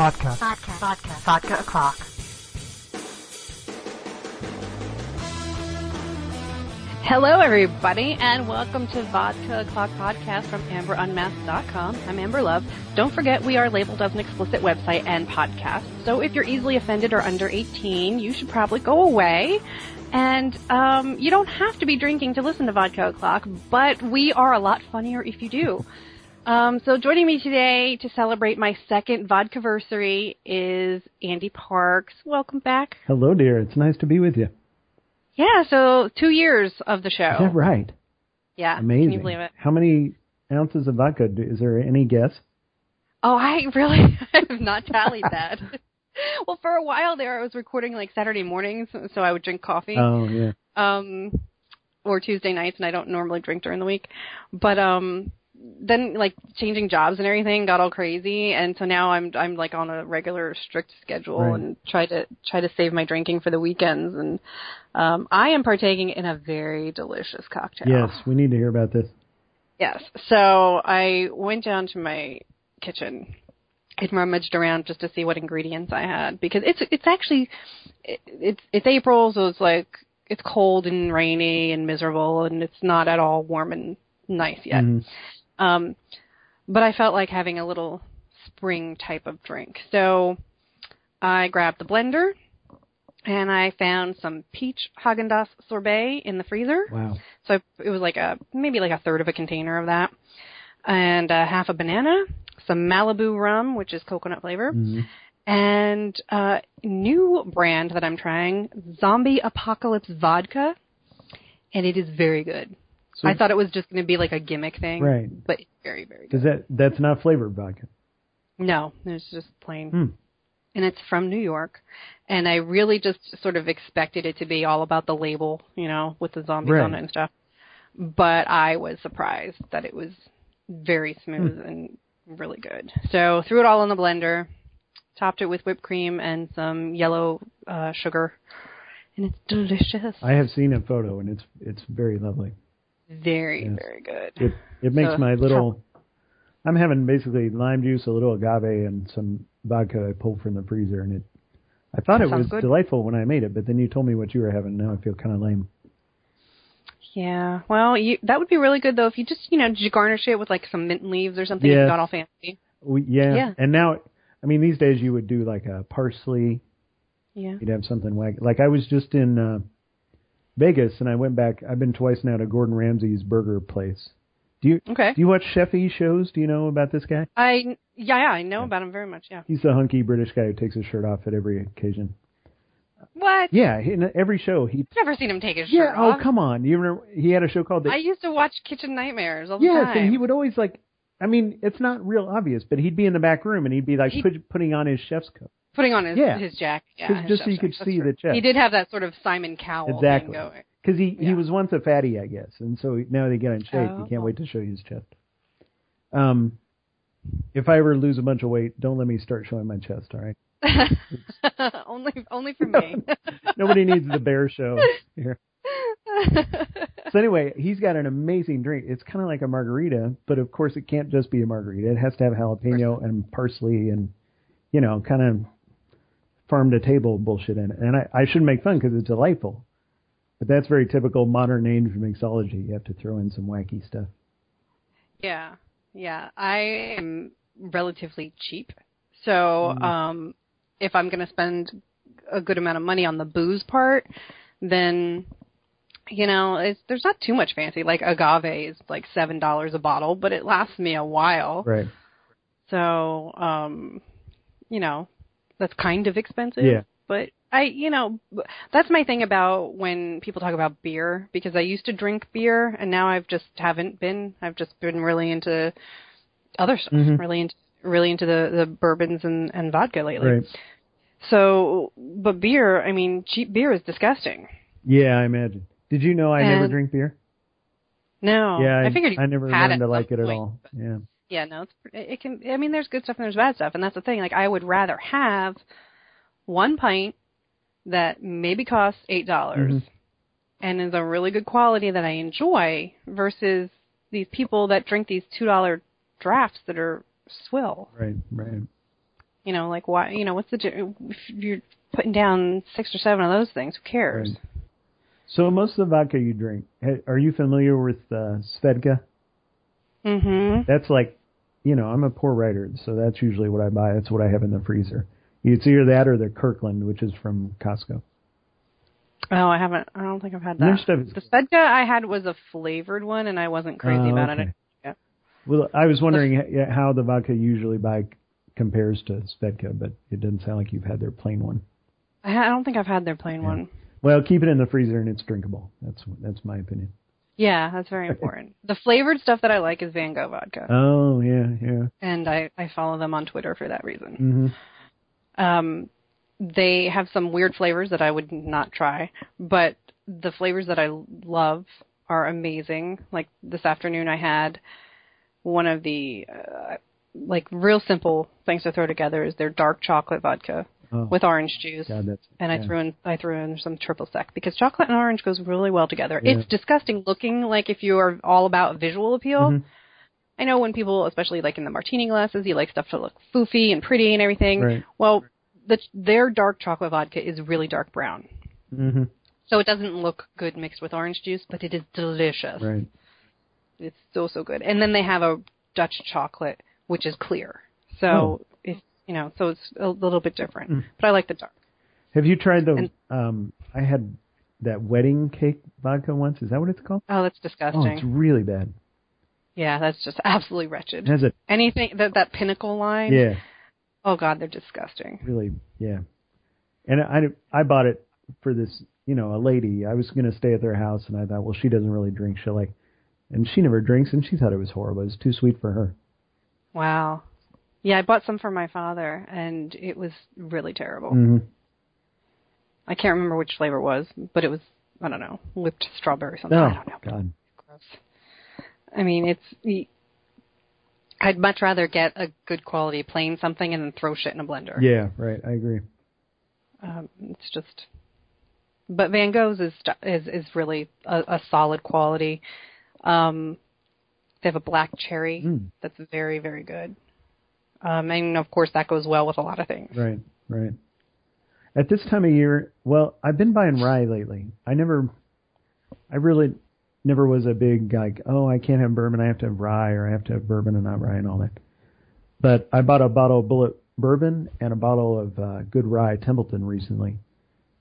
Vodka. Vodka. Vodka. Vodka o'clock. Hello, everybody, and welcome to Vodka O'Clock Podcast from AmberUnmasked.com. I'm Amber Love. Don't forget, we are labeled as an explicit website and podcast. So if you're easily offended or under 18, you should probably go away. And um, you don't have to be drinking to listen to Vodka O'Clock, but we are a lot funnier if you do. Um, so joining me today to celebrate my second vodkaversary is Ande Parks. Welcome back. Hello, dear. It's nice to be with you. Yeah, so two years of the show. Is that right? Yeah, Amazing. Can you believe it? How many ounces of vodka? do- Is there any guess? Oh, I really have not tallied that. well, for a while there, I was recording like Saturday mornings, so I would drink coffee, Oh, yeah. um, or Tuesday nights, and I don't normally drink during the week. But um, then like changing jobs and everything got all crazy, and so now I'm I'm like on a regular strict schedule Right. and try to try to save my drinking for the weekends. And um, I am partaking in a very delicious cocktail. Yes, we need to hear about this. Yes. So I went down to my kitchen and rummaged around just to see what ingredients I had because it's it's actually it, it's it's April, so it's like it's cold and rainy and miserable, and it's not at all warm and nice yet. Mhm. Um, but I felt like having a little spring type of drink, so I grabbed the blender. And I found some peach Haagen Dazs sorbet in the freezer. Wow. So it was like a maybe like a third of a container of that, and uh, half a banana, some Malibu rum, which is coconut flavor, Mhm. and uh, new brand that I'm trying, Zombie Apocalypse Vodka, and it is very good. So, I thought it was just going to be like a gimmick thing, Right. But very very good. Does that that's not flavored vodka? No, it's just plain. Hmm. And it's from New York. And I really just sort of expected it to be all about the label, you know, with the zombies Right. on it and stuff. But I was surprised that it was very smooth Hmm. and really good. So threw it all in the blender, topped it with whipped cream and some yellow uh, sugar. And it's delicious. I have seen a photo and it's it's very lovely. Very, Yes. very good. It it makes So- my little. I'm having basically lime juice, a little agave, and some vodka I pulled from the freezer, and it. I thought it was good. delightful when I made it, but then you told me what you were having. Now I feel kind of lame. Yeah. Well, you, that would be really good though if you just, you know, did you garnish it with like some mint leaves or something Yes. and got all fancy. We, yeah. Yeah. And now, I mean, these days you would do like a parsley Yeah. You'd have something wacky. Like I was just in uh, Vegas and I went back. I've been twice now to Gordon Ramsay's burger place. Do you Okay. do you watch Chef E shows? Do you know about this guy? I yeah, yeah, I know about him very much. Yeah. He's the hunky British guy who takes his shirt off at every occasion. What? Yeah, in every show he. I've never seen him take his Yeah. shirt Oh come on! You remember he had a show called the. I used to watch Kitchen Nightmares all the yes, time. and he would always like. I mean, it's not real obvious, but he'd be in the back room and he'd be like He- put, putting on his chef's coat. Putting on his Yeah. his jacket. Yeah, his just so you could see that's the chef. He did have that sort of Simon Cowell Exactly. thing going. Because he, he was once a fatty, I guess, and so now they get in shape. Oh. He can't wait to show you his chest. Um, if I ever lose a bunch of weight, don't let me start showing my chest. All right. only only for me. Nobody needs the bear show here. So anyway, he's got an amazing drink. It's kind of like a margarita, but of course it can't just be a margarita. It has to have jalapeno and parsley and you know, kind of farm to table bullshit in it. And I, I shouldn't make fun because it's delightful, but that's very typical modern age mixology. You have to throw in some wacky stuff. Yeah, yeah. I am relatively cheap, so Mm-hmm. um, if I'm going to spend a good amount of money on the booze part, then you know, it's, there's not too much fancy. Like agave is like seven dollars a bottle, but it lasts me a while. Right. So, um, you know, that's kind of expensive. Yeah. But I, you know, that's my thing about when people talk about beer because I used to drink beer and now I've just haven't been. I've just been really into other stuff, Mhm. really into really into the the bourbons and and vodka lately. Right. So, but beer, I mean, cheap beer is disgusting. Yeah, I imagine. Did you know I never drink beer? No, yeah, I figured you I never had learned to like it at all. Yeah. Yeah, no, it's it can. I mean, there's good stuff and there's bad stuff, and that's the thing. Like, I would rather have one pint that maybe costs eight dollars Mhm. and is a really good quality that I enjoy, versus these people that drink these two dollar drafts that are swill. Right. Right. You know, like why? You know, what's the if you're putting down six or seven of those things? Who cares? Right. So most of the vodka you drink, are you familiar with uh, Svedka? Mm-hmm. That's like, you know, I'm a poor writer, so that's usually what I buy. That's what I have in the freezer. It's either that or the Kirkland, which is from Costco. Oh, I haven't. I don't think I've had that. The Svedka I had was a flavored one, and I wasn't crazy Oh, about okay. it. Yeah. Well, I was wondering how the vodka you usually buy compares to Svedka, but it doesn't sound like you've had their plain one. I, I don't think I've had their plain Yeah. one. Well, keep it in the freezer and it's drinkable. That's that's my opinion. Yeah, that's very important. the flavored stuff that I like is Van Gogh vodka, Oh yeah, yeah. and I I follow them on Twitter for that reason. hmm Um, they have some weird flavors that I would not try, but the flavors that I love are amazing. Like this afternoon, I had one of the uh, like real simple things to throw together is their dark chocolate vodka Oh, with orange juice. God, and I threw in I threw in some triple sec because chocolate and orange goes really well together. Yeah. It's disgusting looking like if you are all about visual appeal. Mhm. I know when people, especially like in the martini glasses, you like stuff to look foofy and pretty and everything. Right. Well, the, their dark chocolate vodka is really dark brown, hmm so it doesn't look good mixed with orange juice, but it is delicious. Right. It's so so good. And then they have a Dutch chocolate which is clear, so Oh. You know so it's a little bit different. Mm. But I like the dark. Have you tried the? And- um, I had that wedding cake vodka once. Is that what it's called? Oh, that's disgusting. Oh, it's really bad. yeah, that's just absolutely wretched. has a Anything that that pinnacle line. yeah, Oh God, they're disgusting. really yeah. And I I bought it for this you know a lady. I was going to stay at their house, and I thought, well, she doesn't really drink. She'll like, and she never drinks, and she thought it was horrible. It was too sweet for her. Wow. Yeah, I bought some for my father, and it was really terrible. hmm I can't remember which flavor it was, but it was I don't know whipped strawberry or something. Oh I don't know. God. Gross. I mean, it's. I'd much rather get a good quality plain something and then throw shit in a blender. Yeah. Right. I agree. Um, it's just. But Van Gogh's is is is really a, a solid quality. Um, they have a black cherry Mm. that's very very good. Um, and of course that goes well with a lot of things. Right, right. At this time of year, well, I've been buying rye lately. I never, I really never was a big like, oh, I can't have bourbon, I have to have rye, or I have to have bourbon and not rye and all that. But I bought a bottle of Bulleit bourbon and a bottle of uh, good rye Templeton recently,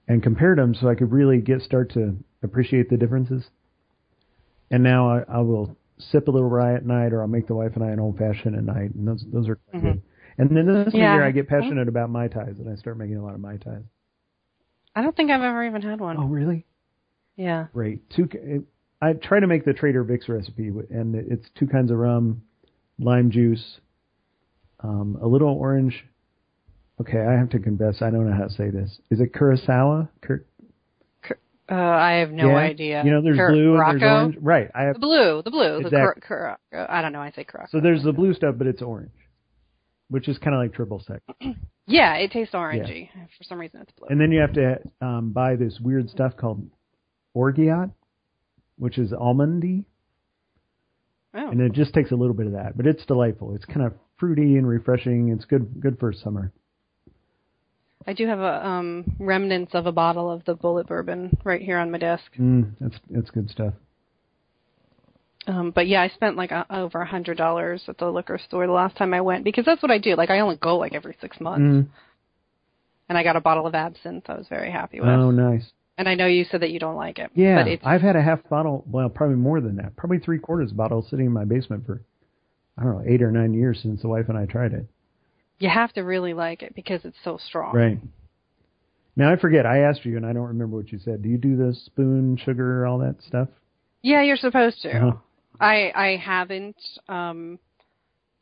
and compared them so I could really get start to appreciate the differences. And now I, I will sip a little rye at night, or I'll make the wife and I an old fashioned at night, and those those are quite good. And then this Yeah. year I get passionate about mai tais, and I start making a lot of mai tais. I don't think I've ever even had one. Oh, really? Yeah. Great. Two. it- I try to make the Trader Vic's recipe, and it's two kinds of rum, lime juice, um, a little orange. Okay, I have to confess, I don't know how to say this. Is it Kurosawa? Cur- Uh, I have no yeah? idea. You know, there's Cur- blue and there's orange. Right. I have. The blue, the blue, the Exact- cur- cur- I don't know. I say Curaçao. So there's the blue stuff, but it's orange, which is kind of like triple sec. Yeah, it tastes orangey. For some reason, it's blue. And then you have to um, buy this weird stuff called orgeat, which is almondy, oh. and it just takes a little bit of that, but it's delightful. It's kind of fruity and refreshing. It's good good for summer. I do have a um remnants of a bottle of the Bulleit bourbon right here on my desk. Mm, that's that's good stuff. Um, but yeah, I spent like a, over a hundred dollars at the liquor store the last time I went because that's what I do. Like I only go like every six months, Mm. and I got a bottle of absinthe. I was very happy with. Oh, nice. And I know you said that you don't like it. Yeah, but it's I've had a half bottle. Well, probably more than that. Probably three quarters bottle sitting in my basement for I don't know eight or nine years since the wife and I tried it. You have to really like it because it's so strong. Right. Now I forget. I asked you, and I don't remember what you said. Do you do the spoon, sugar, all that stuff? Yeah, you're supposed to. Uh-huh. I I haven't um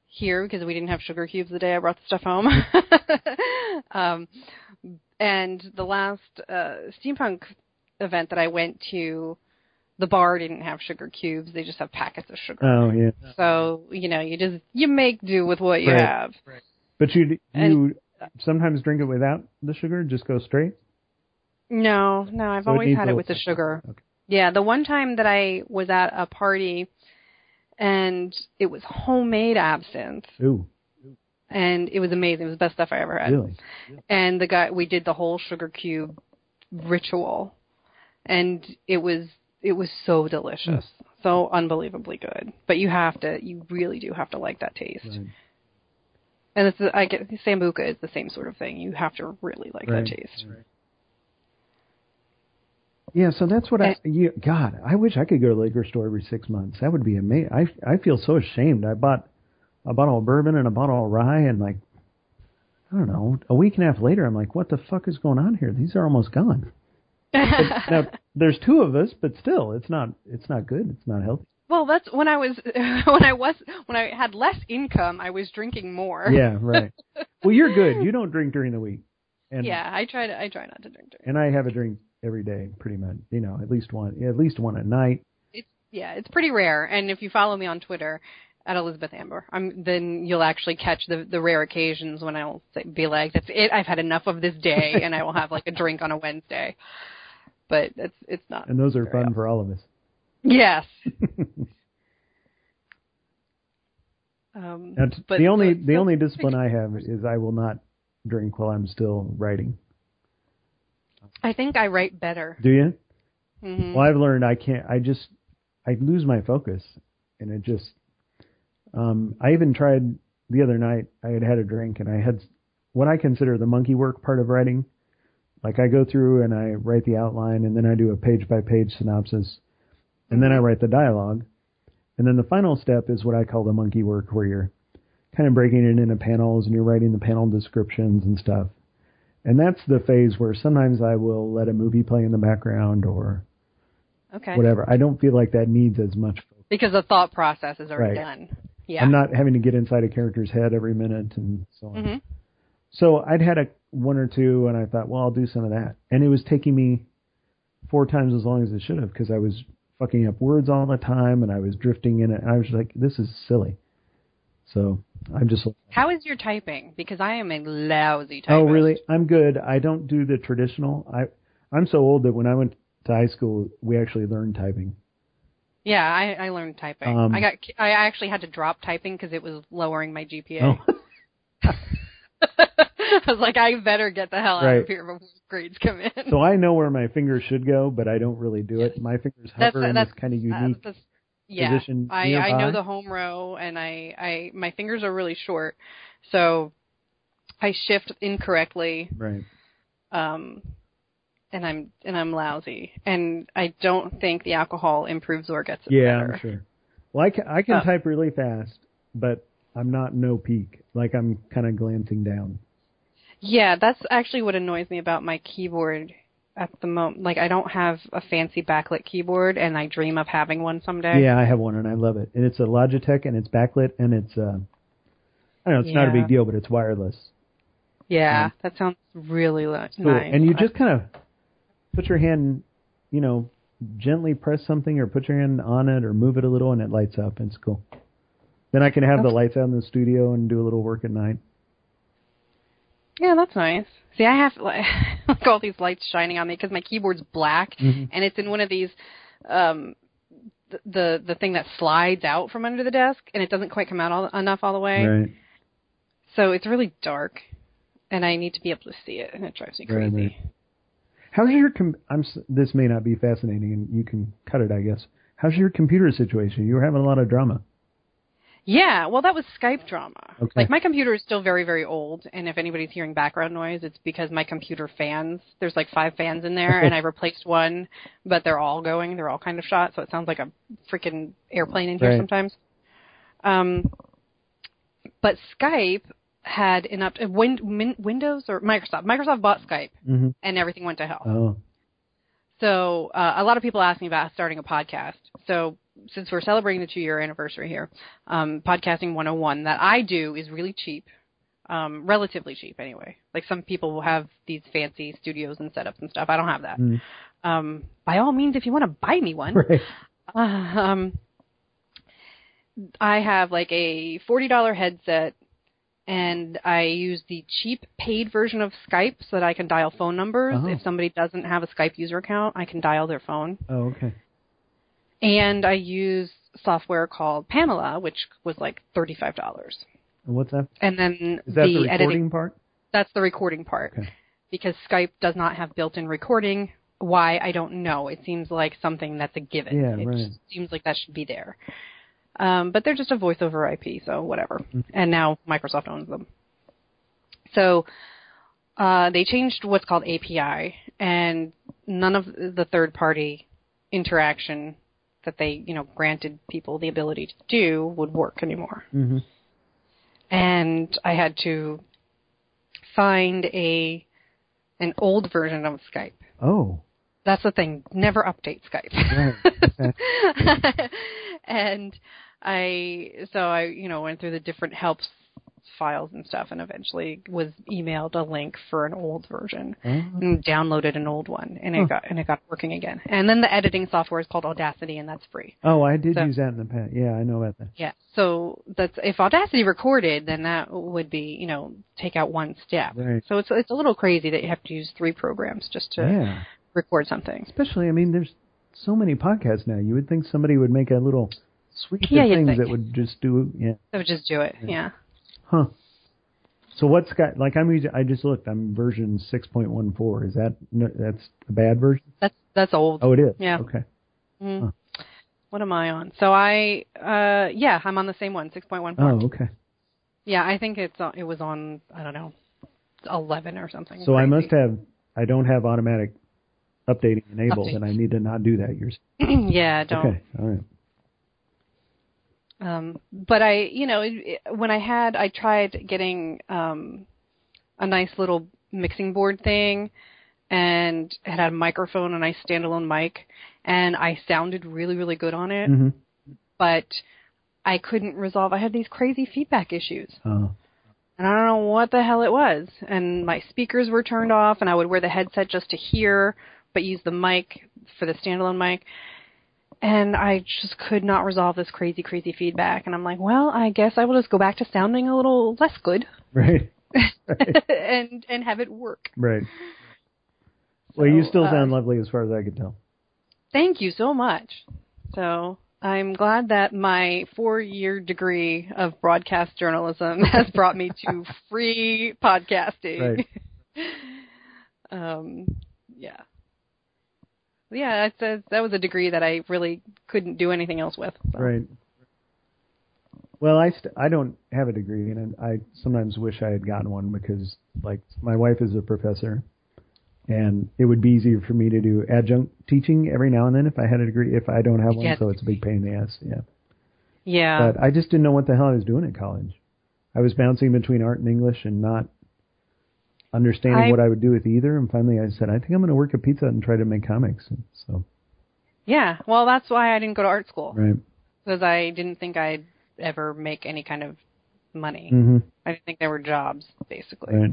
here because we didn't have sugar cubes the day I brought the stuff home. um and the last uh steampunk event that I went to the bar didn't have sugar cubes, they just have packets of sugar. Oh yeah. So, you know, you just you make do with what you Right. have. But you you sometimes drink it without the sugar. Just go straight. No, no, I've So always had it with the sugar. Okay. Yeah, the one time that I was at a party and it was homemade absinthe. Ooh. and it was amazing. It was the best stuff I ever had. Really? And the guy, we did the whole sugar cube ritual, and it was it was so delicious, hmm. so unbelievably good. But you have to, you really do have to like that taste. Right. And it's, I get sambuca is the same sort of thing. You have to really like Right. that taste. Yeah, so that's what I. You, God, I wish I could go to the liquor store every six months. That would be amazing. I I feel so ashamed. I bought a bottle of bourbon and a bottle of rye, and like, I don't know, a week and a half later, I'm like, what the fuck is going on here? These are almost gone. now there's two of us, but still, it's not it's not good. It's not healthy. Well, that's when I was when I was when I had less income, I was drinking more. Yeah, right. well, you're good. You don't drink during the week, and yeah, I try to I try not to drink during. and I have a drink every day, pretty much. You know, at least one, at least one at night. It's yeah, it's pretty rare. And if you follow me on Twitter at Elizabeth Amber, I'm then you'll actually catch the the rare occasions when I'll say, be like, "That's it. I've had enough of this day," and I will have like a drink on a Wednesday. But it's it's not. And those are fun often. for all of us. Yes. Um, That's but the only so- the only discipline I have is I will not drink while I'm still writing. I think I write better. Do you? hmm Well, I've learned I can't. I just I lose my focus, and it just. Um, I even tried the other night. I had had a drink, and I had what I consider the monkey work part of writing. Like I go through and I write the outline, and then I do a page by page synopsis, and then I write the dialogue, and then the final step is what I call the monkey work, where you're kind of breaking it into panels and you're writing the panel descriptions and stuff. And that's the phase where sometimes I will let a movie play in the background or Okay. whatever. I don't feel like that needs as much. focus. Because the thought process is already Right. done. Yeah. I'm not having to get inside a character's head every minute and so on. Mhm. So I'd had a one or two, and I thought, well, I'll do some of that. And it was taking me four times as long as it should have because I was fucking up words all the time, and I was drifting in it. And I was like, this is silly. So I'm just. How is your typing? Because I am a lousy typist. Oh, really? I'm good. I don't do the traditional. I I'm so old that when I went to high school, we actually learned typing. Yeah, I, I learned typing. Um, I got I actually had to drop typing because it was lowering my GPA. Oh. I was like, I better get the hell out Right. of here before grades come in. So I know where my fingers should go, but I don't really do it. My fingers That's- hover in that's- this kind of Uh, unique. that's- yeah, position I, I know the home row, and I, I my fingers are really short, so I shift incorrectly, right. um, and I'm and I'm lousy, and I don't think the alcohol improves or gets it Yeah, better. I'm sure. Well, I can, I can Oh. type really fast, but I'm not no peak. Like I'm kind of glancing down. Yeah, that's actually what annoys me about my keyboard at the moment. Like, I don't have a fancy backlit keyboard, and I dream of having one someday. Yeah, I have one and I love it. And it's a Logitech and it's backlit and it's uh I don't know, it's not a big deal, but it's wireless. Yeah, that sounds really li- Cool. nice. And you just kind of put your hand, you know, gently press something or put your hand on it or move it a little and it lights up. And it's cool. Then I can have the lights out in the studio and do a little work at night. Yeah, that's nice. See, I have like, like all these lights shining on me because my keyboard's black Mhm. and it's in one of these um th- the the thing that slides out from under the desk and it doesn't quite come out all, enough all the way. Right. So it's really dark and I need to be able to see it and it drives me crazy. right. How's your com- I'm this may not be fascinating and you can cut it, I guess. How's your computer situation? You were having a lot of drama. Yeah, well, that was Skype drama. Okay. Like my computer is still very, very old, and if anybody's hearing background noise, it's because my computer fans. There's like five fans in there, and I replaced one, but they're all going. They're all kind of shot, so it sounds like a freaking airplane in here Right. sometimes. Um, but Skype had an up uh, win, Windows or Microsoft. Microsoft bought Skype, Mhm. and everything went to hell. Oh. So uh, a lot of people ask me about starting a podcast. So since we're celebrating the two year anniversary here, um, podcasting 101 that I do is really cheap, um, relatively cheap anyway. Like some people will have these fancy studios and setups and stuff. I don't have that. Mm. Um, by all means, if you want to buy me one, Right. um, I have like a forty dollar headset, and I use the cheap paid version of Skype so that I can dial phone numbers. Oh. If somebody doesn't have a Skype user account, I can dial their phone. Oh, okay. And I use software called Pamela, which was like thirty five dollars. And what's that? And then Is that the, recording editing part? that's the recording part. Okay. Because Skype does not have built-in recording. Why I don't know. It seems like something that's a given. Yeah, it right. just seems like that should be there. Um, but they're just a voice over IP, so whatever. Mm-hmm. And now Microsoft owns them. So uh, they changed what's called API, and none of the third-party interaction that they, you know, granted people the ability to do would work anymore. Mm-hmm. And I had to find a an old version of Skype. Oh, That's the thing. Never update Skype. right. and I so I you know went through the different helps files and stuff and eventually was emailed a link for an old version Oh, and downloaded an old one and it Huh. got and it got working again. And then the editing software is called Audacity and that's free. oh, I did So- use that in the past. Yeah, I know about that. Yeah. So that's if Audacity recorded, then that would be, you know, take out one step. Right. So it's it's a little crazy that you have to use three programs just to Yeah. record something. Especially, I mean, there's so many podcasts now. You would think somebody would make a little suite Yeah, of things think. that would just do. Yeah. That would just do it. Yeah. Yeah. Huh. So what's got like I'm using? I just looked. I'm version 6.14. Is that no, that's a bad version? That's that's old. Oh, it is. Yeah. Okay. Mm. huh. What am I on? So I uh yeah, I'm on the same one, 6.14. Oh, okay. Yeah, I think it's on, it was on I don't know, 11 or something. So I must have. I don't have automatic updating enabled, Update. and I need to not do that. You're yeah, don't. okay. All right. Um, but I, you know, it, it, when I had, I tried getting um, a nice little mixing board thing, and it had a microphone, and a nice standalone mic, and I sounded really, really good on it. Mm-hmm. But I couldn't resolve. I had these crazy feedback issues, Uh, and I don't know what the hell it was. And my speakers were turned off, and I would wear the headset just to hear, but use the mic for the standalone mic and I just could not resolve this crazy, crazy feedback. And I'm like, well, I guess I will just go back to sounding a little less good right. Right. and and have it work. Right. Well, you So, still uh, sound lovely as far as I can tell. Thank you so much. So I'm glad that my four-year degree of broadcast journalism has brought me to free podcasting. um, yeah. Yeah, that's a, that was a degree that I really couldn't do anything else with. so. Right. Well, I st- I don't have a degree, and I sometimes wish I had gotten one because, like, my wife is a professor, and it would be easier for me to do adjunct teaching every now and then if I had a degree. If I don't have one, Yes. so it's a big pain in the ass. Yeah. Yeah. But I just didn't know what the hell I was doing at college. I was bouncing between art and English and not understanding I- what I would do with either. And finally, I said, I think I'm going to work at Pizza Hut and try to make comics. And so, Yeah, well, that's why I didn't go to art school right. because I didn't think I'd ever make any kind of money. Mm-hmm. I didn't think there were jobs, basically. Right.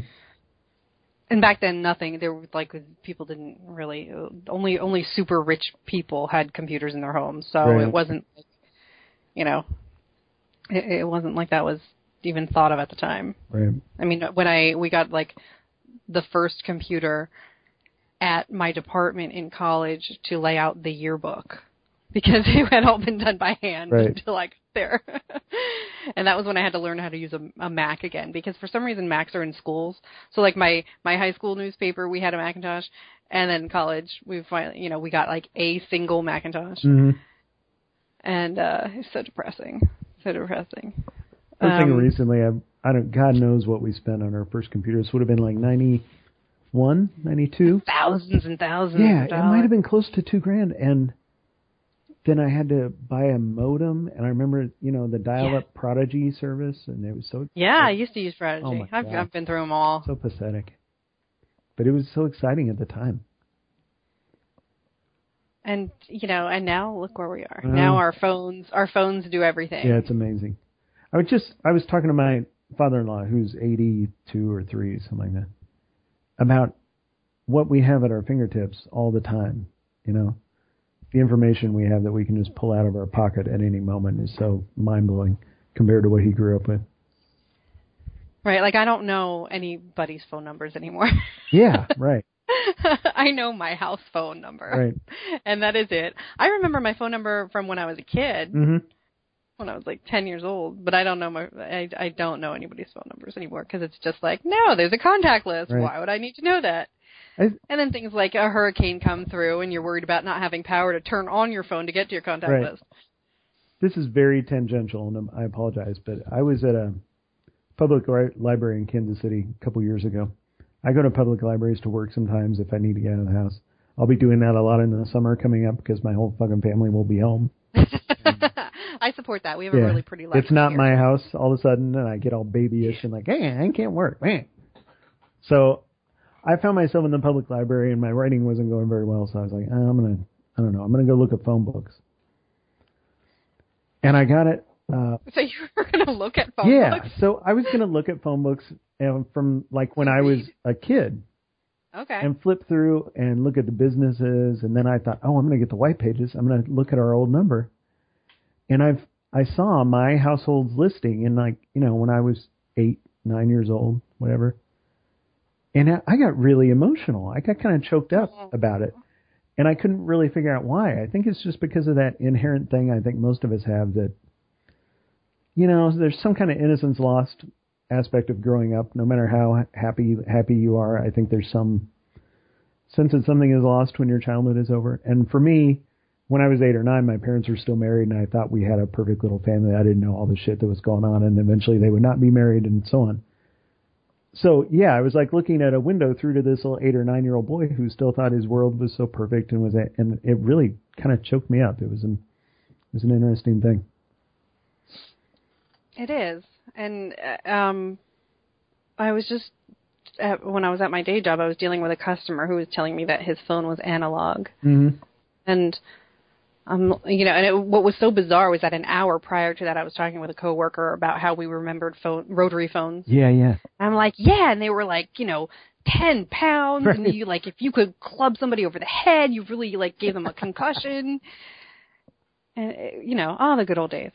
And back then, nothing. There was like people didn't really only only super rich people had computers in their homes, so Right. it wasn't, like, you know, it, it wasn't like that was even thought of at the time. Right. I mean, when I we got like the first computer at my department in college to lay out the yearbook because it had all been done by hand Right. until I got there. and that was when I had to learn how to use a, a Mac again because for some reason Macs are in schools. So like my my high school newspaper, we had a Macintosh, and then college we finally you know we got like a single Macintosh, Mm-hmm. and uh, it's so depressing, so depressing. Thinking Um, recently, I, I don't, God knows what we spent on our first computer. This would have been like 91, 92. thousands and thousands. Yeah, it might have been close to two grand. And then I had to buy a modem. And I remember, you know, the dial up Prodigy service. And it was so, Yeah, I used to use Prodigy. Oh I've, I've been through them all. so pathetic. But it was so exciting at the time. And you know, and now look where we are. Wow. Now our phones, our phones do everything. Yeah, it's amazing. I was just, I was talking to my father in law, who's 82 or 3, something like that, about what we have at our fingertips all the time. You know, the information we have that we can just pull out of our pocket at any moment is so mind blowing compared to what he grew up with. Right. Like I don't know anybody's phone numbers anymore. Yeah, right, I know my house phone number. right. And that is it. I remember my phone number from when I was a kid. hmm when I was like 10 years old, but I don't know my I I don't know anybody's phone numbers anymore because it's just like, no, there's a contact list. Right. Why would I need to know that? I, And then things like a hurricane come through and you're worried about not having power to turn on your phone to get to your contact Right. list. this is very tangential, and I apologize, but I was at a public li- library in Kansas City a couple years ago. I go to public libraries to work sometimes if I need to get out of the house. I'll be doing that a lot in the summer coming up because my whole fucking family will be home. I support that. We have a really pretty library. It's not here. my house all of a sudden, and I get all babyish and like, hey, I can't work, man. So I found myself in the public library, and my writing wasn't going very well. So I was like, oh, I'm gonna, I don't know, I'm gonna go look at phone books. And I got it. Uh, So you were going to look at phone yeah. books? So I was gonna look at phone books um, from like when I was a kid Okay. and flip through and look at the businesses and then I thought, oh, I'm going to get the white pages. I'm going to look at our old number. And I've I saw my household's listing and like, you know, when I was 8, 9 years old, whatever. And I I got really emotional. I got kind of choked up about it. And I couldn't really figure out why. I think it's just because of that inherent thing I think most of us have that you know, there's some kind of innocence lost aspect of growing up. No matter how happy happy you are, I think there's some sense that something is lost when your childhood is over. And for me, when I was eight or nine, my parents were still married, and I thought we had a perfect little family. I didn't know all the shit that was going on, and eventually they would not be married, and so on. So yeah, I was like looking at a window through to this little eight or nine year old boy who still thought his world was so perfect and was, and it really kind of choked me up. It was an, it was an interesting thing. It is, and uh, um, I was just at, when I was at my day job, I was dealing with a customer who was telling me that his phone was analog, Mm-hmm. and um, you know, and it, what was so bizarre was that an hour prior to that, I was talking with a coworker about how we remembered phone rotary phones. Yeah, yeah. I'm like, yeah, and they were like, you know, ten pounds, Right. and you like, if you could club somebody over the head, you really like gave them a concussion, and uh, you know, all the good old days.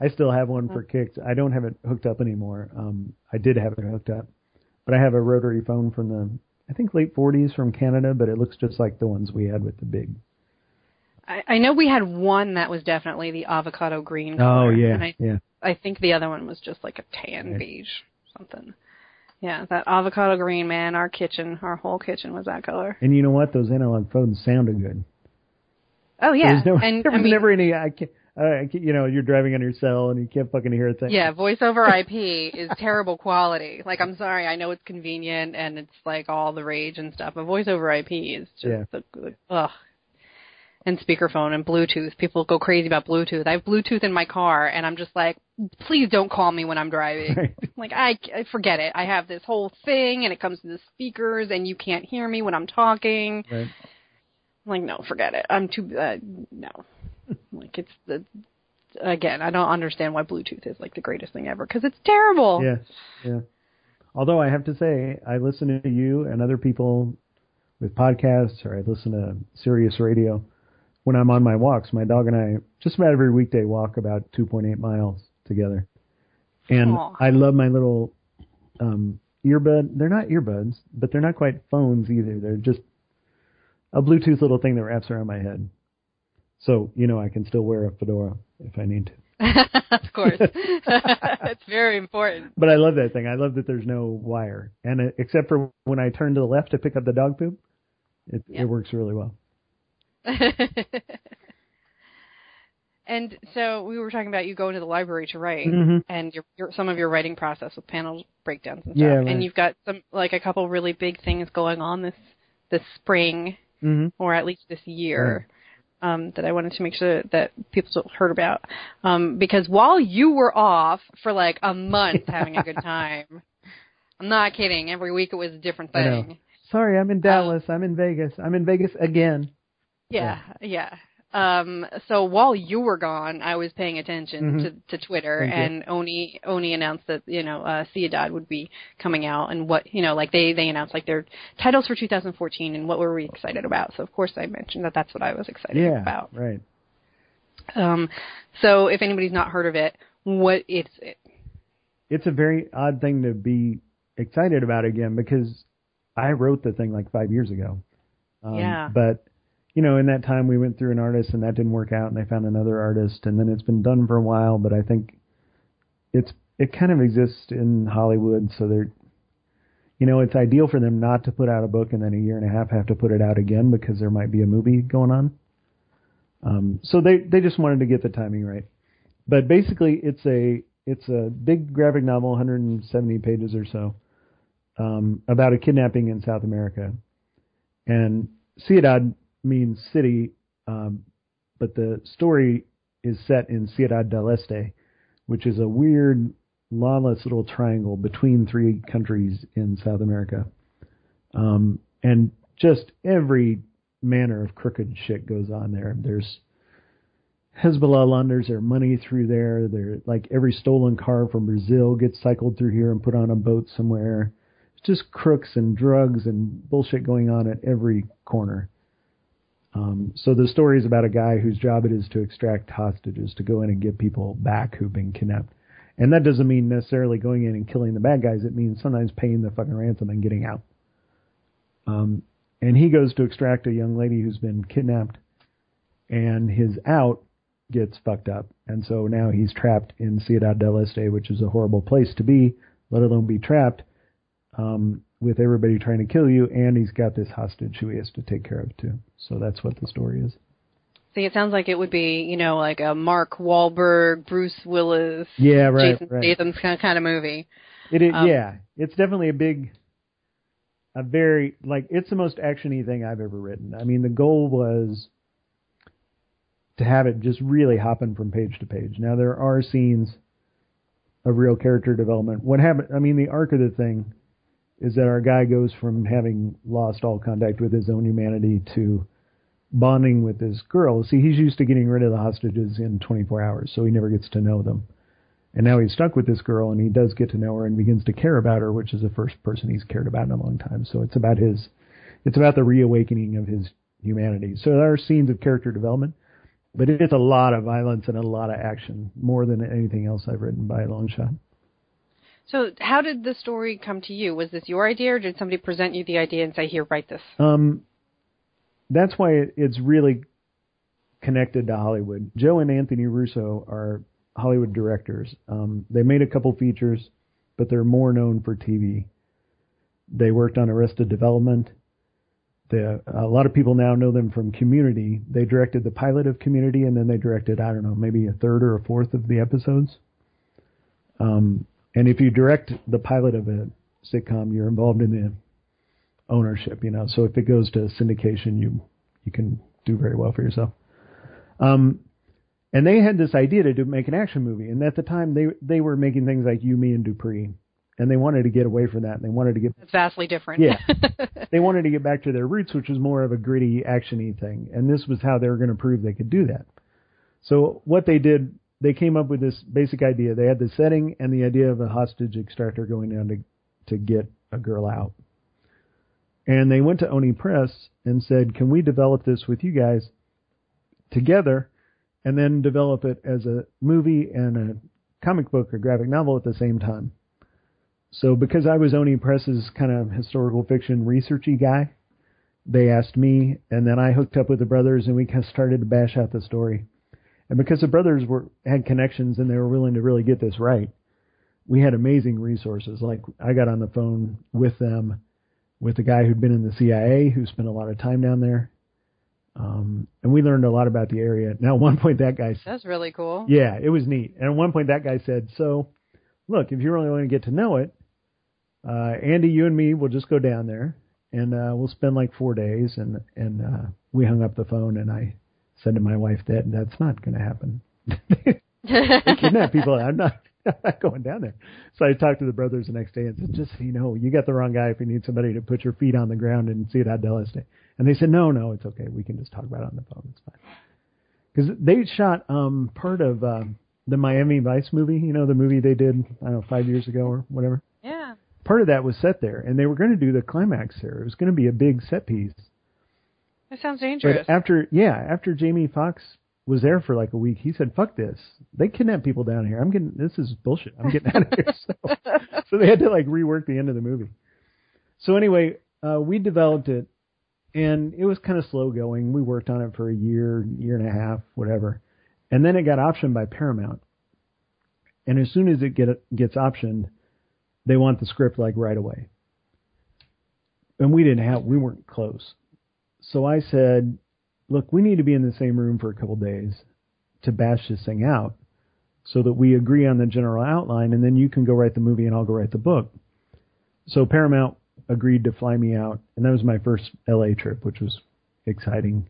I still have one for kicks. I don't have it hooked up anymore. Um, I did have it hooked up, but I have a rotary phone from the I think late 40s from Canada, but it looks just like the ones we had with the big. I, I know we had one that was definitely the avocado green. Oh, color, Oh yeah, I yeah. I think the other one was just like a tan Right. beige something. Yeah, that avocado green man. Our kitchen, our whole kitchen was that color. And you know what? Those analog phones sounded good. Oh yeah, There's no, and there I was mean, never any. I can't, uh, I can't, you know, you're driving on your cell and you can't fucking hear a thing. Yeah, voice over IP is terrible quality. Like, I'm sorry, I know it's convenient and it's like all the rage and stuff, but voice over IP is just Yeah. the ugh. And speakerphone and Bluetooth. People go crazy about Bluetooth. I have Bluetooth in my car, and I'm just like, please don't call me when I'm driving. Right. Like, I, I forget it. I have this whole thing, and it comes to the speakers, and you can't hear me when I'm talking. Right. I'm like, no, forget it. I'm too, uh, no. like, it's the, again, I don't understand why Bluetooth is like the greatest thing ever because it's terrible. Yeah, yeah. Although I have to say, I listen to you and other people with podcasts, or I listen to Sirius Radio when I'm on my walks. My dog and I just about every weekday walk about 2.8 miles together, and Aw. I love my little um, earbud. They're not earbuds, but they're not quite phones either. They're just a Bluetooth little thing that wraps around my head. So you know, I can still wear a fedora if I need to. of course. it's very important. But I love that thing. I love that there's no wire, and it, except for when I turn to the left to pick up the dog poop, it Yeah. it works really well. and so we were talking about you going to the library to write Mhm. and your, your some of your writing process with panel breakdowns and stuff. Yeah, right. And you've got some like a couple really big things going on this this spring Mm-hmm. or at least this year. Um, that I wanted to make sure that people heard about, um, because while you were off for like a month having a good time, I'm not kidding. Every week it was a different thing. Sorry, I'm in Dallas. I'm in Vegas. I'm in Vegas again. Yeah, yeah. Um, so while you were gone, I was paying attention Mhm. to, to Twitter, Thank you. and Oni Oni announced that you know uh, Ciudad would be coming out, and what you know, like they they announced like their titles for 2014, and what were we excited about? So of course I mentioned that that's what I was excited Yeah, about. right. Um, so if anybody's not heard of it, what is it? It's a very odd thing to be excited about again because I wrote the thing like five years ago. Um, Yeah. But you know, in that time we went through an artist and that didn't work out, and they found another artist, and then it's been done for a while. But I think it's it kind of exists in Hollywood, so they're you know, it's ideal for them not to put out a book and then a year and a half have to put it out again because there might be a movie going on. Um, so they they just wanted to get the timing right. But basically, it's a it's a big graphic novel, 170 pages or so, um, about a kidnapping in South America. And Ciudad means city, um, but the story is set in Ciudad del Este, which is a weird lawless little triangle between three countries in South America. Um, and just every manner of crooked shit goes on there. There's Hezbollah launders their money through there. They're like every stolen car from Brazil gets cycled through here and put on a boat somewhere. It's just crooks and drugs and bullshit going on at every corner. Um, so the story is about a guy whose job it is to extract hostages, to go in and get people back who've been kidnapped. And that doesn't mean necessarily going in and killing the bad guys. It means sometimes paying the fucking ransom and getting out. Um, and he goes to extract a young lady who's been kidnapped, and his out gets fucked up, and so now he's trapped in Ciudad del Este, which is a horrible place to be, let alone be trapped um, with everybody trying to kill you, and he's got this hostage who he has to take care of too. So that's what the story is. See, it sounds like it would be, you know, like a Mark Wahlberg, Bruce Willis, yeah, right, Jason right. Statham's kind of, kind of movie. It is, Um, yeah. It's definitely a big, a very like it's the most actiony thing I've ever written. I mean, the goal was to have it just really hopping from page to page. Now there are scenes of real character development. What happened? I mean, the arc of the thing is that our guy goes from having lost all contact with his own humanity to bonding with this girl. See, he's used to getting rid of the hostages in 24 hours, so he never gets to know them. And now he's stuck with this girl, and he does get to know her and begins to care about her, which is the first person he's cared about in a long time. So it's about his, it's about the reawakening of his humanity. So there are scenes of character development, but it's a lot of violence and a lot of action, more than anything else I've written by a long shot. So, how did the story come to you? Was this your idea, or did somebody present you the idea and say, "Here, write this"? Um, that's why it's really connected to Hollywood. Joe and Anthony Russo are Hollywood directors. Um, they made a couple features, but they're more known for TV. They worked on Arrested Development. The, a lot of people now know them from Community. They directed the pilot of Community, and then they directed I don't know maybe a third or a fourth of the episodes. Um, and if you direct the pilot of a sitcom, you're involved in the ownership, you know. So if it goes to syndication, you you can do very well for yourself. Um, and they had this idea to do make an action movie, and at the time they they were making things like You, Me, and Dupree, and they wanted to get away from that, and they wanted to get It's vastly different. Yeah. they wanted to get back to their roots, which was more of a gritty, actiony thing, and this was how they were going to prove they could do that. So what they did, they came up with this basic idea. They had the setting and the idea of a hostage extractor going down to to get a girl out. And they went to Oni Press and said, "Can we develop this with you guys together, and then develop it as a movie and a comic book or graphic novel at the same time?" So because I was Oni Press's kind of historical fiction researchy guy, they asked me, and then I hooked up with the brothers, and we kind of started to bash out the story. And because the brothers were had connections and they were willing to really get this right, we had amazing resources. Like I got on the phone with them, with a guy who'd been in the CIA, who spent a lot of time down there, um, and we learned a lot about the area. Now, at one point, that guy, That's really cool. yeah, it was neat. And at one point, that guy said, "So, look, if you really want to get to know it, uh, Ande, you and me will just go down there, and uh, we'll spend like four days." And and uh, we hung up the phone, and I said to my wife that that's not going to happen. they kidnap people. I'm not, I'm not going down there. So I talked to the brothers the next day and said, just so you know, you got the wrong guy if you need somebody to put your feet on the ground and Ciudad del Este. And they said, no, no, it's okay. We can just talk about it on the phone. It's fine. Because they shot um, part of uh, the Miami Vice movie. You know, the movie they did, I don't know, five years ago or whatever. Yeah. Part of that was set there, and they were going to do the climax there. It was going to be a big set piece. That sounds dangerous. But after, yeah, after Jamie Foxx was there for like a week, he said, "Fuck this! They kidnap people down here. I'm getting this is bullshit. I'm getting out of here." So, so they had to like rework the end of the movie. So anyway, uh, we developed it, and it was kind of slow going. We worked on it for a year, year and a half, whatever, and then it got optioned by Paramount. And as soon as it get gets optioned, they want the script like right away. And we didn't have, we weren't close. So I said, look, we need to be in the same room for a couple days to bash this thing out so that we agree on the general outline and then you can go write the movie and I'll go write the book. So Paramount agreed to fly me out and that was my first LA trip, which was exciting.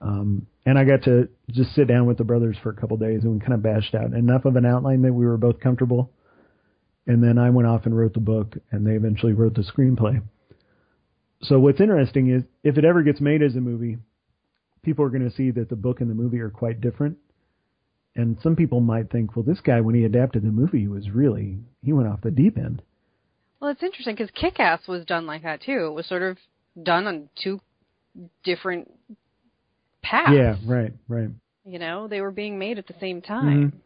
Um, and I got to just sit down with the brothers for a couple days and we kind of bashed out enough of an outline that we were both comfortable. And then I went off and wrote the book and they eventually wrote the screenplay. So what's interesting is if it ever gets made as a movie, people are going to see that the book and the movie are quite different. And some people might think, well, this guy, when he adapted the movie, was really, he went off the deep end. Well, it's interesting because Kick Ass was done like that too. It was sort of done on two different paths. Yeah, right, right. You know, they were being made at the same time. Mm-hmm.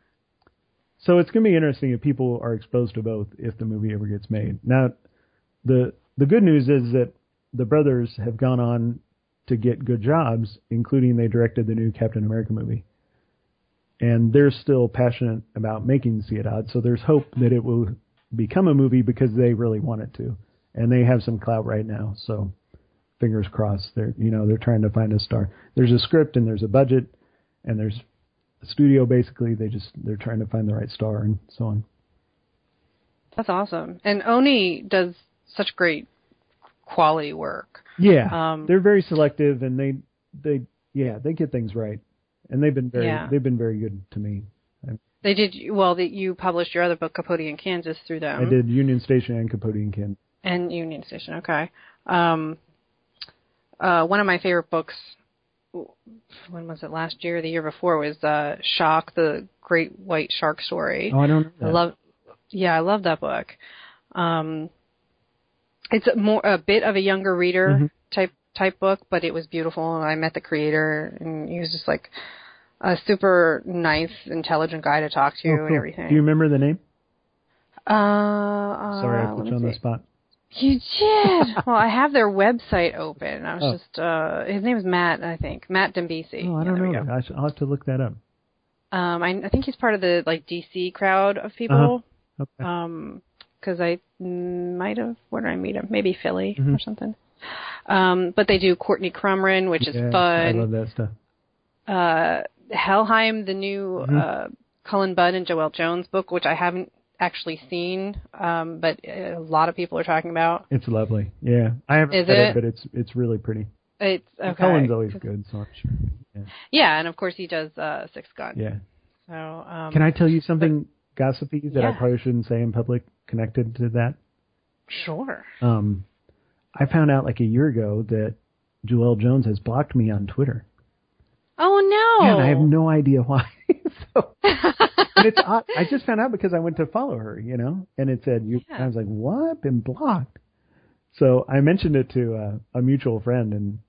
So it's going to be interesting if people are exposed to both if the movie ever gets made. Now, the the good news is that the brothers have gone on to get good jobs, including they directed the new Captain America movie. And they're still passionate about making Odd, so there's hope that it will become a movie because they really want it to. And they have some clout right now, so fingers crossed. They're you know, they're trying to find a star. There's a script and there's a budget and there's a studio basically. They just they're trying to find the right star and so on. That's awesome. And Oni does such great quality work. Yeah, Um, they're very selective, and they they yeah they get things right, and they've been very Yeah. they've been very good to me. They did well. That you published your other book, Capote in Kansas, through them. I did Union Station and Capote in Kansas. and Union Station. Okay. Um, uh, one of my favorite books. When was it? Last year, the year before was uh, Shock, the Great White Shark Story. Oh, I don't know. I love, yeah, I love that book. Um, it's a more a bit of a younger reader Mhm. type type book, but it was beautiful. And I met the creator, and he was just like a super nice, intelligent guy to talk to Oh, and everything. Do you remember the name? uh, uh, Sorry, I put you on the spot. You did. well, I have their website open. I was Oh. just uh his name is Matt, I think. Matt Dembisi. Oh, I don't we know. I should, I'll have to look that up. Um I I think he's part of the like DC crowd of people. Okay. Um 'cause I might have where did I meet him? Maybe Philly Mhm. or something. Um but they do Courtney Crumrin, which Yeah, is I fun. love that stuff. Uh Helheim, the new Mhm. uh Cullen Bunn and Joelle Jones book, which I haven't actually seen, um, but a lot of people are talking about. It's lovely. Yeah, I haven't Is read it? it, but it's it's really pretty. It's okay. Cullen's always good, so I'm sure. Yeah. Yeah, and of course he does uh, Six Gun. yeah. So um, Can I tell you something gossipy that I probably shouldn't say in public connected to that? Sure. Um, I found out like a year ago that Joelle Jones has blocked me on Twitter. Oh no. Yeah, and I have no idea why. so, but it's odd. I just found out because I went to follow her, you know, and it said you. Yeah. I was like, what? Been blocked? So I mentioned it to uh, a mutual friend, and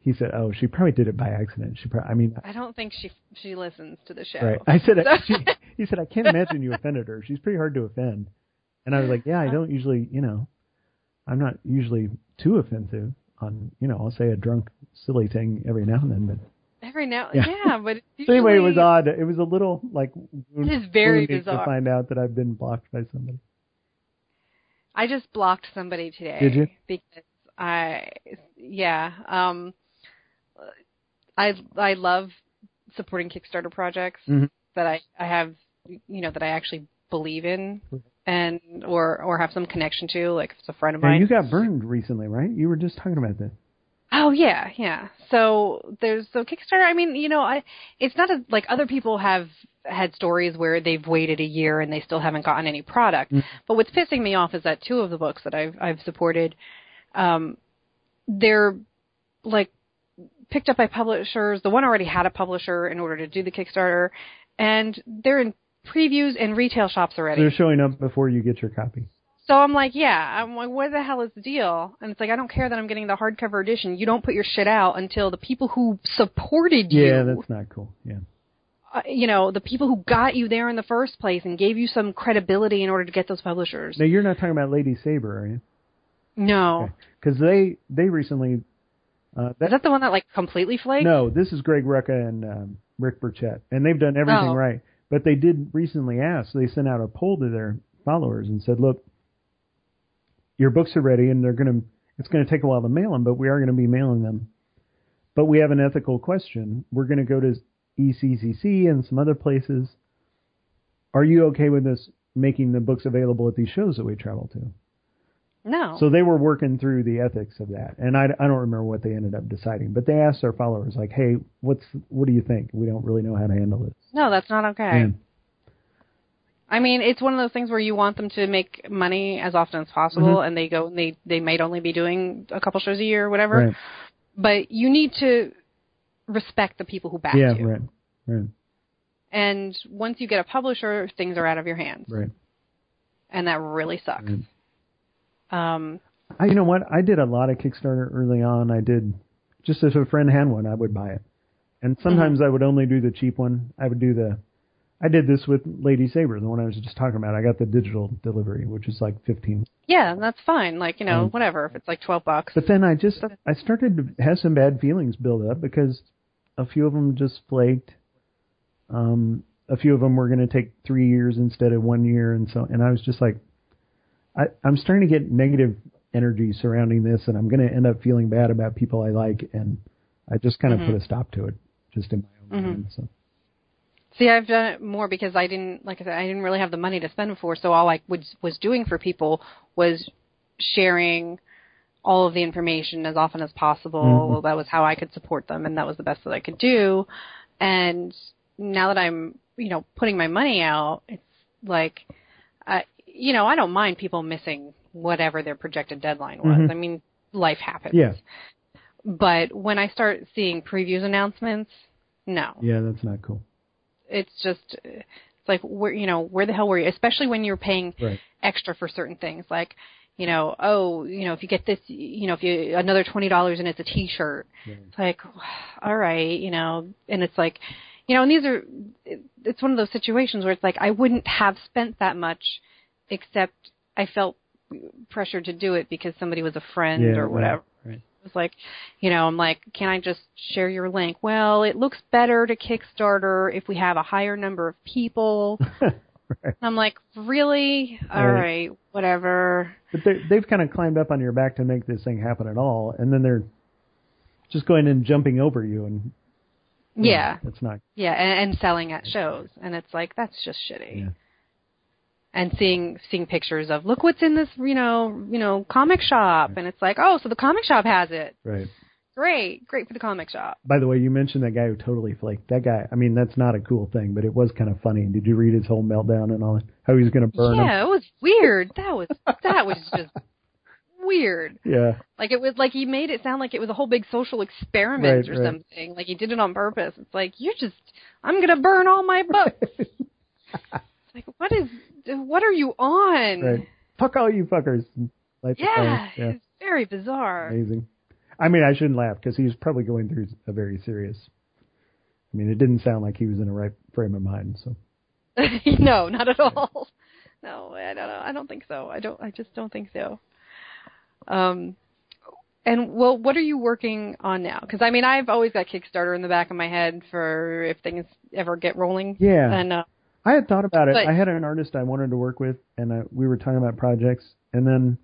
he said, "Oh, she probably did it by accident. She, probably, I mean, I don't think she she listens to the show. right?" I said, she, "He said I can't imagine you offended her. She's pretty hard to offend." And I was like, "Yeah, I don't usually, you know, I'm not usually too offensive. On, you know, I'll say a drunk, silly thing every now and then, but." Every now, Yeah. yeah, but So anyway, it was odd. It was a little like It is very bizarre. to find out that I've been blocked by somebody. I just blocked somebody today. Did you? Because I, yeah, um, I I love supporting Kickstarter projects Mhm. that I I have, you know, that I actually believe in Mhm. and or or have some connection to. Like if it's a friend of mine. And you got burned recently, right? You were just talking about that. Oh yeah, yeah. So there's so Kickstarter. I mean, you know, I it's not a, like other people have had stories where they've waited a year and they still haven't gotten any product. Mm. But what's pissing me off is that two of the books that I've I've supported, um, they're like picked up by publishers. The one already had a publisher in order to do the Kickstarter, and they're in previews and retail shops already. They're showing up before you get your copy. So I'm like, yeah. I'm like, what the hell is the deal? And it's like, I don't care that I'm getting the hardcover edition. You don't put your shit out until the people who supported you, Yeah, that's not cool. Yeah. uh, you know, the people who got you there in the first place and gave you some credibility in order to get those publishers. Now you're not talking about Lady Sabre, are you? No. Because they they recently Uh, Is that the one that like completely flaked? no, this is Greg Rucka and um, Rick Burchett, and they've done everything Oh. right. But they did recently ask. They sent out a poll to their followers and said, "Look, your books are ready, and they're going to. It's going to take a while to mail them, but we are going to be mailing them. But we have an ethical question. We're going to go to ECCC and some other places. Are you okay with us making the books available at these shows that we travel to?" No. So they were working through the ethics of that, and I, I don't remember what they ended up deciding. But they asked their followers, like, "Hey, what's what do you think? We don't really know how to handle this." no, that's not okay. I mean, it's one of those things where you want them to make money as often as possible, Mhm. and they go, and they they might only be doing a couple shows a year or whatever. right. But you need to respect the people who back Yeah. you. Right. Right. And once you get a publisher, things are out of your hands, Right. and that really sucks. right. Um, I, you know what? I did a lot of Kickstarter early on. I did just if a friend had one, I would buy it. And sometimes I would only do the cheap one. I would do the. I did this with Lady Sabre, the one I was just talking about. I got the digital delivery, which is like fifteen. yeah, that's fine. Like you know, Um, whatever. If it's like twelve bucks. But then I just I started to have some bad feelings build up because a few of them just flaked. Um, a few of them were going to take three years instead of one year, and so and I was just like, I, I'm starting to get negative energy surrounding this, and I'm going to end up feeling bad about people I like, and I just kind of Mhm. put a stop to it, just in my own Mhm. mind. So See, I've done it more because I didn't, like I said, I didn't really have the money to spend for. So all I was was doing for people was sharing all of the information as often as possible. Mhm. That was how I could support them, and that was the best that I could do. And now that I'm, you know, putting my money out, it's like, I, you know, I don't mind people missing whatever their projected deadline was. Mhm. I mean, life happens. Yeah. But when I start seeing previews announcements, no yeah, that's not cool. it's just it's like where you know where the hell were you especially when you're paying Right. extra for certain things like you know oh you know if you get this you know if you another twenty dollars and it's a t-shirt Yeah. it's like all right you know and it's like you know and these are it's one of those situations where it's like i wouldn't have spent that much except i felt pressured to do it because somebody was a friend Yeah, or whatever right. it was like, you know, I'm like, can I just share your link? Well, it looks better to Kickstarter if we have a higher number of people. Right. I'm like, really? All Right. right, whatever. But they, they've kind of climbed up on your back to make this thing happen at all, and then they're just going and jumping over you, and know, Yeah, it's not. yeah, and, and selling at shows, and it's like that's just shitty. Yeah. And seeing seeing pictures of look what's in this, you know, you know, comic shop, and it's like, oh, so the comic shop has it. Right. Great, great for the comic shop. By the way, you mentioned that guy who totally flaked. That guy, I mean, that's not a cool thing, but it was kind of funny. Did you read his whole meltdown and all that? How he was going to burn him? Yeah, it was weird. That was that was just weird. Yeah. Like it was like he made it sound like it was a whole big social experiment Right, or right. something. Like he did it on purpose. It's like you're just I'm gonna burn all my books. like what is what are you on? Right. Fuck all you fuckers. The Yeah, yeah. it's very bizarre. Amazing. I mean, I shouldn't laugh because he was probably going through a very serious. I mean, it didn't sound like he was in a right frame of mind. So no, not at all. No, I don't know. I don't think so. I don't. I just don't think so. Um, and well, what are you working on now? Because I mean, I've always got Kickstarter in the back of my head for if things ever get rolling. yeah, And uh, I had thought about it. But- I had an artist I wanted to work with, and I, we were talking about projects, and then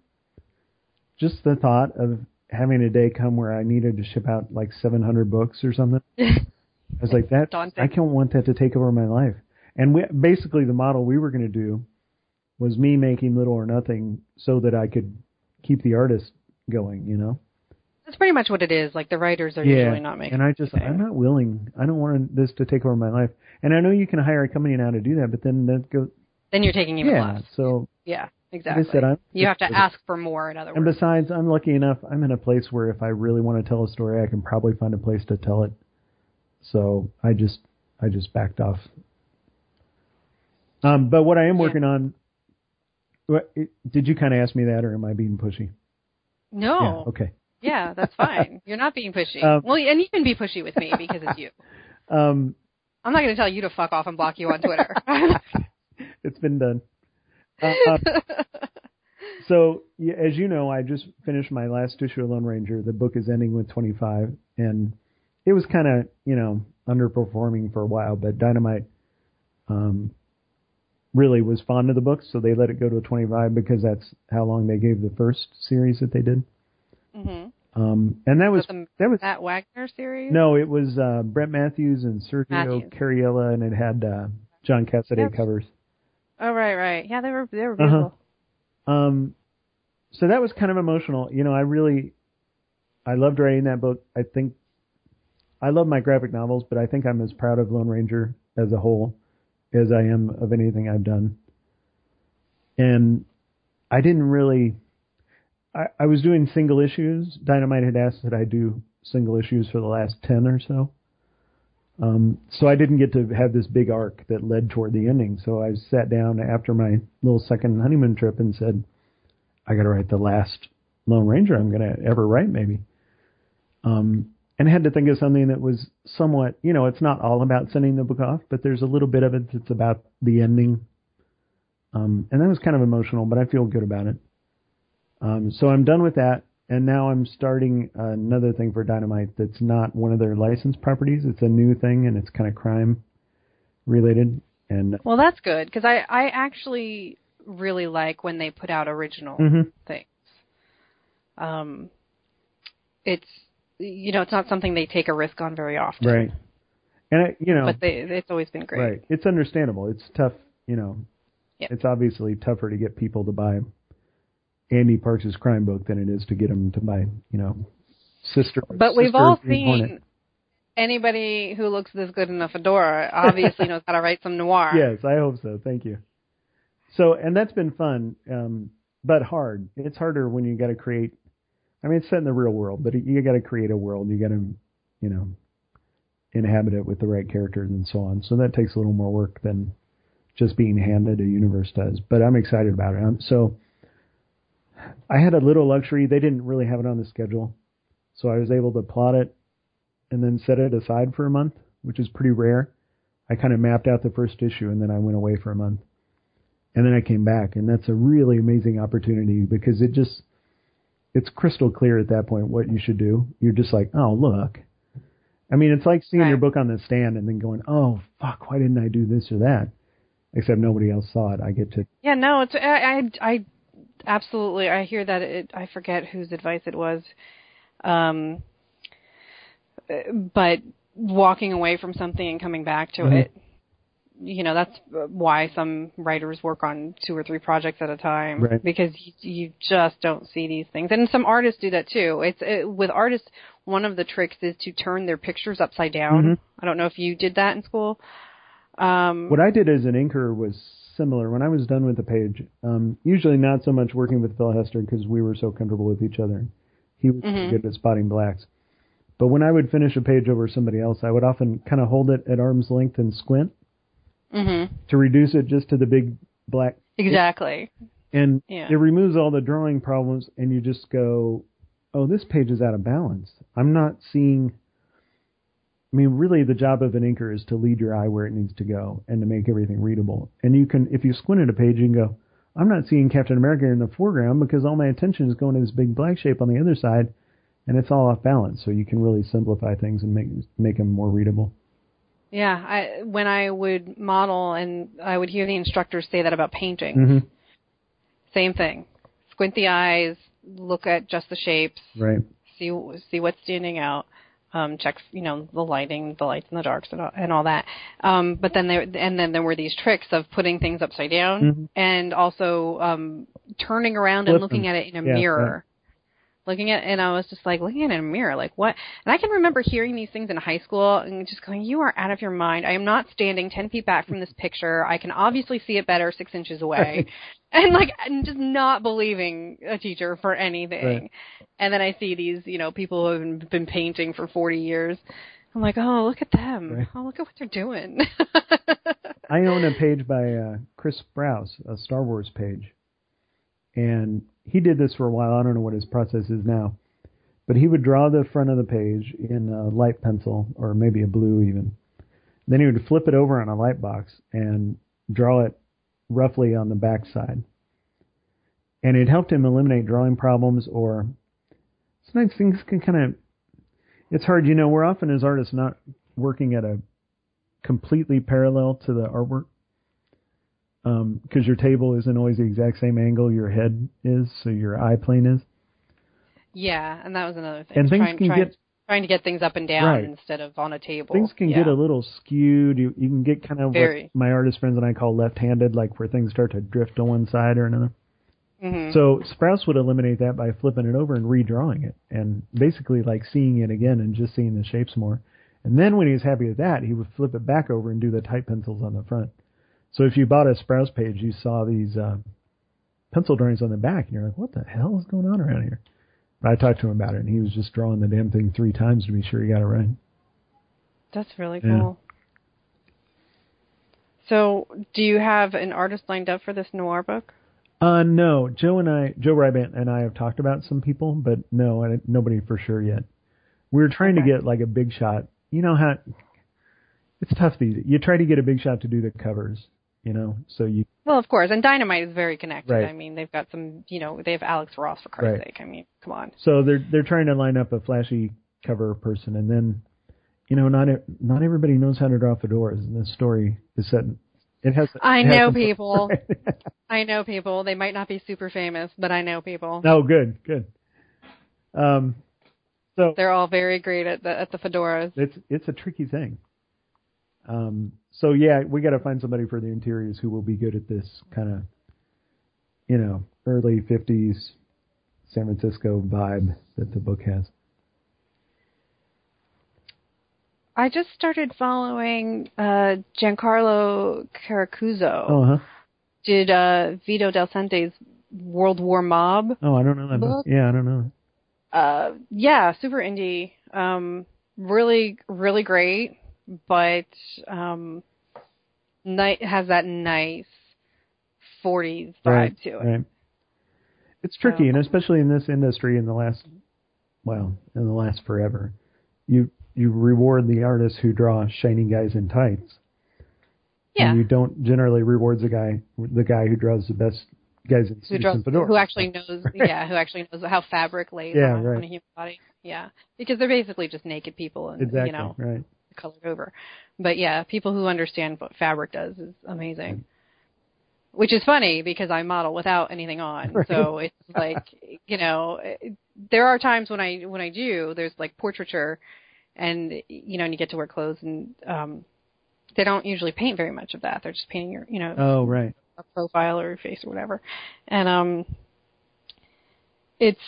just the thought of having a day come where I needed to ship out like 700 books or something. I was like, that Daunting. I can't want that to take over my life. And we, basically, the model we were going to do was me making little or nothing so that I could keep the artist going. You know. that's pretty much what it is. Like the writers are yeah. usually not making. and I just, anything. I'm not willing. I don't want this to take over my life. And I know you can hire a company now to do that, but then that goes. then you're taking even Yeah. less. So Yeah, like exactly. I said, I'm. you have to ask for more. In other words. And besides, I'm lucky enough. I'm in a place where if I really want to tell a story, I can probably find a place to tell it. So I just, I just backed off. Um, but what I am Yeah. working on. What, did you kind of ask me that, or am I being pushy? no. Yeah. Okay. Yeah, that's fine. You're not being pushy. Um, well, and you can be pushy with me because it's you. Um, I'm not going to tell you to fuck off and block you on Twitter. it's been done. Uh, uh, so as you know, I just finished my last issue of Lone Ranger. The book is ending with 25, and it was kind of you know underperforming for a while, but Dynamite um, really was fond of the book, so they let it go to a 25 because that's how long they gave the first series that they did. Mhm. Um, and that was that was Matt Wagner series. no, it was uh, Brett Matthews and Sergio Matthews. Cariello, and it had uh, John Cassaday covers. Oh right, right. Yeah, they were they were Uh-huh. beautiful. Um, so that was kind of emotional. You know, I really, I loved writing that book. I think, I love my graphic novels, but I think I'm as proud of Lone Ranger as a whole as I am of anything I've done. And I didn't really, I, I was doing single issues. Dynamite had asked that I do single issues for the last 10 or so. Um, so I didn't get to have this big arc that led toward the ending. So I sat down after my little second honeymoon trip and said, I got to write the last Lone Ranger I'm going to ever write, maybe. Um, and had to think of something that was somewhat, you know, it's not all about sending the book off, but there's a little bit of it that's about the ending. Um, and that was kind of emotional, but I feel good about it. Um, so I'm done with that, and now I'm starting another thing for Dynamite that's not one of their licensed properties. It's a new thing, and it's kind of crime related. And Well, that's good because I I actually really like when they put out original Mhm. things. Um, it's you know it's not something they take a risk on very often. right, and I, you know, But they it's always been great. Right. It's understandable. It's tough, you know. Yep. It's obviously tougher to get people to buy Ande Parks' crime book than it is to get him to my, you know, Sister. But we've all seen Hornet. anybody who looks this good in a fedora obviously knows how to write some noir. Yes, I hope so. Thank you. So, and that's been fun, um, but hard. It's harder when you got to create. I mean, it's set in the real world, but you got to create a world. You got to, you know, inhabit it with the right characters and so on. So that takes a little more work than just being handed a universe does. But I'm excited about it. Um, so I had a little luxury. They didn't really have it on the schedule, so I was able to plot it and then set it aside for a month, which is pretty rare. I kind of mapped out the first issue and then I went away for a month. And then I came back and that's a really amazing opportunity because it just it's crystal clear at that point what you should do. You're just like, "Oh, look." I mean, it's like seeing your book on the stand and then going, "Oh, fuck, why didn't I do this or that?" Except nobody else saw it. I get to Yeah, no, it's I I, I absolutely I hear that it I forget whose advice it was. Um but walking away from something and coming back to Mhm. it you know that's why some writers work on two or three projects at a time Right. because you, you just don't see these things and some artists do that too it's it, with artists one of the tricks is to turn their pictures upside down Mhm. i don't know if you did that in school um What I did as an inker was similar. When I was done with the page, um, usually not so much working with Phil Hester because we were so comfortable with each other. He was Mhm. good at spotting blacks. But when I would finish a page over somebody else, I would often kind of hold it at arm's length and squint mhm to reduce it just to the big black. exactly And Yeah. it removes all the drawing problems, and you just go, "Oh, this page is out of balance. I'm not seeing." I mean, really, the job of an inker is to lead your eye where it needs to go and to make everything readable. And you can, if you squint at a page, you can go, "I'm not seeing Captain America in the foreground because all my attention is going to this big black shape on the other side, and it's all off balance." So you can really simplify things and make make them more readable. Yeah, I when I would model and I would hear the instructors say that about painting. hmm Same thing. Squint the eyes, look at just the shapes, Right. see see what's standing out. Um, check, you know, the lighting, the lights and the darks, and all, and all that. Um, but then there, and then there were these tricks of putting things upside down, Mhm. and also um, turning around Flip and looking them. at it in a Yeah, mirror. Looking at, and I was just like looking at it in a mirror, like what? And I can remember hearing these things in high school and just going, "You are out of your mind. I am not standing ten feet back from this picture. I can obviously see it better six inches away." and like, and just not believing a teacher for anything. Right. And then I see these, you know, people who have been painting for forty years. I'm like, "Oh, look at them! Right. Oh, look at what they're doing." I own a page by uh, Chris Sprouse, a Star Wars page, and he did this for a while. I don't know what his process is now, but he would draw the front of the page in a light pencil or maybe a blue even. Then he would flip it over on a light box and draw it roughly on the back side. and it helped him eliminate drawing problems or sometimes things can kind of it's hard you know we're often as artists not working at a completely parallel to the artwork because um, your table isn't always the exact same angle your head is so your eye plane is yeah and that was another thing and things trying, can trying, get trying to get things up and down Right. instead of on a table things can yeah. get a little skewed you, you can get kind of Very. what my artist friends and i call left-handed like where things start to drift to one side or another Mhm. So Sprouse would eliminate that by flipping it over and redrawing it, and basically like seeing it again and just seeing the shapes more. And then when he was happy with that, he would flip it back over and do the type pencils on the front. So if you bought a Sprouse page, you saw these uh, pencil drawings on the back, and you're like, "What the hell is going on around here?" But I talked to him about it, and he was just drawing the damn thing three times to be sure he got it right. That's really Yeah. cool. So, do you have an artist lined up for this noir book? Uh, no, Joe and I, Joe Rybandt and I have talked about some people, but no, I, nobody for sure yet. We are trying Okay. to get like a big shot. You know how it's tough these. You try to get a big shot to do the covers, you know, so you Well, of course, and Dynamite is very connected. Right. I mean, they've got some, you know, they have Alex Ross for Christ's Right. sake. I mean, come on. so they're they're trying to line up a flashy cover person, and then you know not not everybody knows how to draw fedoras, and this story is set. in- It has. I it has know people. I know people. They might not be super famous, but I know people. No, good, good. Um, so They're all very great at the at the fedoras. it's it's a tricky thing. Um, so yeah, we got to find somebody for the interiors who will be good at this kind of, you know, early '50s San Francisco vibe that the book has. I just started following uh Giancarlo Caracuzzo. Oh, huh. Did uh Vito Delsante's World War Mob. Oh, I don't know that. Book? Book. Yeah, I don't know. Uh yeah, super indie. Um really really great, but um night has that nice 40s vibe right, to it. right. It's tricky, So- and especially in this industry, in the last, well, in the last forever, you you reward the artists who draw shiny guys in tights. Yeah. And you don't generally reward the guy the guy who draws the best guys in who suits draws, and fedoras. who actually knows yeah who actually knows how fabric lays Yeah, on, right. on a human body yeah because they're basically just naked people and exactly you know right. Colored over but yeah people who understand what fabric does is amazing which is funny because I model without anything on Right. so it's like you know there are times when I when I do there's like portraiture and you know and you get to wear clothes and um they don't usually paint very much of that they're just painting your you know Oh, right. a profile or your face or whatever. And um it's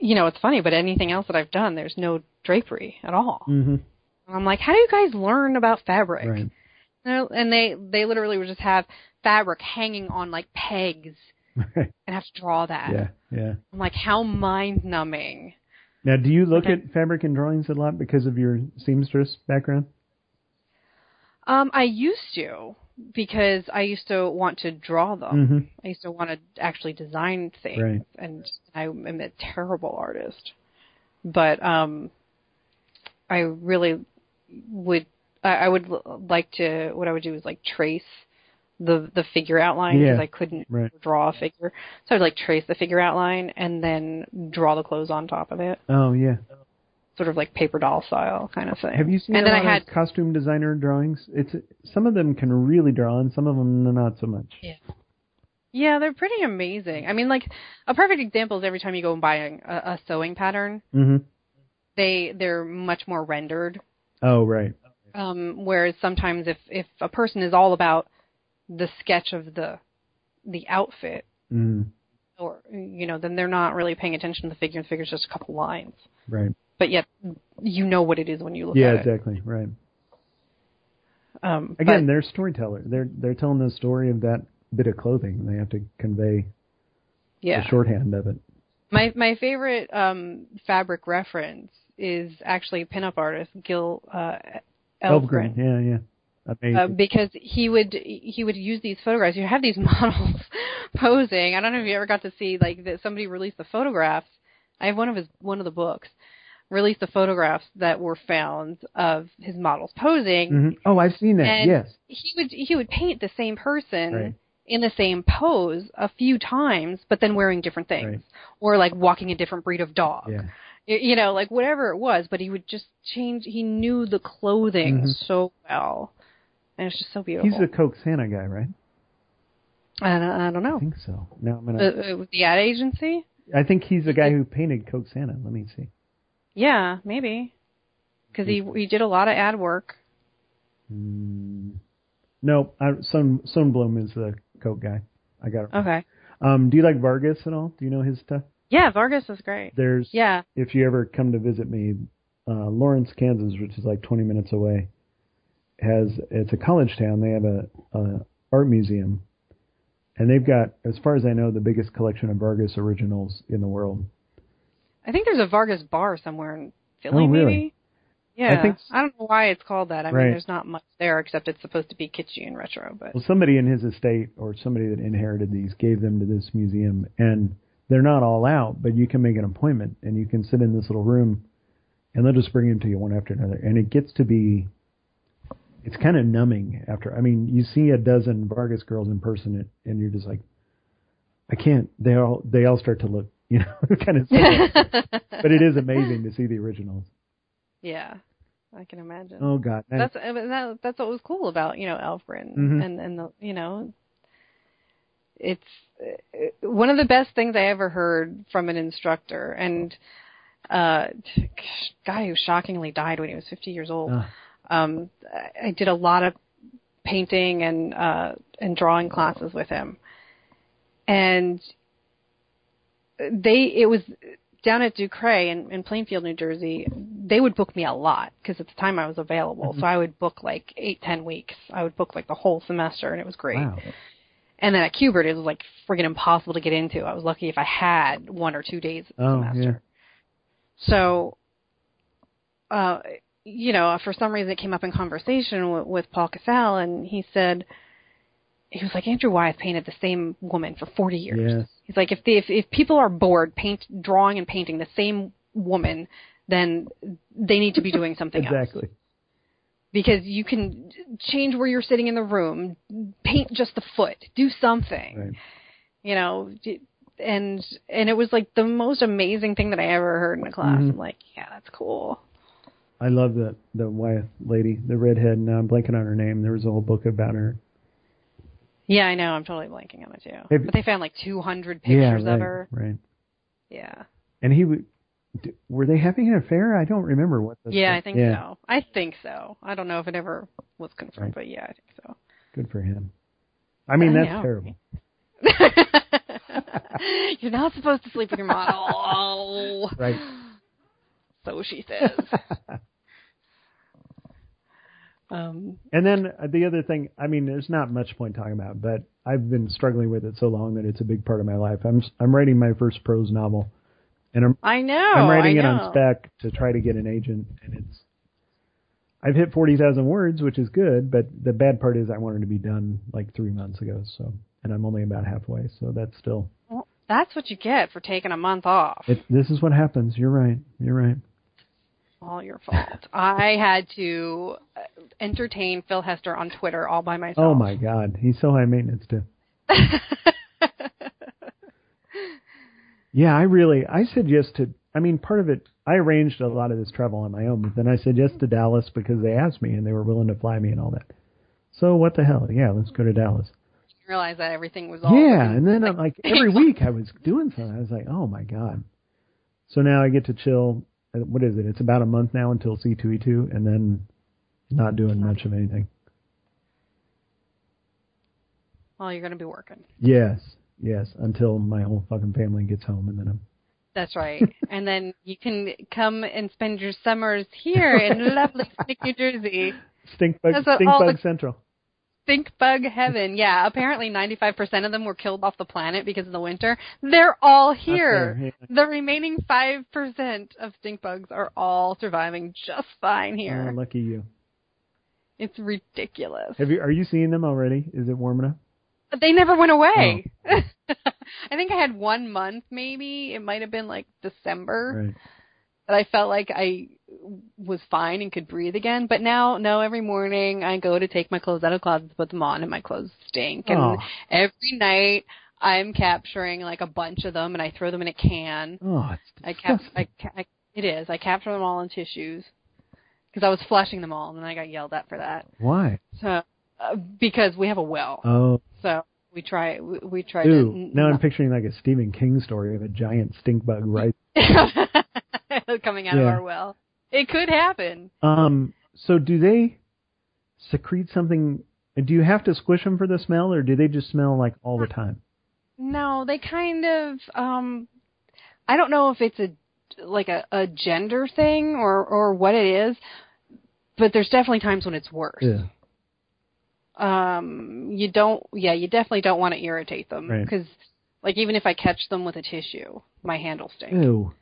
you know, it's funny, but anything else that I've done, there's no drapery at all. hmm And I'm like, how do you guys learn about fabric? Right. And they they literally would just have fabric hanging on like pegs Right. and have to draw that. Yeah. Yeah. I'm like, how mind numbing. Now, do you look Okay. at fabric and drawings a lot because of your seamstress background? Um, I used to because I used to want to draw them. hmm I used to want to actually design things, Right. and I am a terrible artist. But um, I really would. I, I would like to. What I would do is like trace the the figure outline because Yeah. I couldn't Right. draw a figure, so I'd like trace the figure outline and then draw the clothes on top of it, Oh, yeah. sort of like paper doll style kind of thing. Have you seen And a then lot I had of costume designer drawings? It's some of them can really draw, and some of them not so much. Yeah, Yeah, they're pretty amazing. I mean, like a perfect example is every time you go and buy a, a sewing pattern, hmm they they're much more rendered. Oh, right. Um, whereas sometimes if if a person is all about the sketch of the the outfit, Mm, or you know, then they're not really paying attention to the figure. The figure's just a couple lines, right. but yet you know what it is when you look Yeah, at exactly. It. Yeah, exactly. Right. Um, Again, but- they're storytellers. They're they're telling the story of that bit of clothing. They have to convey yeah. the shorthand of it. My my favorite um, fabric reference is actually a pinup artist Gil uh, Elvgren. Yeah, yeah. Amazing. Uh, because he would he would use these photographs. You have these models posing. I don't know if you ever got to see like that somebody released the photographs. I have one of his one of the books released the photographs that were found of his models posing. hmm Oh, I've seen that. and yes. he would he would paint the same person Right. in the same pose a few times, but then wearing different things, Right. or like walking a different breed of dog. Yeah. You know, like whatever it was, but he would just change. He knew the clothing Mhm. so well, and it's just so beautiful. He's the Coke Santa guy, right? I don't, I don't I know. think so. No, I'm gonna. Uh, uh, the ad agency? I think he's the guy who painted Coke Santa. Let me see. Yeah, maybe. Because he he did a lot of ad work. Mm, no, I, Son Sundblom is the Coke guy. I got it. Okay. Um, do you like Vargas at all? Do you know his stuff? Yeah, Vargas is great. There's Yeah. if you ever come to visit me, uh, Lawrence, Kansas, which is like 20 minutes away, has it's a college town. They have a, a art museum, and they've got, as far as I know, the biggest collection of Vargas originals in the world. I think there's a Vargas bar somewhere in Philly, Oh, really? maybe. Yeah. I think- I don't know why it's called that. I Right. mean, there's not much there except it's supposed to be kitschy and retro, but Well, somebody in his estate or somebody that inherited these gave them to this museum, and they're not all out, but you can make an appointment and you can sit in this little room, and they'll just bring them to you one after another, and it gets to be, it's kind of numbing after. I mean, you see a dozen Vargas girls in person, and you're just like, I can't. They all they all start to look, you know, kind of. but it is amazing to see the originals. yeah, I can imagine. Oh God, That's that, that's what was cool about you know Elvgren Mhm. and and the you know it's uh, one of the best things I ever heard from an instructor and uh guy who shockingly died when he was 50 years old. uh, Um I did a lot of painting and uh and drawing classes with him. And they it was down at Ducret in, in Plainfield, New Jersey, they would book me a lot because at the time I was available. So I would book like eight, ten weeks. I would book like the whole semester, and it was great. wow. And then at Kubert, it was like friggin' impossible to get into. I was lucky if I had one or two days Oh, semester. So, uh, you know, for some reason it came up in conversation with, with Paul Casal, and he said, he was like, Andrew Wyeth painted the same woman for 40 years. Yes. He's like, if, they, if if people are bored paint drawing and painting the same woman, then they need to be doing something else Exactly. Because you can change where you're sitting in the room, paint just the foot, do something, Right. you know. And and it was like the most amazing thing that I ever heard in a class. Mhm. I'm like, yeah, that's cool. I love the the Wyeth lady, the redhead. Now I'm blanking on her name. There was a whole book about her. Yeah, I know. I'm totally blanking on it too. But they found like 200 yeah, pictures right, of her. right. Yeah. And he would. Were they having an affair? I don't remember what. The, Yeah, I think yeah, so. I think so. I don't know if it ever was confirmed, Right. but yeah, I think so. Good for him. I mean, I that's know. terrible. You're not supposed to sleep with your model. Right. So she says. Um, And then uh, the other thing, I mean, there's not much point talking about, but I've been struggling with it so long that it's a big part of my life. I'm I'm writing my first prose novel, and I'm I know. I'm writing I it on spec to try to get an agent, and it's I've hit forty thousand words, which is good, but the bad part is I wanted to be done like three months ago, so and I'm only about halfway, so that's still Well, that's what you get for taking a month off. it. This is what happens. You're right. You're right. all your fault. I had to uh, entertain Phil Hester on Twitter all by myself. Oh my God, he's so high maintenance too. Yeah, I really I said yes to. I mean, part of it I arranged a lot of this travel on my own, but then I said yes to Dallas because they asked me and they were willing to fly me and all that. So what the hell? Yeah, let's go to Dallas. realize that everything was all Yeah, and then I'm like every week I was doing something. I was like, oh my god. So now I get to chill. What is it? It's about a month now until C2E2, and then not doing much of anything. well, you're going to be working. Yes, yes, until my whole fucking family gets home, and then I'm. That's right. and then you can come and spend your summers here in lovely Stink, New Jersey. Stink bug, stink bug the- central. Stink bug heaven. Yeah, apparently 95% of them were killed off the planet because of the winter. They're all here. there, yeah. The remaining 5% of stink bugs are all surviving just fine Oh, here. lucky you. It's ridiculous. Have you? Are you seeing them already? Is it warm enough? They never went away. Oh. I think I had one month maybe. It might have been like December Right. that I felt like I was fine and could breathe again. But now, no, every morning I go to take my clothes out of the closet to put them on, and my clothes stink. And Oh. every night I'm capturing like a bunch of them, and I throw them in a can. Oh, it's I cap, disgusting. I, I, it is. I capture them all in tissues because I was flushing them all, and then I got yelled at for that. Why? So uh, because we have a well, Oh, so we try we, we try ooh. to. Now I'm picturing like a Stephen King story of a giant stink bug right coming out of our well. It could happen. Um. So do they secrete something? Do you have to squish them for the smell, or do they just smell like all the time? No, they kind of. um I don't know if it's a like a, a gender thing or or what it is, but there's definitely times when it's worse. Yeah. Um, you don't. Yeah, you definitely don't want to irritate them Right. because, like, even if I catch them with a tissue, my hand will stink. Ew.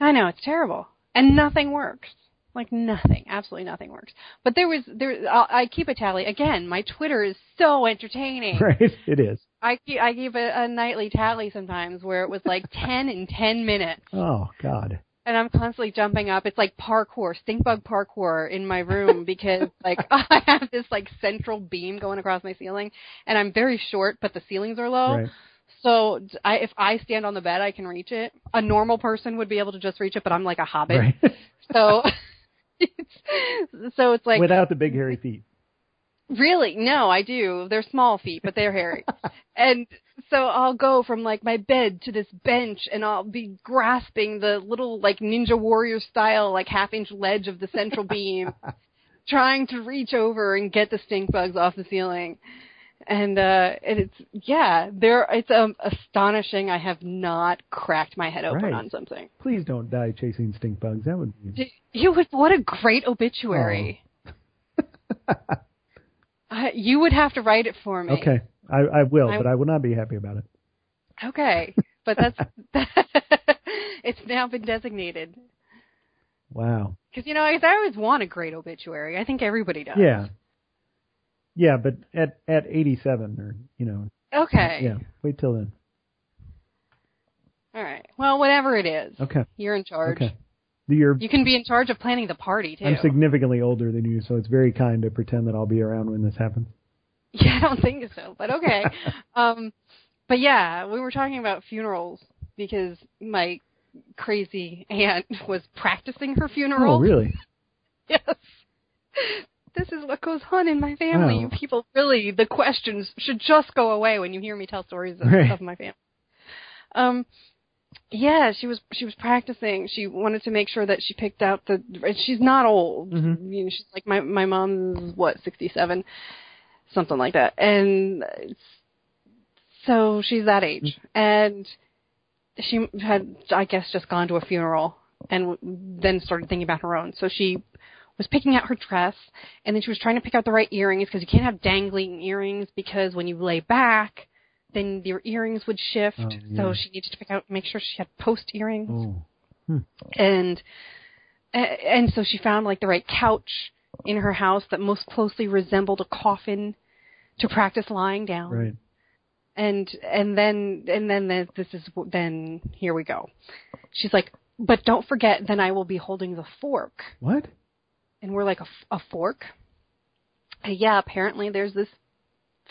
I know it's terrible, and nothing works. Like nothing, absolutely nothing works. But there was there. I I keep a tally again. My Twitter is so entertaining. Right. It is. I keep I keep a, a nightly tally sometimes where it was like ten in ten minutes, Oh God. And I'm constantly jumping up. It's like parkour, stink bug parkour in my room because like I have this like central beam going across my ceiling, and I'm very short, but the ceilings are low. Right. So I, if I stand on the bed, I can reach it. A normal person would be able to just reach it, but I'm like a hobbit. Right. So, it's, so it's like Without the big hairy feet. Really no, I do. They're small feet, but they're hairy. and so I'll go from like my bed to this bench, and I'll be grasping the little like ninja warrior style like half inch ledge of the central beam, trying to reach over and get the stink bugs off the ceiling. And uh and it's yeah, there it's um, astonishing I have not cracked my head open Right. on something. Please don't die chasing stink bugs. That would be. You would what a great obituary. I, you would have to write it for me. Okay. I, I will, I- but I will not be happy about it. Okay. But that's that, it's now been designated. Wow. Because you know, I, I always want a great obituary. I think everybody does. Yeah. Yeah, but at at 87 or you know. Okay. Yeah. Wait till then. All right. Well, whatever it is, Okay. you're in charge. Okay. You're You can be in charge of planning the party too. I'm significantly older than you, so it's very kind to pretend that I'll be around when this happens. Yeah, I don't think so, but okay. um, but yeah, we were talking about funerals because my crazy aunt was practicing her funeral. Oh, really? Yes. This is what goes on in my family. Wow. You people really, the questions should just go away when you hear me tell stories of, Right. of my family. Um, yeah, she was she was practicing. She wanted to make sure that she picked out the. She's not old. Mhm. You know, she's like my my mom's what sixty seven, something like that, and it's- so she's that age, and she had I guess just gone to a funeral and then started thinking about her own. So she was picking out her dress, and then she was trying to pick out the right earrings because you can't have dangling earrings because when you lay back, then your earrings would shift. Oh, So she needed to pick out, make sure she had post earrings, Oh. and and so she found like the right couch in her house that most closely resembled a coffin to practice lying down Right. and and then and then the- this is then here we go. She's like, but don't forget, then I will be holding the fork, What? and we're like a fork. Uh, yeah, apparently there's this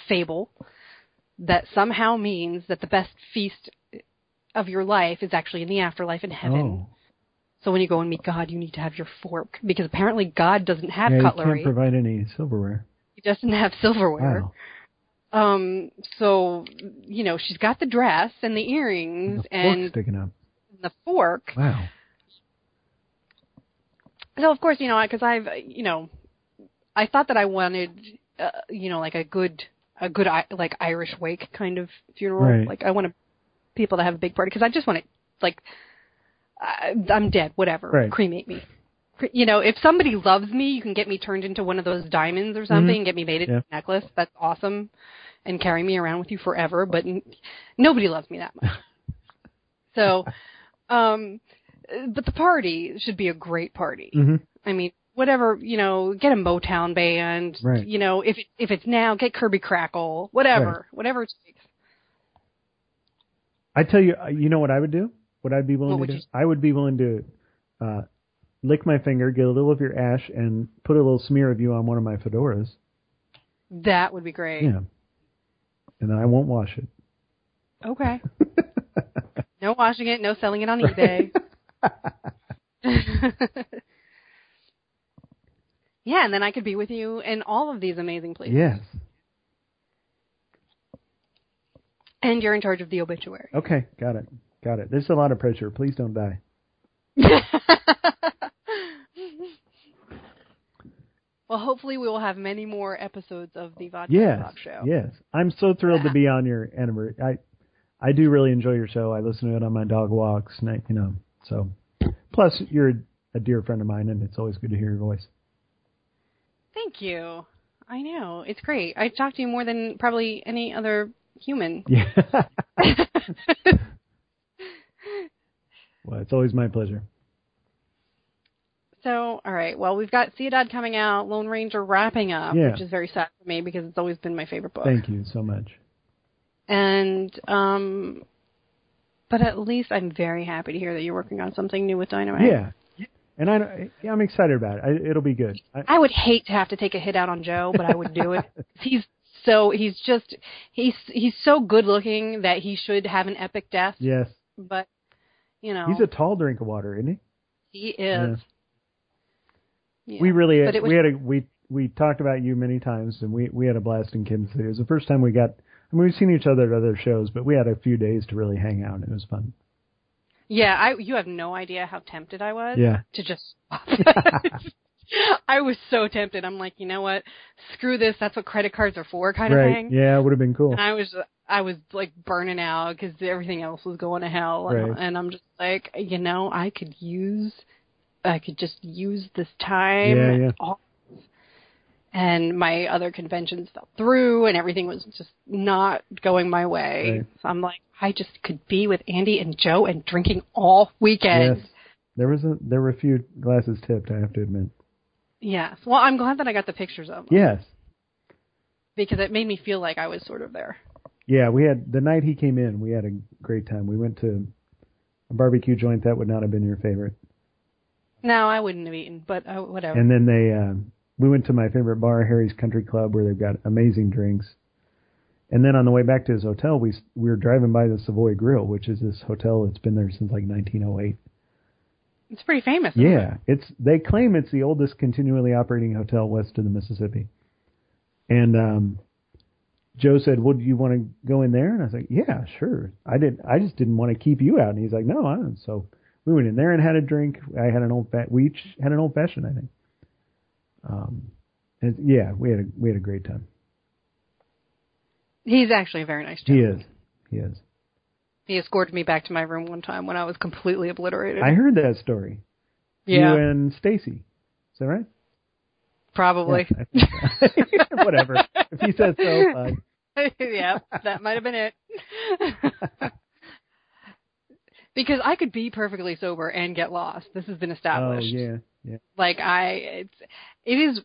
fable that somehow means that the best feast of your life is actually in the afterlife in heaven. Oh. So when you go and meet God, you need to have your fork because apparently God doesn't have yeah, cutlery. can't provide any silverware. he doesn't have silverware. Wow. Um, so you know she's got the dress and the earrings and The and sticking up. the fork. Wow. So of course, you know, because I've, you know, I thought that I wanted, uh, you know, like a good, a good, I- like Irish wake kind of funeral. Right. Like I wanted people to have a big party because I just want to, like, I, I'm dead, whatever, Right. cremate me. You know, if somebody loves me, you can get me turned into one of those diamonds or something, and get me made into Mm-hmm. Yeah. a necklace. That's awesome, and carry me around with you forever. But n- nobody loves me that much. so, um, but the party should be a great party. hmm I mean, whatever you know, get a Motown band. Right. You know, if it, if it's now, get Kirby Krackle. Whatever, whatever it takes. I tell you, uh, you know what I would do? What I'd be willing What to do? I would be willing to uh, lick my finger, get a little of your ash, and put a little smear of you on one of my fedoras. That would be great. Yeah. And then I won't wash it. Okay. no washing it, no selling it on eBay. yeah, and then I could be with you in all of these amazing places. yes. And you're in charge of the obituary. Okay, got it. Got it. There's a lot of pressure. Please don't die. well, hopefully we will have many more episodes of the Vodka Yes. Talk Show. Yes. I'm so thrilled to be on your anniversary. I I do really enjoy your show. I listen to it on my dog walks, and I, you know. So, plus you're a dear friend of mine, and it's always good to hear your voice. Thank you. I know. It's great. I talk to you more than probably any other human. Yeah. well, it's always my pleasure. So, all right. Well, we've got Ciudad coming out, Lone Ranger wrapping up, Yeah. which is very sad for me because it's always been my favorite book. Thank you so much. And um but at least I'm very happy to hear that you're working on something new with Dynamite. Yeah. And I, yeah, I'm excited about it. I, it'll be good. I, I would hate to have to take a hit out on Joe, but I would do it. he's so he's just he's he's so good looking that he should have an epic death. yes. But you know, He's a tall drink of water, isn't he? he is. Yeah. We really it was- we had a we we talked about you many times, and we we had a blast in Kansas City. It was the first time we got. I mean, we've seen each other at other shows, but we had a few days to really hang out. and It was fun. Yeah, I you have no idea how tempted I was Yeah. to just I was so tempted. I'm like, you know what? Screw this. That's what credit cards are for, kind of right? thing. Yeah, it would have been cool. And I was I was like burning out because everything else was going to hell, and, Right. and I'm just like, you know, I could use, I could just use this time. Yeah, yeah. off. And my other conventions fell through, and everything was just not going my way. Right. So I'm like, I just could be with Ande and Joe and drinking all weekend. Yes. There was a there were a few glasses tipped. I have to admit. Yes. Well, I'm glad that I got the pictures of them Yes. because it made me feel like I was sort of there. Yeah, we had the night he came in. We had a great time. We went to a barbecue joint that would not have been your favorite, No, I wouldn't have eaten, but uh, whatever. and then they uh, we went to my favorite bar, Harry's Country Club, where they've got amazing drinks. And then on the way back to his hotel, we we were driving by the Savoy Grill, which is this hotel that's been there since like 1908. it's pretty famous. Yeah, it's they claim it's the oldest continually operating hotel west of the Mississippi. And um Joe said, "Well, do you want to go in there?" And I was like, "Yeah, sure." I did. I just didn't want to keep you out. And he's like, "No, I don't." So we went in there and had a drink. I had an old fa- we each had an old fashioned, I think. Um, and yeah, we had a we had a great time. He's actually a very nice He is, he is. He escorted me back to my room one time when I was completely obliterated. I heard that story. yeah, You and Stacy, is that right? probably. Yeah, so. Whatever. If he says so, fine. yeah, that might have been it. because I could be perfectly sober and get lost. This has been established. Oh established. yeah, yeah. Like I, it's it is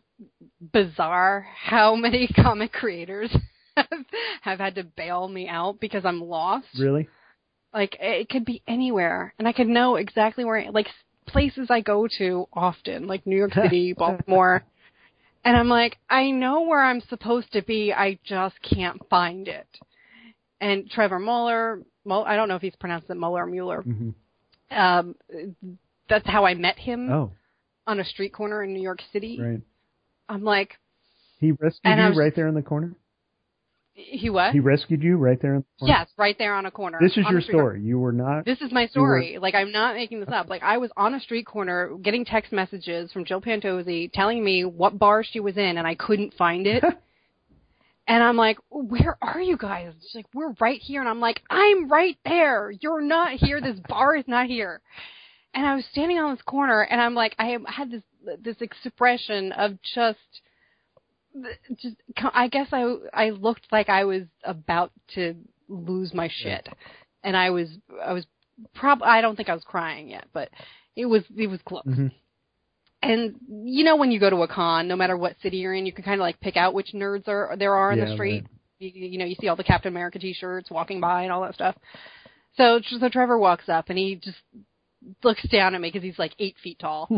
bizarre how many comic creators have, have had to bail me out because I'm lost. Really? Like it could be anywhere, and I could know exactly where, like places I go to often, like New York City, Baltimore. And I'm like, I know where I'm supposed to be, I just can't find it. And Trevor Muller, I don't know if he's pronounced it Muller or Mueller. hmm Um, that's how I met him Oh, on a street corner in New York City. right. I'm like, He rescued you was- right there in the corner. he what? He rescued you right there in the corner. yes, right there on a corner. This is your street corner. story. You were not. This is my story. Like I'm not making this up. Like I was on a street corner getting text messages from Jill Pantozzi telling me what bar she was in and I couldn't find it. and I'm like, "Where are you guys?" She's like, "We're right here." And I'm like, "I'm right there. You're not here. This bar is not here." And I was standing on this corner and I'm like I had this this expression of just just I guess I I looked like I was about to lose my shit. And I was I was prob I don't think I was crying yet, but it was it was close. Mhm. And you know when you go to a con, no matter what city you're in, you can kind of like pick out which nerds are there are in Yeah, the street. right. You, you know, you see all the Captain America t-shirts walking by and all that stuff. So so Trevor walks up and he just looks down at me because he's like eight feet tall,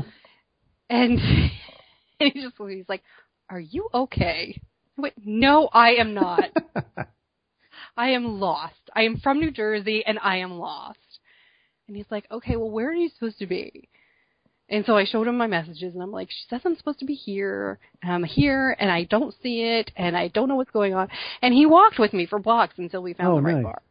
and, and he just he's like, "Are you okay?" I went, "No, I am not. I am lost. I am from New Jersey and I am lost." And he's like, "Okay, well, where are you supposed to be?" And so I showed him my messages, and I'm like, she says I'm supposed to be here, and I'm here, and I don't see it, and I don't know what's going on. And he walked with me for blocks until we found Oh, the right nice. bar.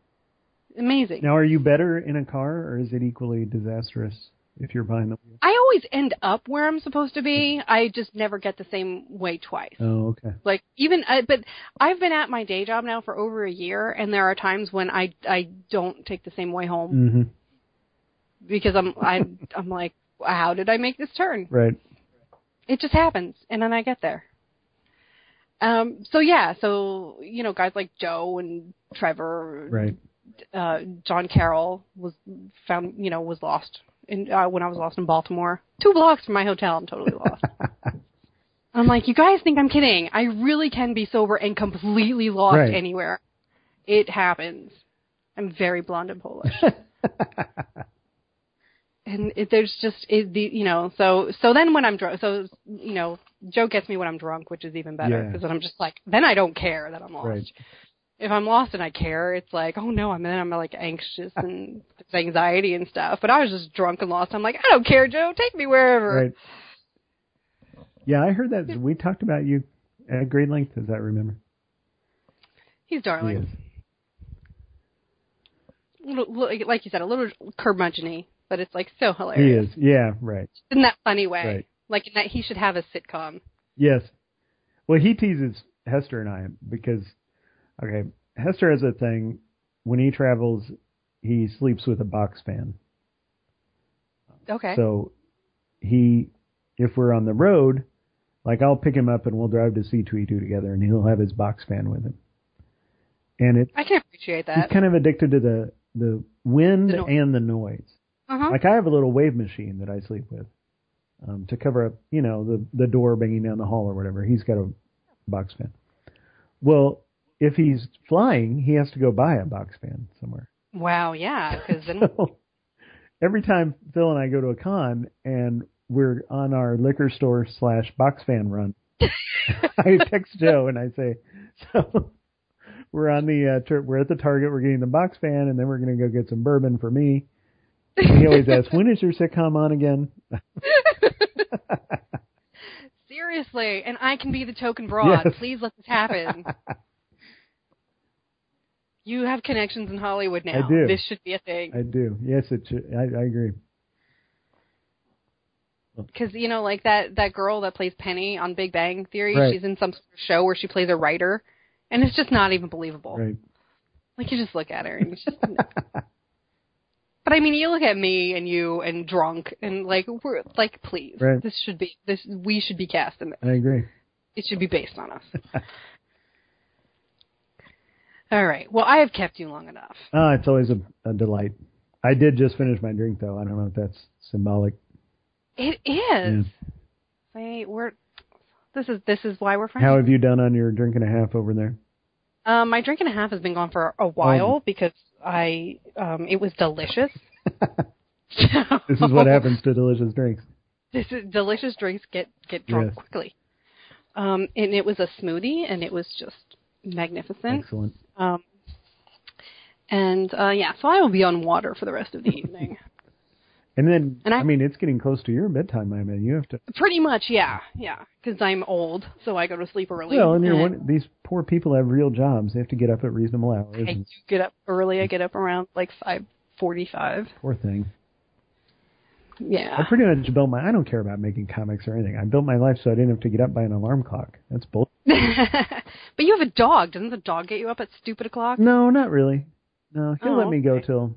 Amazing. Now, are you better in a car, or is it equally disastrous if you're behind the wheel? I always end up where I'm supposed to be. I just never get the same way twice. Oh, okay. Like even, uh, but I've been at my day job now for over a year, and there are times when I I don't take the same way home hmm because I'm I'm I'm like, how did I make this turn? Right. it just happens and then I get there. Um so yeah, so you know, guys like Joe and Trevor Right. uh John Carroll was found you know, was lost in uh, when I was lost in Baltimore. Two blocks from my hotel, I'm totally lost. I'm like, you guys think I'm kidding. I really can be sober and completely lost Right. anywhere. It happens. I'm very blonde and Polish. and it, there's just it, the you know so so then when I'm drunk so you know Joe gets me when I'm drunk which is even better Yeah. because then I'm just like then I don't care that I'm lost. Right. If I'm lost and I care, it's like oh no, I'm then I'm like anxious ah. and anxiety and stuff. But I was just drunk and lost. I'm like I don't care, Joe, take me wherever. Right. Yeah, I heard that. We talked about you at great length, as I remember. He's darling. He is. Little, little- like you said, a little curmudgeon but it's like so hilarious. He is. Yeah, right. in that funny way. Right. Like in that he should have a sitcom. Yes. Well, he teases Hester and I because, okay, Hester has a thing. When he travels, he sleeps with a box fan. Okay. So he, if we're on the road, like I'll pick him up and we'll drive to C2E2 together and he'll have his box fan with him. And it, I can appreciate that. he's kind of addicted to the, the wind The noise. and the noise. Uh-huh. Like I have a little wave machine that I sleep with um, to cover up, you know, the the door banging down the hall or whatever. He's got a box fan. Well, if he's flying, he has to go buy a box fan somewhere. Wow, yeah, because then So every time Phil and I go to a con and we're on our liquor store slash box fan run, I text Joe and I say, so we're on the uh, tur we're at the Target, we're getting the box fan, and then we're going to go get some bourbon for me. And he always asks, when is your sitcom on again? seriously, and I can be the token broad. Yes. Please let this happen. you have connections in Hollywood now. I do. This should be a thing. I do. Yes, it should. I, I agree. Because you know, like that that girl that plays Penny on Big Bang Theory, Right. she's in some sort of show where she plays a writer, and it's just not even believable. Right. Like you just look at her and it's just. But I mean, you look at me and you and drunk and like we're like, please, Right. this should be this. We should be cast in this. I agree. It should be based on us. All right. Well, I have kept you long enough. Ah, it's always a, a delight. I did just finish my drink though. I don't know if that's symbolic. It is. Say we're. This is this is why we're friends. How have you done on your drink and a half over there? Um, my drink and a half has been gone for a while because I um it was delicious. This is what happens to delicious drinks. This is delicious drinks get get drunk Yes. quickly. Um, and it was a smoothie, and it was just magnificent. Excellent. Um, and uh, yeah, so I will be on water for the rest of the evening. And then, And I- I, mean, it's getting close to your bedtime, I mean. You have to. Pretty much, yeah, yeah, because I'm old, so I go to sleep early. Well, and you're one. These poor people have real jobs. They have to get up at reasonable hours. I And do get up early. I get up around like five forty-five. poor thing. Yeah. I pretty much built my. I don't care about making comics or anything. I built my life so I didn't have to get up by an alarm clock. That's bull. but you have a dog. Doesn't the dog get you up at stupid o'clock? No, not really. No, he'll Oh, let me go okay. till.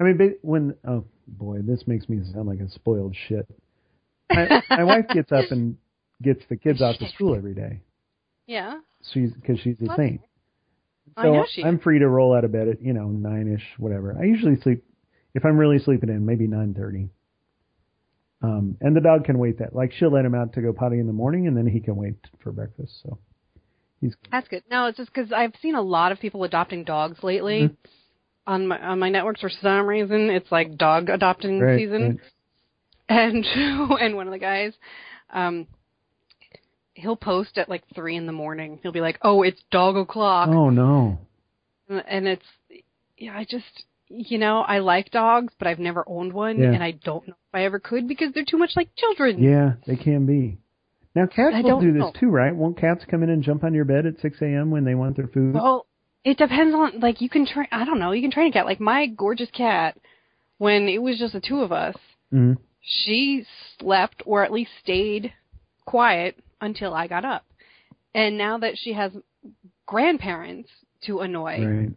I mean, when oh boy, this makes me sound like a spoiled shit. My, my wife gets up and gets the kids off to school every day. Yeah. She's because she's a saint. I So know she. I'm free to roll out of bed at you know nine ish, whatever. I usually sleep if I'm really sleeping in, maybe nine thirty. Um, and the dog can wait that. Like she'll let him out to go potty in the morning, and then he can wait for breakfast. So he's That's good. No, it's just because I've seen a lot of people adopting dogs lately Mm-hmm. On my on my networks for some reason. It's like dog adopting right, season. right. and and one of the guys, um, he'll post at like three in the morning. He'll be like, "Oh, it's dog o'clock," Oh no. and it's yeah. I just you know I like dogs, but I've never owned one, Yeah. and I don't know if I ever could because they're too much like children. Yeah, they can be. Now cats I will don't this know. too, right? Won't cats come in and jump on your bed at six a.m. when they want their food? Well, it depends on like you can train. I don't know. You can train a cat. Like my gorgeous cat, when it was just the two of us, Mhm. she slept or at least stayed quiet until I got up. And now that she has grandparents to annoy, Right.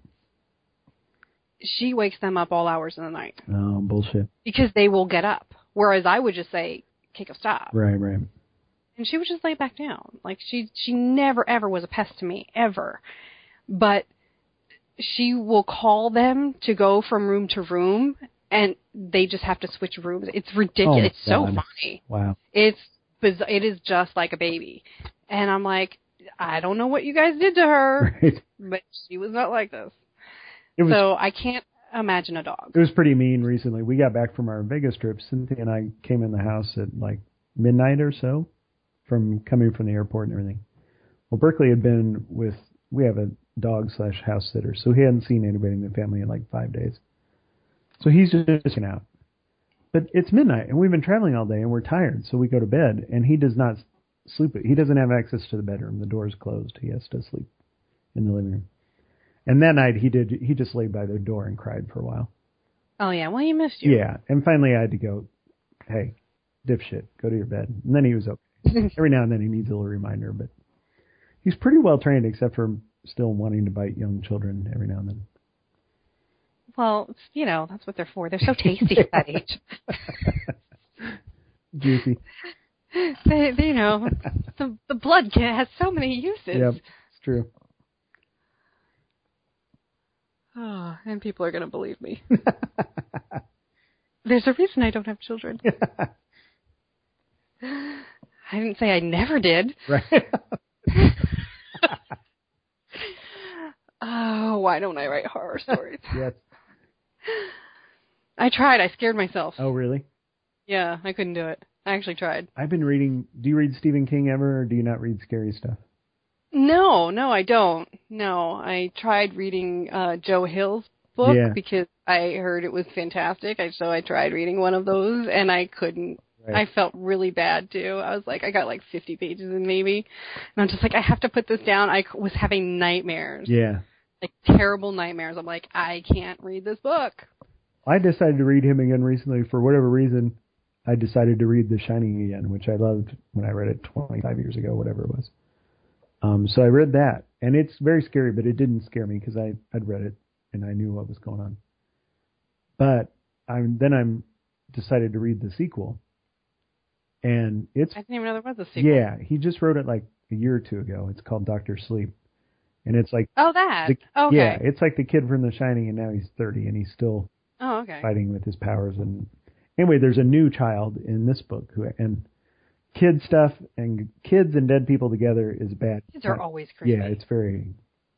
she wakes them up all hours of the night Oh bullshit. because they will get up. Whereas I would just say, kick a stop. Right, right. and she would just lay back down. Like she she never ever was a pest to me ever, but she will call them to go from room to room, and they just have to switch rooms. It's ridiculous. Oh, it's so funny. Wow. It's biz- it is just like a baby, and I'm like, I don't know what you guys did to her, Right. but she was not like this. Was so I can't imagine a dog. it was pretty mean recently. We got back from our Vegas trip. Cynthia and I came in the house at like midnight or so from coming from the airport and everything. Well, Berkeley had been with we have a dog slash house sitter, so he hadn't seen anybody in the family in like five days. So he's just sitting out. But it's midnight and we've been traveling all day and we're tired, so we go to bed and he does not sleep. He doesn't have access to the bedroom. The door's closed. He has to sleep in the living room. And that night he did. He just laid by the door and cried for a while. Oh yeah, well he missed you. Yeah, and finally I had to go. Hey, dipshit, go to your bed. And then he was okay. Every now and then he needs a little reminder, but he's pretty well trained, except for still wanting to bite young children every now and then. Well, you know that's what they're for. They're so tasty at that age. Juicy. they, they, you know, the the blood can, has so many uses. Yep, it's true. Oh, and people are going to believe me. There's a reason I don't have children. I didn't say I never did. right. Oh, why don't I write horror stories? yes. I tried. I scared myself. Oh, really? Yeah, I couldn't do it. I actually tried. I've been reading. Do you read Stephen King ever, or do you not read scary stuff? No, no, I don't. No, I tried reading uh Joe Hill's book Yeah. because I heard it was fantastic. I, so I tried reading one of those and I couldn't. Right. I felt really bad too. I was like, I got like 50 pages in maybe, and I'm just like, I have to put this down. I was having nightmares, Yeah. Like terrible nightmares. I'm like, I can't read this book. I decided to read him again recently for whatever reason. I decided to read The Shining again, which I loved when I read it 25 years ago, whatever it was. Um, so I read that, and it's very scary, but it didn't scare me because I I'd read it and I knew what was going on. But I'm then I'm decided to read the sequel, and it's I didn't even know there was a sequel. yeah he just wrote it like a year or two ago. It's called Doctor Sleep, and it's like Oh, that. the, okay. yeah it's like the kid from The Shining, and now he's 30 and he's still Oh, okay. fighting with his powers and anyway there's a new child in this book who and kid stuff and kids and dead people together is bad Kids are always creepy. yeah it's very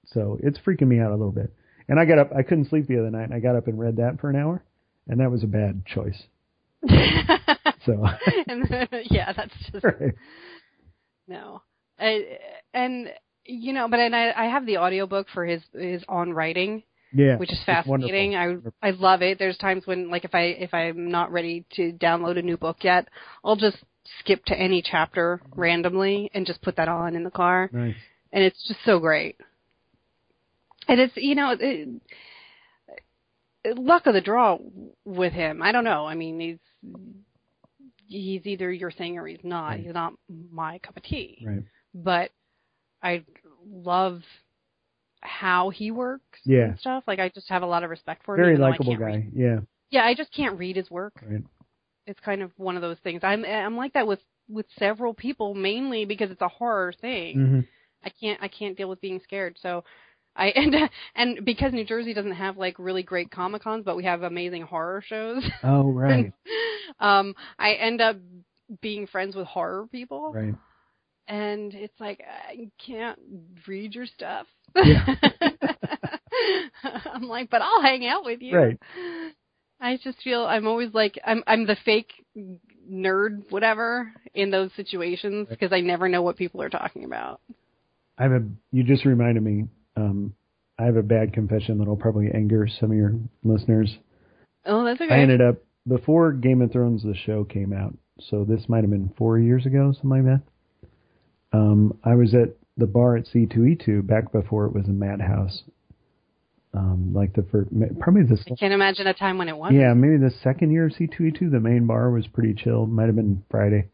so it's freaking me out a little bit and i got up i couldn't sleep the other night and i got up and read that for an hour and that was a bad choice so and yeah, that's just right. no. I, and you know, but and I, I have the audiobook for his his on writing, yeah which is fascinating. I I love it. There's times when like if I if I'm not ready to download a new book yet, I'll just skip to any chapter randomly and just put that on in the car, nice and it's just so great. And it's you know it, luck of the draw with him. I don't know. I mean he's he's either your thing or he's not. Right. He's not my cup of tea right but I love how he works Yeah. and stuff. Like I just have a lot of respect for him. very likable guy read- yeah Yeah, I just can't read his work. right It's kind of one of those things. I'm I'm like that with with several people, mainly because it's a horror thing. hmm I can't I can't deal with being scared. So I and and because New Jersey doesn't have like really great comic cons, but we have amazing horror shows. oh right um, I end up being friends with horror people. right and it's like I can't read your stuff. Yeah. I'm like, but I'll hang out with you. Right. I just feel I'm always like I'm I'm the fake nerd whatever in those situations because I never know what people are talking about. I have a. You just reminded me. Um, I have a bad confession that'll probably anger some of your listeners. Oh, that's okay. I ended up before Game of Thrones the show came out, so this might have been four years ago, something like that. Um, I was at the bar at C2E2 back before it was a madhouse. Um, like the first, probably the. I can't imagine a time when it was. Yeah, maybe the second year of C2E2, the main bar was pretty chill. Might have been Friday.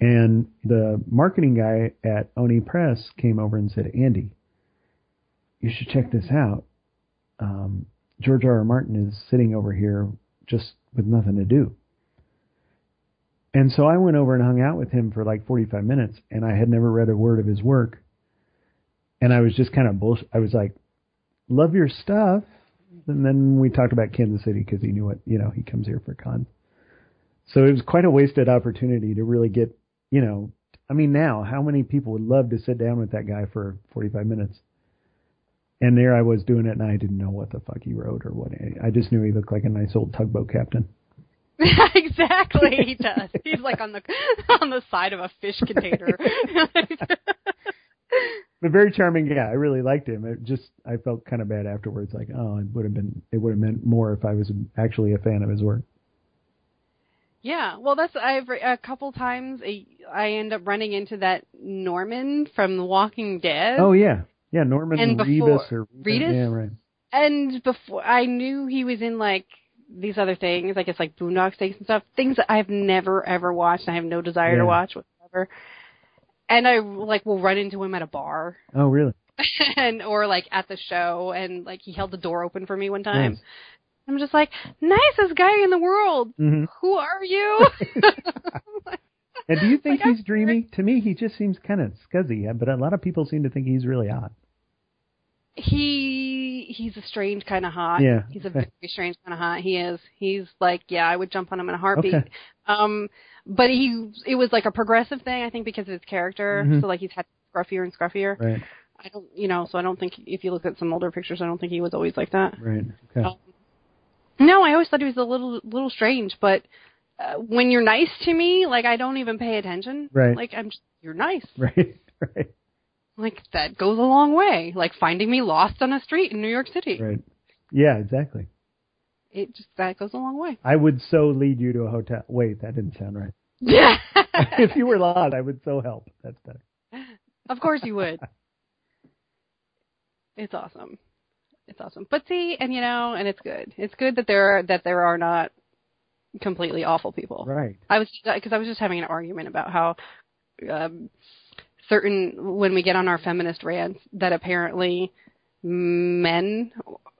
And the marketing guy at Oni Press came over and said, Ande, you should check this out. Um, George R. R. Martin is sitting over here just with nothing to do. And so I went over and hung out with him for like 45 minutes, and I had never read a word of his work. And I was just kind of bullshit. I was like, love your stuff. And then we talked about Kansas City because he knew what, you know, he comes here for con. So it was quite a wasted opportunity to really get, you know, I mean, now, how many people would love to sit down with that guy for 45 minutes? And there I was doing it, and I didn't know what the fuck he wrote or what. I just knew he looked like a nice old tugboat captain. exactly, he does. He's like on the on the side of a fish container. a very charming guy. I really liked him. It just I felt kind of bad afterwards. Like, oh, it would have been it would have meant more if I was actually a fan of his work. Yeah, well, that's I've a couple times I end up running into that Norman from The Walking Dead. Oh yeah, yeah, Norman and before, or Reedus. Yeah, right. And before I knew he was in like these other things, I guess like Boondock Saints and stuff, things that I've never ever watched. And I have no desire yeah. to watch whatsoever. And I like will run into him at a bar. Oh really? and or like at the show, and like he held the door open for me one time. Nice. I'm just like, nicest guy in the world. Mm-hmm. Who are you? and do you think Like, he's dreamy? To me, he just seems kind of scuzzy, but a lot of people seem to think he's really odd. he he's a strange kind of hot. Yeah. He's a very strange kind of hot. He is. He's like, yeah, I would jump on him in a heartbeat. Okay. Um, but he it was like a progressive thing, I think, because of his character. Mhm. So like he's had scruffier and scruffier. Right, I don't, you know, so I don't think if you look at some older pictures, I don't think he was always like that. right. Okay. Um, no, I always thought he was a little little strange, but. Uh, when you're nice to me, like I don't even pay attention. Right. Like I'm just, you're nice. Right, right, Like that goes a long way. Like finding me lost on a street in New York City. right. Yeah, exactly. It just that goes a long way. I would so lead you to a hotel. Wait, that didn't sound right. Yeah. if you were lost, I would so help. That's better. of course you would. It's awesome. It's awesome. But see, and you know, and it's good. It's good that there are that there are not completely awful people. Right. I was because I was just having an argument about how um, certain when we get on our feminist rants that apparently men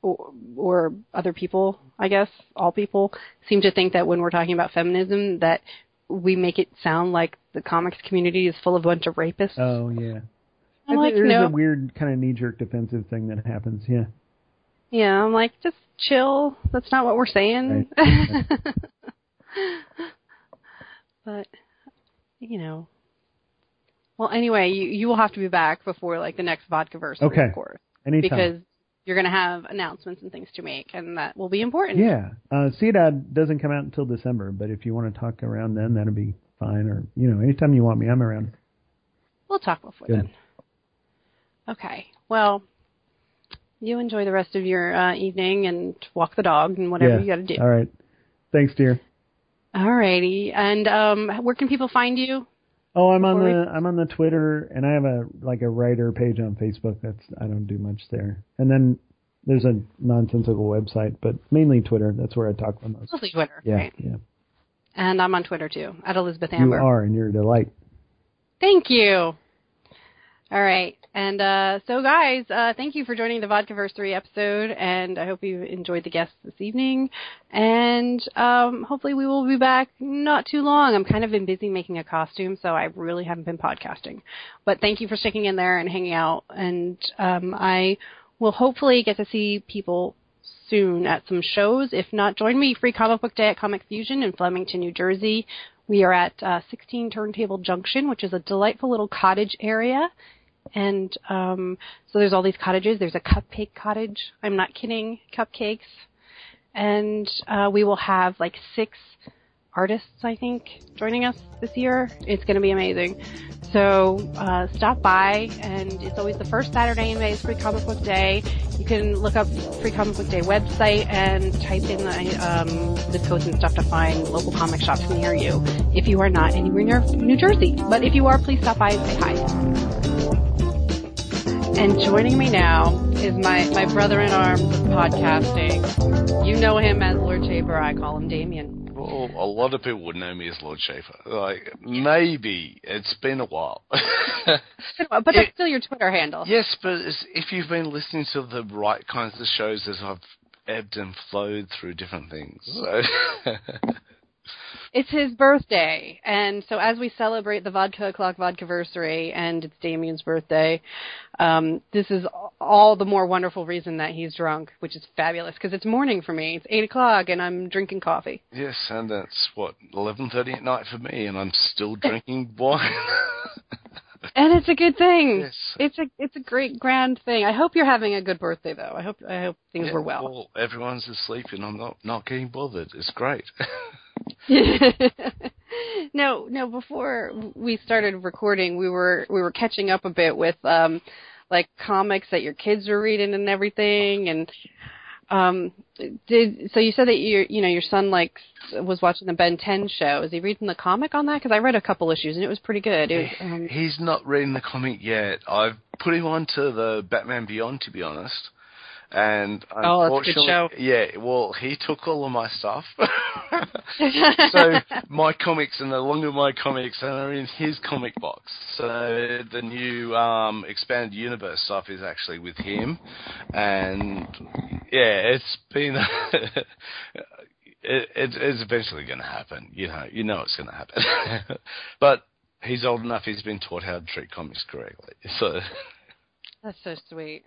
or, or other people, I guess all people, seem to think that when we're talking about feminism that we make it sound like the comics community is full of a bunch of rapists. Oh yeah. I'm like, there's no. a weird kind of knee-jerk defensive thing that happens. Yeah. Yeah, I'm like, just chill. That's not what we're saying. but you know. Well, anyway, you you will have to be back before like the next vodka verse, Okay. of course, Anytime. because you're going to have announcements and things to make, and that will be important. Yeah. Uh, Ciudad doesn't come out until December, but if you want to talk around then, that'll be fine. Or, you know, anytime you want me, I'm around. We'll talk before Good. then. Okay. Well, you enjoy the rest of your uh, evening and walk the dog and whatever yeah. you got to do. All right. Thanks, dear. Alrighty. And um, where can people find you? Oh, I'm on the I'm on the Twitter, and I have a like a writer page on Facebook. That's I don't do much there. And then there's a nonsensical website, but mainly Twitter. That's where I talk the most. Mostly Twitter. Yeah, Right. yeah. And I'm on Twitter too, at Elizabeth Amber. You are, and you're a delight. Thank you. All right. And uh, so, guys, uh, thank you for joining the Vodkaversary episode, and I hope you enjoyed the guests this evening. And um, hopefully, we will be back not too long. I'm kind of been busy making a costume, so I really haven't been podcasting. But thank you for sticking in there and hanging out. And um, I will hopefully get to see people soon at some shows. If not, join me Free Comic Book Day at Comic Fusion in Flemington, New Jersey. We are at uh, 16 Turntable Junction, which is a delightful little cottage area. And um, so there's all these cottages. There's a cupcake cottage. I'm not kidding. Cupcakes. And uh, we will have like six artists, I think, joining us this year. It's going to be amazing. So uh, stop by, and it's always the first Saturday in May is Free Comic Book Day. You can look up Free Comic Book Day website and type in the um, zip codes and stuff to find local comic shops near you. If you are not anywhere near New Jersey, but if you are, please stop by and say hi. And joining me now is my, my brother in arms of podcasting. You know him as Lord Shaper. I call him Damian. Well, a lot of people would know me as Lord Schaefer. Like, maybe. It's been a while. but that's it, still your Twitter handle. Yes, but if you've been listening to the right kinds of shows as I've ebbed and flowed through different things. So. it's his birthday, and so as we celebrate the Vodka O'Clock Vodkaversary and it's Damian's birthday, um, this is all the more wonderful reason that he's drunk, which is fabulous because it's morning for me. It's eight o'clock, and I'm drinking coffee. Yes, and that's what eleven thirty at night for me, and I'm still drinking wine. and it's a good thing. Yes. It's a it's a great grand thing. I hope you're having a good birthday though. I hope I hope things yeah, were well. Well, everyone's asleep and I'm not not getting bothered. It's great. no, no. Before we started recording, we were we were catching up a bit with um, like comics that your kids were reading and everything, and um, did so you said that you you know your son like was watching the Ben 10 show. Is he reading the comic on that? Because I read a couple issues and it was pretty good. Was, um... He's not reading the comic yet. I've put him on to the Batman Beyond, to be honest. And oh, that's a good show. Yeah, well, he took all of my stuff. so my comics and no longer my comics, are in his comic box. So the new um, expanded universe stuff is actually with him, and yeah, it's been. it, it, it's eventually going to happen. You know, you know it's going to happen. but he's old enough; he's been taught how to treat comics correctly. So that's so sweet.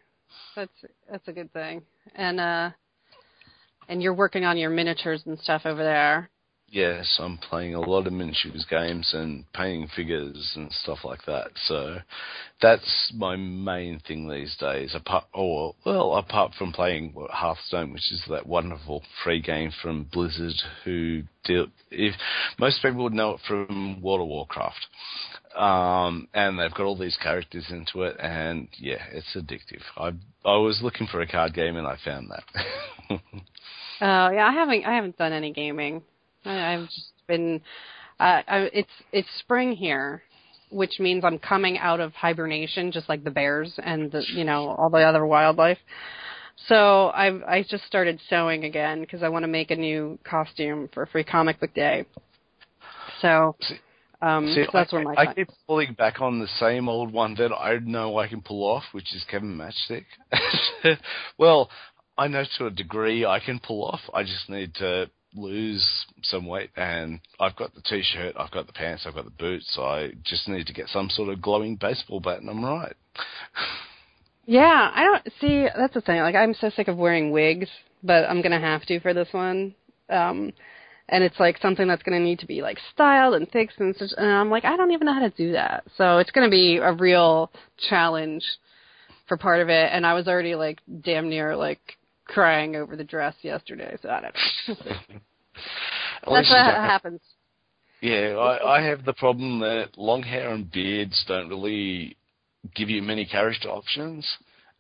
That's that's a good thing. And uh and you're working on your miniatures and stuff over there. Yes, I'm playing a lot of miniatures games and painting figures and stuff like that. So that's my main thing these days. Apart, or well, apart from playing Hearthstone, which is that wonderful free game from Blizzard, who deal. If most people would know it from World of Warcraft, um, and they've got all these characters into it, and yeah, it's addictive. I I was looking for a card game and I found that. oh yeah, I haven't I haven't done any gaming. I, I've just been. Uh, I, it's it's spring here, which means I'm coming out of hibernation, just like the bears and the you know all the other wildlife. So I've I just started sewing again because I want to make a new costume for Free Comic Book Day. So um, See, so that's I, where my I keep falling back on the same old one that I know I can pull off, which is Kevin Matchstick. well, I know to a degree I can pull off. I just need to lose some weight, and I've got the t-shirt, I've got the pants, I've got the boots. I just need to get some sort of glowing baseball bat, and I'm right. yeah, I don't see. That's the thing. Like, I'm so sick of wearing wigs, but I'm gonna have to for this one. Um, and it's like something that's going to need to be like styled and fixed and such. And I'm like, I don't even know how to do that. So it's going to be a real challenge for part of it. And I was already like damn near like crying over the dress yesterday. So I don't know. that's what happens. Yeah, I, I have the problem that long hair and beards don't really give you many character options.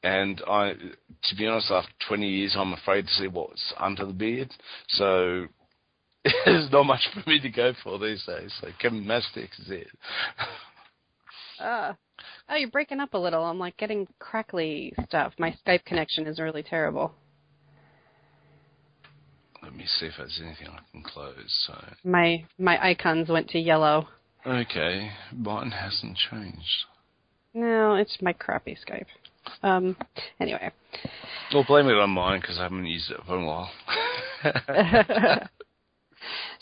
And I, to be honest, after 20 years, I'm afraid to see what's under the beard. So there's not much for me to go for these days. So Kevin Matchstick is it. uh, oh, you're breaking up a little. I'm like getting crackly stuff. My Skype connection is really terrible. Let me see if there's anything I can close. So my my icons went to yellow. Okay, mine hasn't changed. No, it's my crappy Skype. Um. Anyway. Well, blame it on mine because I haven't used it for a while.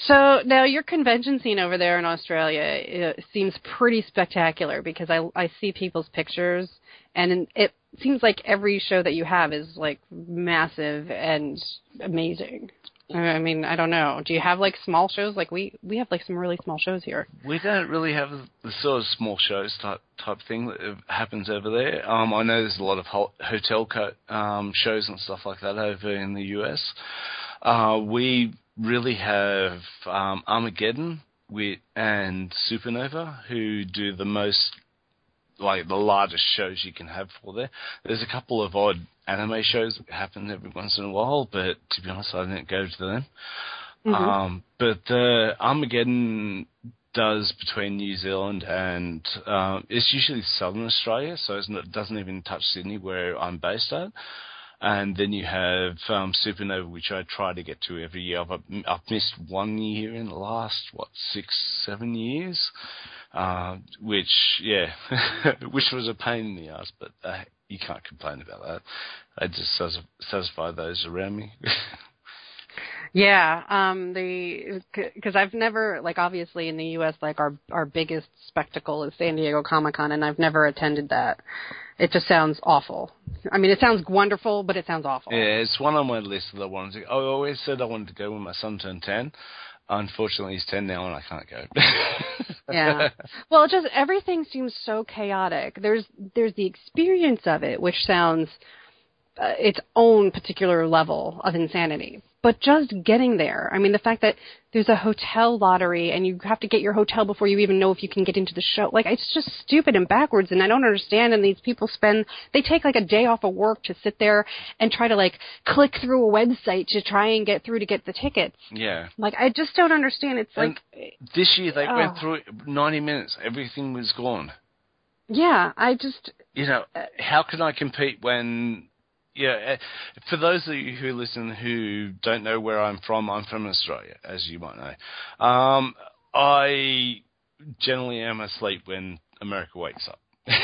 So now your convention scene over there in Australia seems pretty spectacular because I I see people's pictures and it seems like every show that you have is like massive and amazing. I mean, I don't know. Do you have like small shows? Like we we have like some really small shows here. We don't really have the sort of small shows type type thing that happens over there. Um, I know there's a lot of ho- hotel co- um, shows and stuff like that over in the US. Uh, we really have um, Armageddon with and Supernova, who do the most like the largest shows you can have for there. There's a couple of odd anime shows that happen every once in a while, but to be honest, I didn't go to them. Mhm. Um, but uh, Armageddon does between New Zealand and um, it's usually Southern Australia, so it's not, it doesn't even touch Sydney where I'm based at. And then you have um, Supernova, which I try to get to every year. I've, I've missed one year in the last what six, seven years, uh, which yeah, which was a pain in the ass, but uh, you can't complain about that. I just satis- satisfy those around me. Yeah, um, the because I've never like obviously in the U.S. like our our biggest spectacle is San Diego Comic Con, and I've never attended that. It just sounds awful. I mean, it sounds wonderful, but it sounds awful. Yeah, it's one on my list that I wanted to. I always said I wanted to go when my son turned ten. Unfortunately, he's ten now, and I can't go. yeah. Well, just everything seems so chaotic. There's there's the experience of it, which sounds uh, its own particular level of insanity. But just getting there, I mean, the fact that there's a hotel lottery and you have to get your hotel before you even know if you can get into the show, like it's just stupid and backwards. And I don't understand. And these people spend they take like a day off of work to sit there and try to like click through a website to try and get through to get the tickets. yeah. Like I just don't understand. It's And like This year they went Oh. through 90 minutes. Everything was gone. yeah, I just You know, how can I compete when? Yeah, eh, for those of you who listen who don't know where I'm from, I'm from Australia, as you might know. Um, I generally am asleep when America wakes up.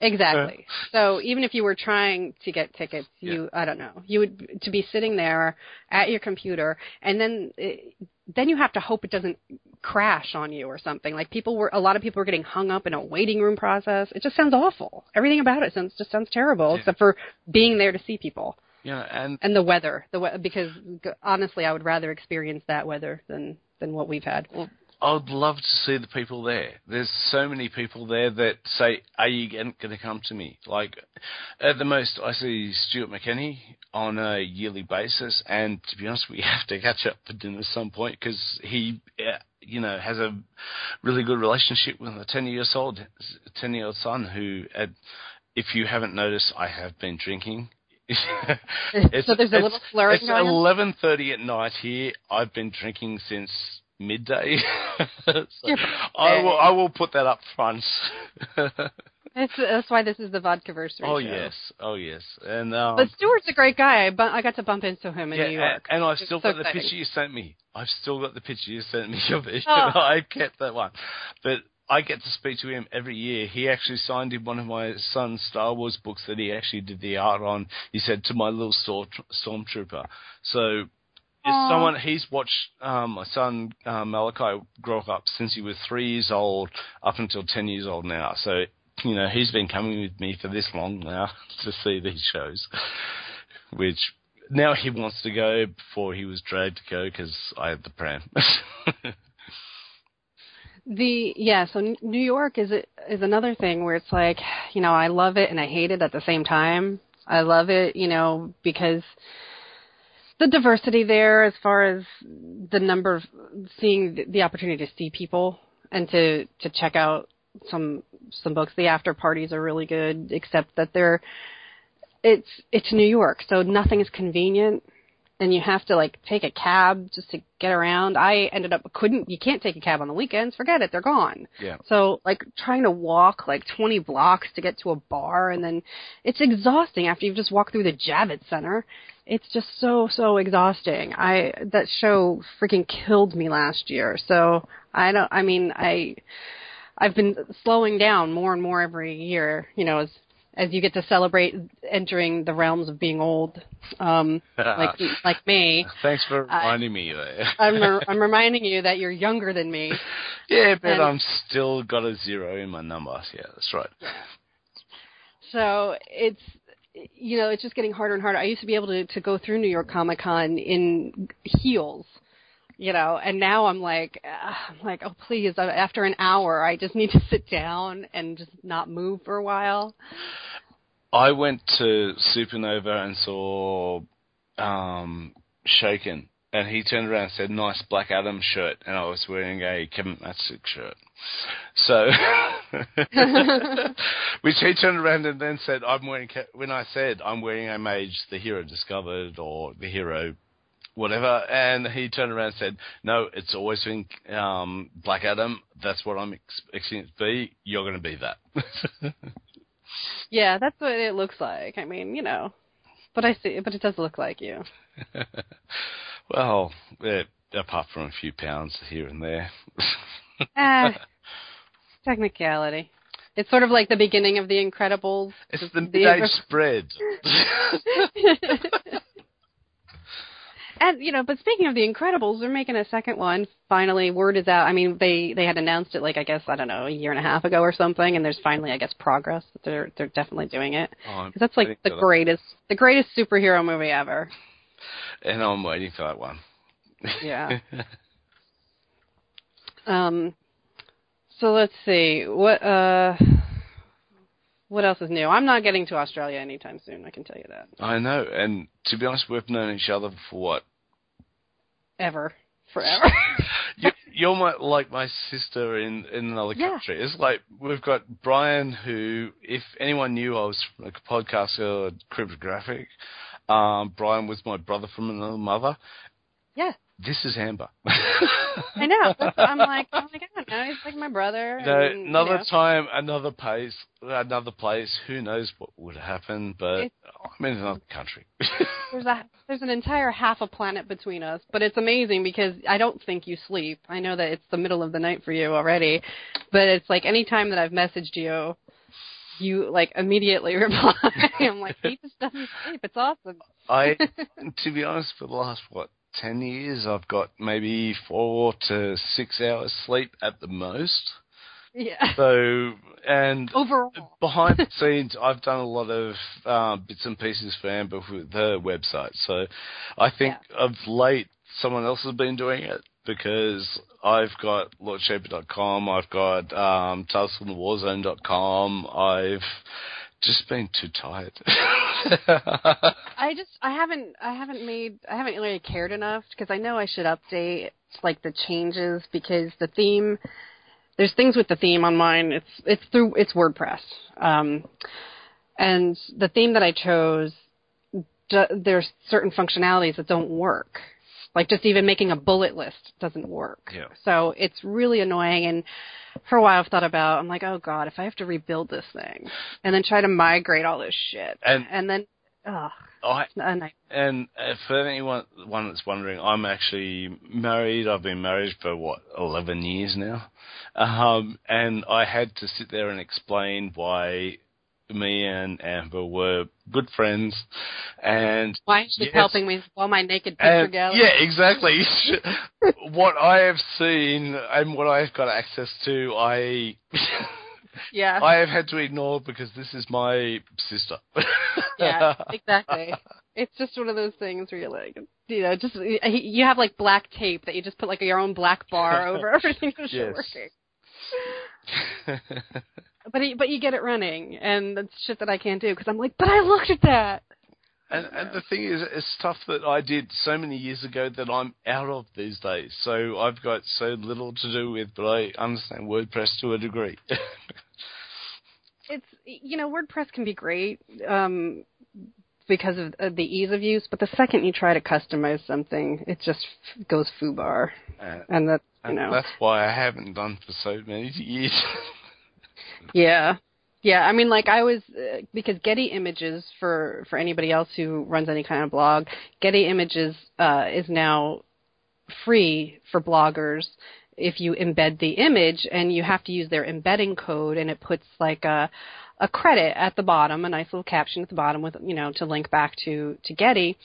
Exactly. Uh, so even if you were trying to get tickets, you I don't know, you would to be sitting there at your computer, and then it, then you have to hope it doesn't crash on you or something. Like people were, a lot of people were getting hung up in a waiting room process. It just sounds awful. Everything about it sounds just sounds terrible, Yeah. except for being there to see people Yeah, and and the weather. The we- because honestly, I would rather experience that weather than than what we've had. I would love to see the people there. There's so many people there that say, "Are you going to come to me?" Like, at the most, I see Stuart McKinney on a yearly basis, and to be honest, we have to catch up for dinner at some point because he, uh, you know, has a really good relationship with a ten years old, ten year old son who, if you haven't noticed, I have been drinking. so there's a little slurring It's eleven thirty at night here. I've been drinking since midday. So You're I will. I will put that up front. That's, that's why this is the vodka versary oh show. yes. Oh yes. And um, But Stuart's a great guy. I, bu- I got to bump into him in yeah, New York. and, and I've still so got the picture you sent me. I've still got the picture you sent me of it. Oh. I kept that one, but. I get to speak to him every year. He actually signed in one of my son's Star Wars books that he actually did the art on. He said to my little storm, stormtrooper. So It's Aw. someone he's watched um, my son uh, Malachi grow up since he was three years old up until ten years old now. So you know he's been coming with me for this long now to see these shows, which now he wants to go before he was dragged to go because I had the pram. The yeah, so New York is is another thing where it's like, you know, I love it and I hate it at the same time. I love it, you know, because the diversity there as far as the number of seeing the, opportunity to see people and to to check out some some books. The after parties are really good, except that they're it's it's New York, so nothing is convenient and you have to like take a cab just to get around. I ended up couldn't you can't take a cab on the weekends, forget it, they're gone. yeah. So like trying to walk like 20 blocks to get to a bar and then it's exhausting after you've just walked through the Javits Center. It's just so so exhausting. I that show freaking killed me last year. So I don't I mean I I've been slowing down more and more every year, you know, as as you get to celebrate entering the realms of being old. Um like like me. Thanks for reminding me. I'm I'm reminding you that you're younger than me. yeah, but and- I'm still got a zero in my number. Yeah, that's right. So it's you know it's just getting harder and harder. I used to be able to to go through New York Comic Con in heels, you know, and now I'm like I'm like oh please uh, after an hour I just need to sit down and just not move for a while. I went to Supernova and saw um, Shaken and he turned around and said, "Nice Black Adam shirt," and I was wearing a Kevin Matchstick shirt. So, which he turned around and then said, "I'm wearing." When I said I'm wearing a mage, the hero discovered, or the hero, whatever, and he turned around and said, "No, it's always been um, Black Adam. That's what I'm expecting it to be. You're going to be that." yeah, that's what it looks like. I mean, you know, but I see, but it does look like you. well, yeah, apart from a few pounds here and there. ah, technicality. It's sort of like the beginning of The Incredibles. It's the, the midday spread. And you know, but speaking of The Incredibles, they're making a second one. Finally, word is out. I mean, they they had announced it like I guess I don't know a year and a half ago or something, and there's finally I guess progress. that They're they're definitely doing it because oh, that's like the greatest the greatest superhero movie ever. And I'm waiting for that one. Yeah. um. So let's see what uh. What else is new? I'm not getting to Australia anytime soon. I can tell you that. I know, and to be honest, we've known each other for what? Ever, forever. you, are my like my sister in in another yeah. country. It's like we've got Brian, who, if anyone knew I was like a podcaster, or cryptographic. Um, Brian was my brother from another mother. Yeah this is Amber. I know. I'm like, oh my god, now he's like my brother. No, and, another you know. time, another place, another place. Who knows what would happen? But it's, I'm in another country. there's a there's an entire half a planet between us, but it's amazing because I don't think you sleep. I know that it's the middle of the night for you already, but it's like any time that I've messaged you, you like immediately reply. I'm like, he just doesn't sleep. It's awesome. I, to be honest, for the last what 10 years, I've got maybe four to six hours sleep at the most. Yeah. So, and overall, behind the scenes, I've done a lot of uh, bits and pieces for Amber with her website. So, I think yeah. of late, someone else has been doing it because I've got LordShaper.com, I've got um, TalesFromTheWarzone.com, I've just been too tired. I just I haven't I haven't made I haven't really cared enough because I know I should update like the changes because the theme there's things with the theme on mine. It's it's through it's WordPress. Um, and the theme that I chose there's certain functionalities that don't work. Like just even making a bullet list doesn't work. Yeah. So it's really annoying and for a while I've thought about I'm like, oh god, if I have to rebuild this thing and then try to migrate all this shit and, and then oh, I, and uh, for anyone one that's wondering, I'm actually married. I've been married for what eleven years now, um, and I had to sit there and explain why me and Amber were good friends, and why she's yes, helping me with all my naked picture and, gallery. Yeah, exactly. what I have seen and what I've got access to, I yeah, I have had to ignore because this is my sister. yeah, exactly. It's just one of those things where you're like, you know, just you have like black tape that you just put like your own black bar over everything that's yes. working but he, but you get it running, and that's shit that I can't do because I'm like, but I looked at that. And, and the thing is, it's stuff that I did so many years ago that I'm out of these days. So I've got so little to do with, but I understand WordPress to a degree. it's you know WordPress can be great um, because of uh, the ease of use, but the second you try to customize something, it just goes foobar, uh, and that you know that's why I haven't done for so many years. Yeah. Yeah, I mean, like I was uh, because Getty Images for for anybody else who runs any kind of blog, Getty Images uh, is now free for bloggers if you embed the image, and you have to use their embedding code, and it puts like a a credit at the bottom, a nice little caption at the bottom with you know to link back to to Getty,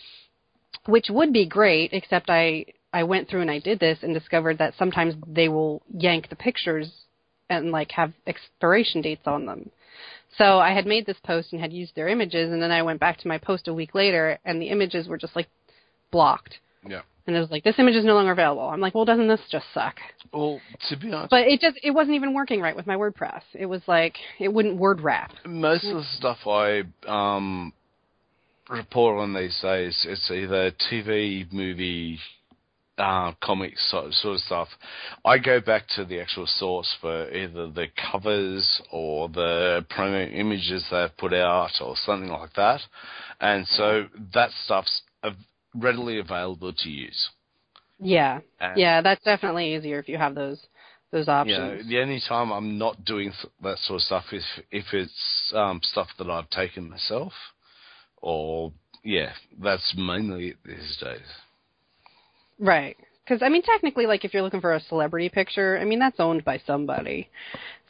which would be great, except I I went through and I did this and discovered that sometimes they will yank the pictures and like have expiration dates on them. So I had made this post and had used their images, and then I went back to my post a week later, and the images were just like blocked. Yeah. And it was like, this image is no longer available. I'm like, well, doesn't this just suck? Well, to be honest, but it just it wasn't even working right with my WordPress. It was like it wouldn't word wrap. Most of the stuff I um report on these days, it's either TV, movie, uh, comics sort, sort of stuff, I go back to the actual source for either the covers or the promo images they've put out or something like that, and so that stuff's readily available to use. Yeah, and, yeah, that's definitely easier if you have those those options. Yeah, you know, the only time I'm not doing that sort of stuff is if it's um, stuff that I've taken myself, or yeah, that's mainly it these days. Right. Because I mean, technically, like if you're looking for a celebrity picture, I mean that's owned by somebody.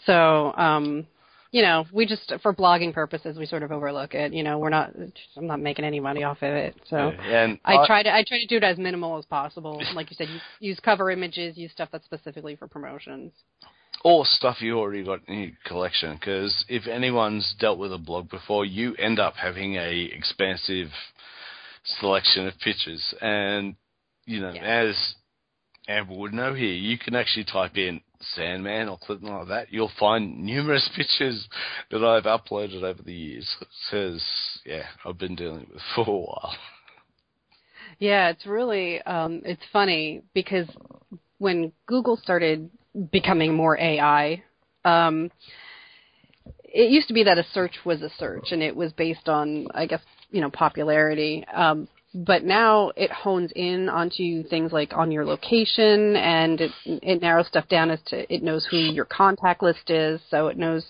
So, um, you know, we just for blogging purposes, we sort of overlook it. You know, we're not. I'm not making any money off of it. So and I, try to I try to do it as minimal as possible. Like you said, use, use cover images, use stuff that's specifically for promotions. Or stuff you already got in your collection, because if anyone's dealt with a blog before, you end up having a expansive selection of pictures, and you know, yeah. as Amber would know here, you can actually type in Sandman or something like that. You'll find numerous pictures that I've uploaded over the years. Because, yeah, I've been dealing with for a while. Yeah, it's really, um, it's funny because when Google started becoming more AI, um, it used to be that a search was a search and it was based on, I guess, you know, popularity. Um, but now it hones in onto things like on your location and it, it narrows stuff down as to it knows who your contact list is so it knows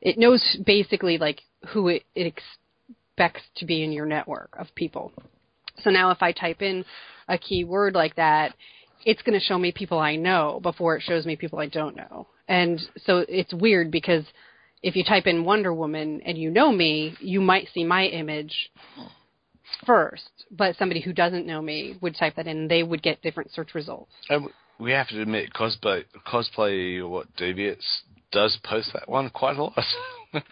it knows basically like who it, it expects to be in your network of people. So now if i type in a keyword like that it's going to show me people i know before it shows me people i don't know. And so it's weird because if you type in wonder woman and you know me you might see my image first, but somebody who doesn't know me would type that in, and they would get different search results. And we have to admit, cosplay, cosplay, or what Deviants does post that one quite a lot.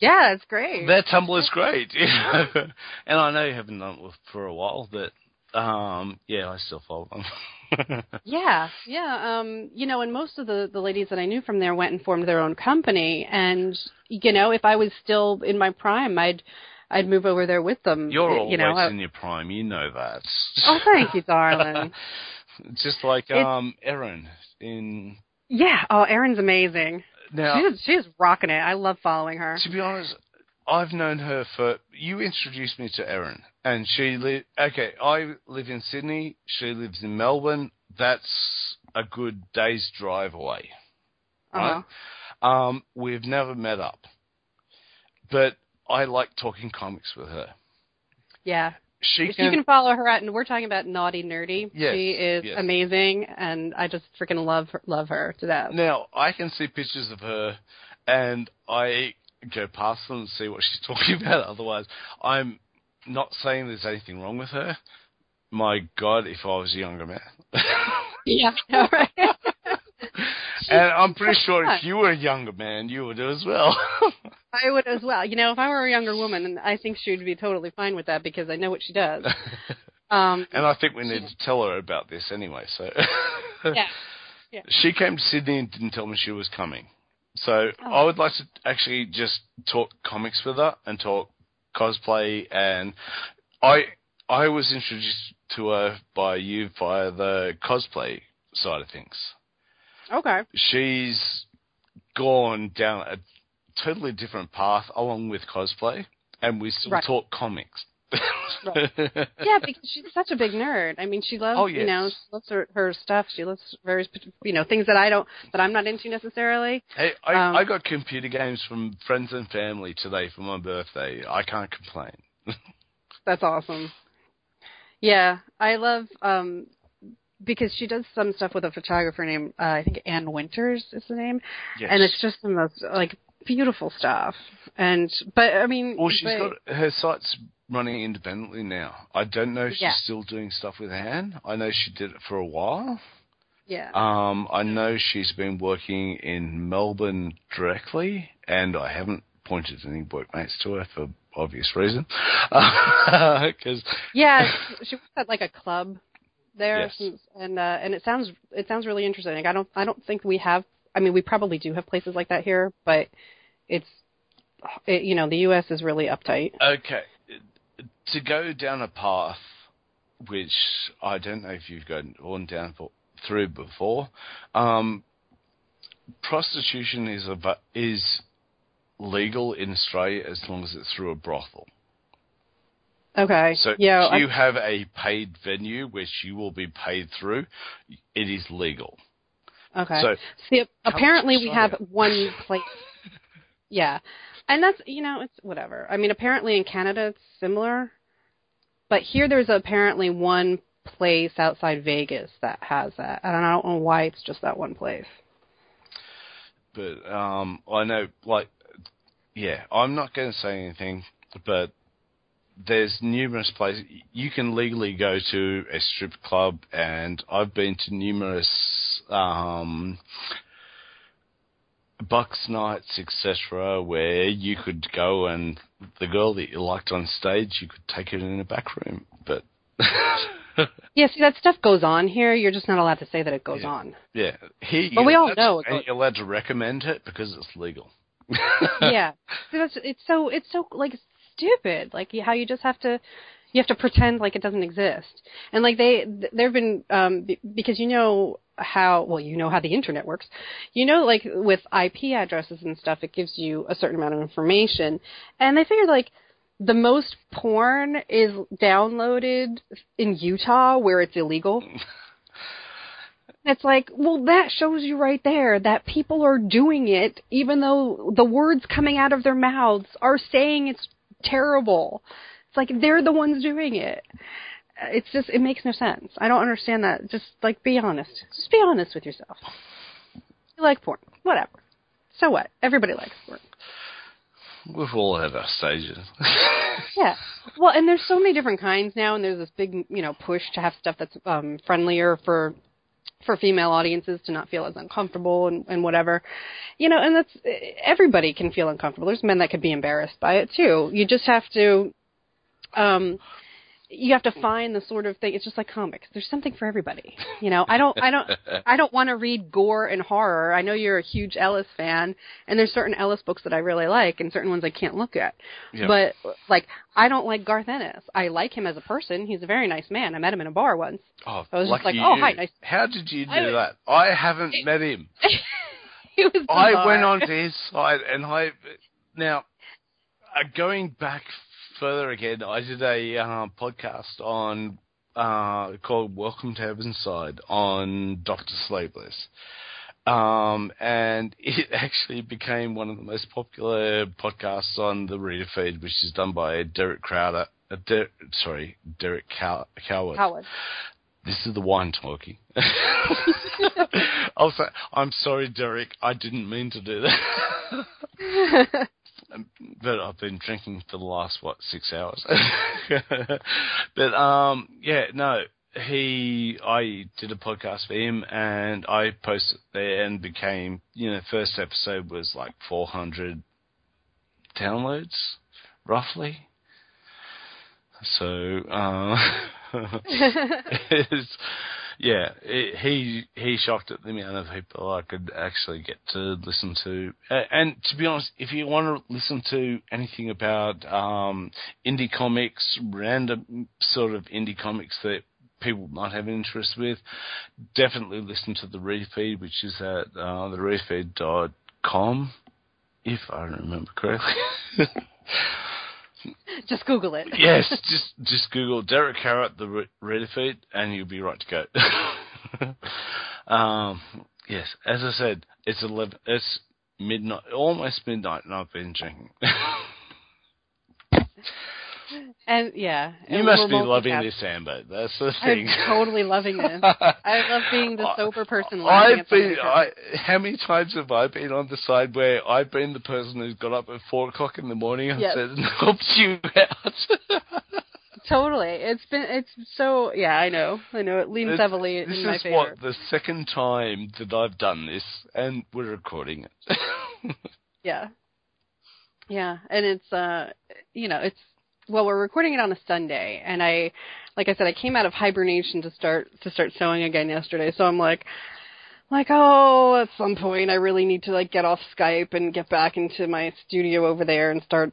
yeah, it's great. Their Tumblr is great, and I know you haven't done it for a while, but um, yeah, I still follow them. yeah, yeah. Um, you know, and most of the the ladies that I knew from there went and formed their own company, and you know, if I was still in my prime, I'd I'd move over there with them. You're you always know, in your prime. You know that. Oh, thank you, darling. Just like um, Erin in. Yeah. Oh, Erin's amazing. Now she's she's rocking it. I love following her. To be honest, I've known her for. You introduced me to Erin, and she live. Okay, I live in Sydney. She lives in Melbourne. That's a good day's drive away. Uh-huh. Um, we've never met up, but I like talking comics with her. Yeah. She can, you can follow her at, and we're talking about Naughty Nerdy. Yes, she is yes. amazing, and I just freaking love her, love her to death. Now I can see pictures of her, and I go past them and see what she's talking about. Otherwise, I'm not saying there's anything wrong with her. My God, if I was a younger man. yeah, right. and I'm pretty sure if you were a younger man, you would as well. I would as well. You know, if I were a younger woman, I think she would be totally fine with that because I know what she does. Um, and I think we need to tell her about this anyway. So yeah. yeah. She came to Sydney and didn't tell me she was coming. So oh. I would like to actually just talk comics with her and talk cosplay. And I I was introduced to her by you via the cosplay side of things. Okay. She's gone down a totally different path along with cosplay, and we still right. talk comics. right. Yeah, because she's such a big nerd. I mean, she loves oh, yes. you know she loves her, her stuff. She loves various you know things that I don't that I'm not into necessarily. Hey, I, um, I got computer games from friends and family today for my birthday. I can't complain. that's awesome. Yeah, I love um because she does some stuff with a photographer named uh, I think Ann Winters is the name, yes. and it's just the most like beautiful stuff. And but I mean, well, she's but, got her site's running independently now. I don't know if she's yeah. still doing stuff with Anne. I know she did it for a while. Yeah. Um, I know she's been working in Melbourne directly, and I haven't pointed any workmates to her for obvious reason. Because yeah, she works at like a club there, Yes. and uh, and it sounds it sounds really interesting. Like, I don't I don't think we have. I mean, we probably do have places like that here, but it's it, you know the U.S. is really uptight. Okay, to go down a path which I don't know if you've gone down for, through before. Um, prostitution is a, is legal in Australia as long as it's through a brothel. Okay. So yeah. if you I, have a paid venue which you will be paid through, it is legal. okay. So See, apparently we have one place. yeah, and that's you know it's whatever. I mean, apparently in Canada it's similar, but here there's apparently one place outside Vegas that has that, and I don't know why it's just that one place. but um, I know, like, yeah, I'm not going to say anything, but there's numerous places you can legally go to a strip club, and I've been to numerous um, bucks nights, etc., where you could go and the girl that you liked on stage, you could take it in a back room, but. Yeah, see that stuff goes on here. You're just not allowed to say that it goes Yeah. on. Yeah, he. But we all know it and you're allowed to recommend it because it's legal. yeah, it's so it's so like stupid. Like how you just have to you have to pretend like it doesn't exist. And like they there've been um because you know how well you know how the internet works. You know like with IP addresses and stuff it gives you a certain amount of information. And they figured like the most porn is downloaded in Utah where it's illegal. It's like, well, that shows you right there that people are doing it, even though the words coming out of their mouths are saying it's terrible. It's like they're the ones doing it. It's just, it makes no sense. I don't understand that. Just like, be honest. Just be honest with yourself. You like porn, whatever. So what? Everybody likes porn. We've all had our stages. Yeah. Well, and there's so many different kinds now, and there's this big, you know, push to have stuff that's um, friendlier for for female audiences to not feel as uncomfortable and, and whatever, you know. And that's everybody can feel uncomfortable. There's men that could be embarrassed by it too. You just have to, um, you have to find the sort of thing. It's just like comics. There's something for everybody. You know, I don't, I don't, I don't want to read gore and horror. I know you're a huge Ellis fan, and there's certain Ellis books that I really like, and certain ones I can't look at. Yeah. But like, I don't like Garth Ennis. I like him as a person. He's a very nice man. I met him in a bar once. Oh, I was just lucky like, oh, you. hi, nice- How did you do I- that? I haven't met him. he was. I went onto his site and I now uh, going back further again. I did a uh, podcast on uh, called "Welcome to Heavenside" on Doctor Sleepless. Um, and it actually became one of the most popular podcasts on the reader feed, which is done by Derek Crowder. Uh, Der- sorry, Derek Cow- Coward. Howard. This is the wine talking. also, I'm sorry, Derek. I didn't mean to do that. But I've been drinking for the last what six hours. but um, yeah, no. He, I did a podcast for him, and I posted there, and became, you know, first episode was like 400 downloads, roughly. So, uh, it's, yeah, it, he he shocked at the amount of people I could actually get to listen to. And to be honest, if you want to listen to anything about um, indie comics, random sort of indie comics that people might have interest with, definitely listen to the read feed, which is at uh, the com, if I remember correctly. Just Google it. yes, just just Google Derek Carrot the re- reader feed, and you'll be right to go. um, yes, as I said, it's eleven. It's midnight, almost midnight, and I've been drinking. And yeah, you and must be loving this, Amber. That's the thing. I'm totally loving this. I love being the sober person. I've been. I, how many times have I been on the side where I've been the person who's got up at four o'clock in the morning and Yes. said helped you out? Totally. It's been. It's so. Yeah, I know. I know. It leans This- heavily this in my is what the second time that I've done this, and we're recording it. Yeah. Yeah, and it's uh, you know, it's well, we're recording it on a Sunday, and I, like I said, I came out of hibernation to start to start sewing again yesterday, so I'm like. Like oh, at some point I really need to like get off Skype and get back into my studio over there and start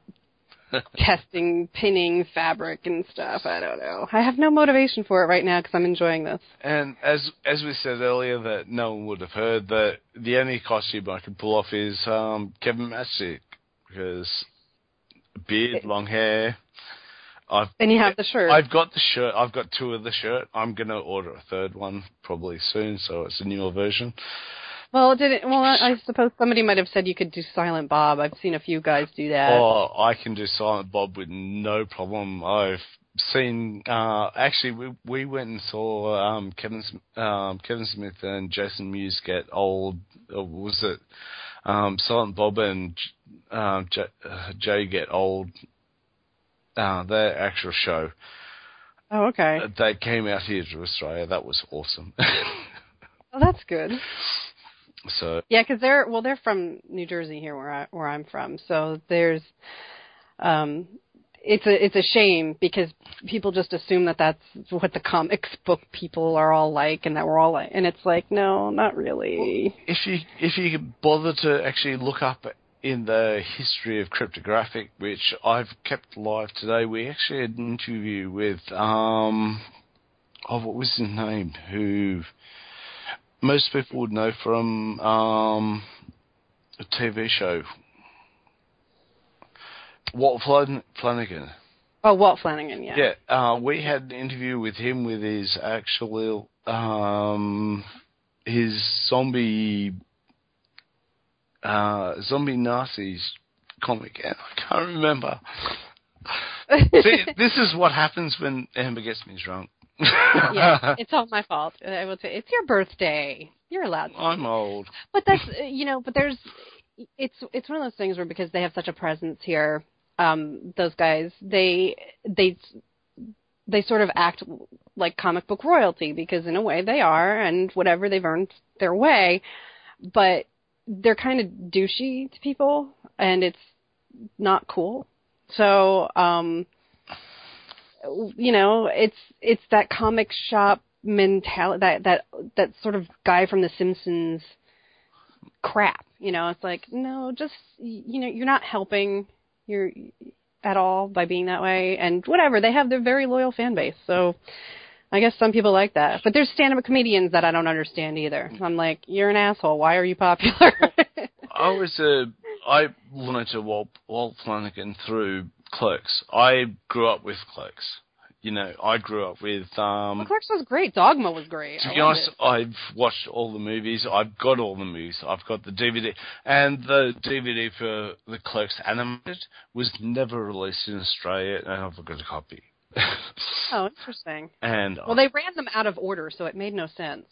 testing, pinning fabric and stuff. I don't know. I have no motivation for it right now because I'm enjoying this. And as as we said earlier, that no one would have heard that the only costume I could pull off is um, Kevin Matchstick because beard, long hair. I've And you have the shirt. I've got the shirt. I've got two of the shirt. I'm gonna order a third one probably soon, so it's a newer version. well, did it? Well, I I suppose somebody might have said you could do Silent Bob. I've seen a few guys do that. Oh, I can do Silent Bob with no problem. I've seen. Uh, actually, we we went and saw um, Kevin um, Kevin Smith and Jason Mewes get old. Or was it um, Silent Bob and um, J- uh, Jay get old? Uh, their actual show. Oh, okay. Uh, They came out here to Australia. That was awesome. Oh, that's good. so Yeah, because they're well, they're from New Jersey here, where I where I'm from. So there's, um, it's a it's a shame because people just assume that that's what the comics book people are all like, and that we're all like, and it's like, no, not really. if you if you could bother to actually look up in the history of cryptographic, which I've kept live today, we actually had an interview with um oh what was his name? Who most people would know from um a TV show. Walt Flan- Flanagan. Oh, Walt Flanagan, yeah. Yeah, uh, we had an interview with him with his actual um, his zombie uh, zombie Nazis comic, and I can't remember. See, this is what happens when Amber gets me drunk. yeah, it's all my fault. I will say it's your birthday. You're allowed. To. I'm old. But that's you know, but there's it's it's one of those things where because they have such a presence here, um, those guys they they they sort of act like comic book royalty because in a way they are, and whatever they've earned their way, but they're kind of douchey to people, and it's not cool. So, um, you know, it's it's that comic shop mentality, that that that sort of guy from The Simpsons crap. You know, it's like no, just you know, you're not helping you're at all by being that way, and whatever. They have their very loyal fan base, so. I guess some people like that, but there's stand-up comedians that I don't understand either. I'm like, you're an asshole. Why are you popular? I was a I wanted to Walt, Walt Flanagan through Clerks. I grew up with Clerks. You know, I grew up with um, well, Clerks was great. Dogma was great. To be honest, it. I've watched all the movies. I've got all the movies. I've got the DVD, and the DVD for the Clerks animated was never released in Australia, and I've got a copy. Oh, interesting. and uh, Well, they ran them out of order, so it made no sense.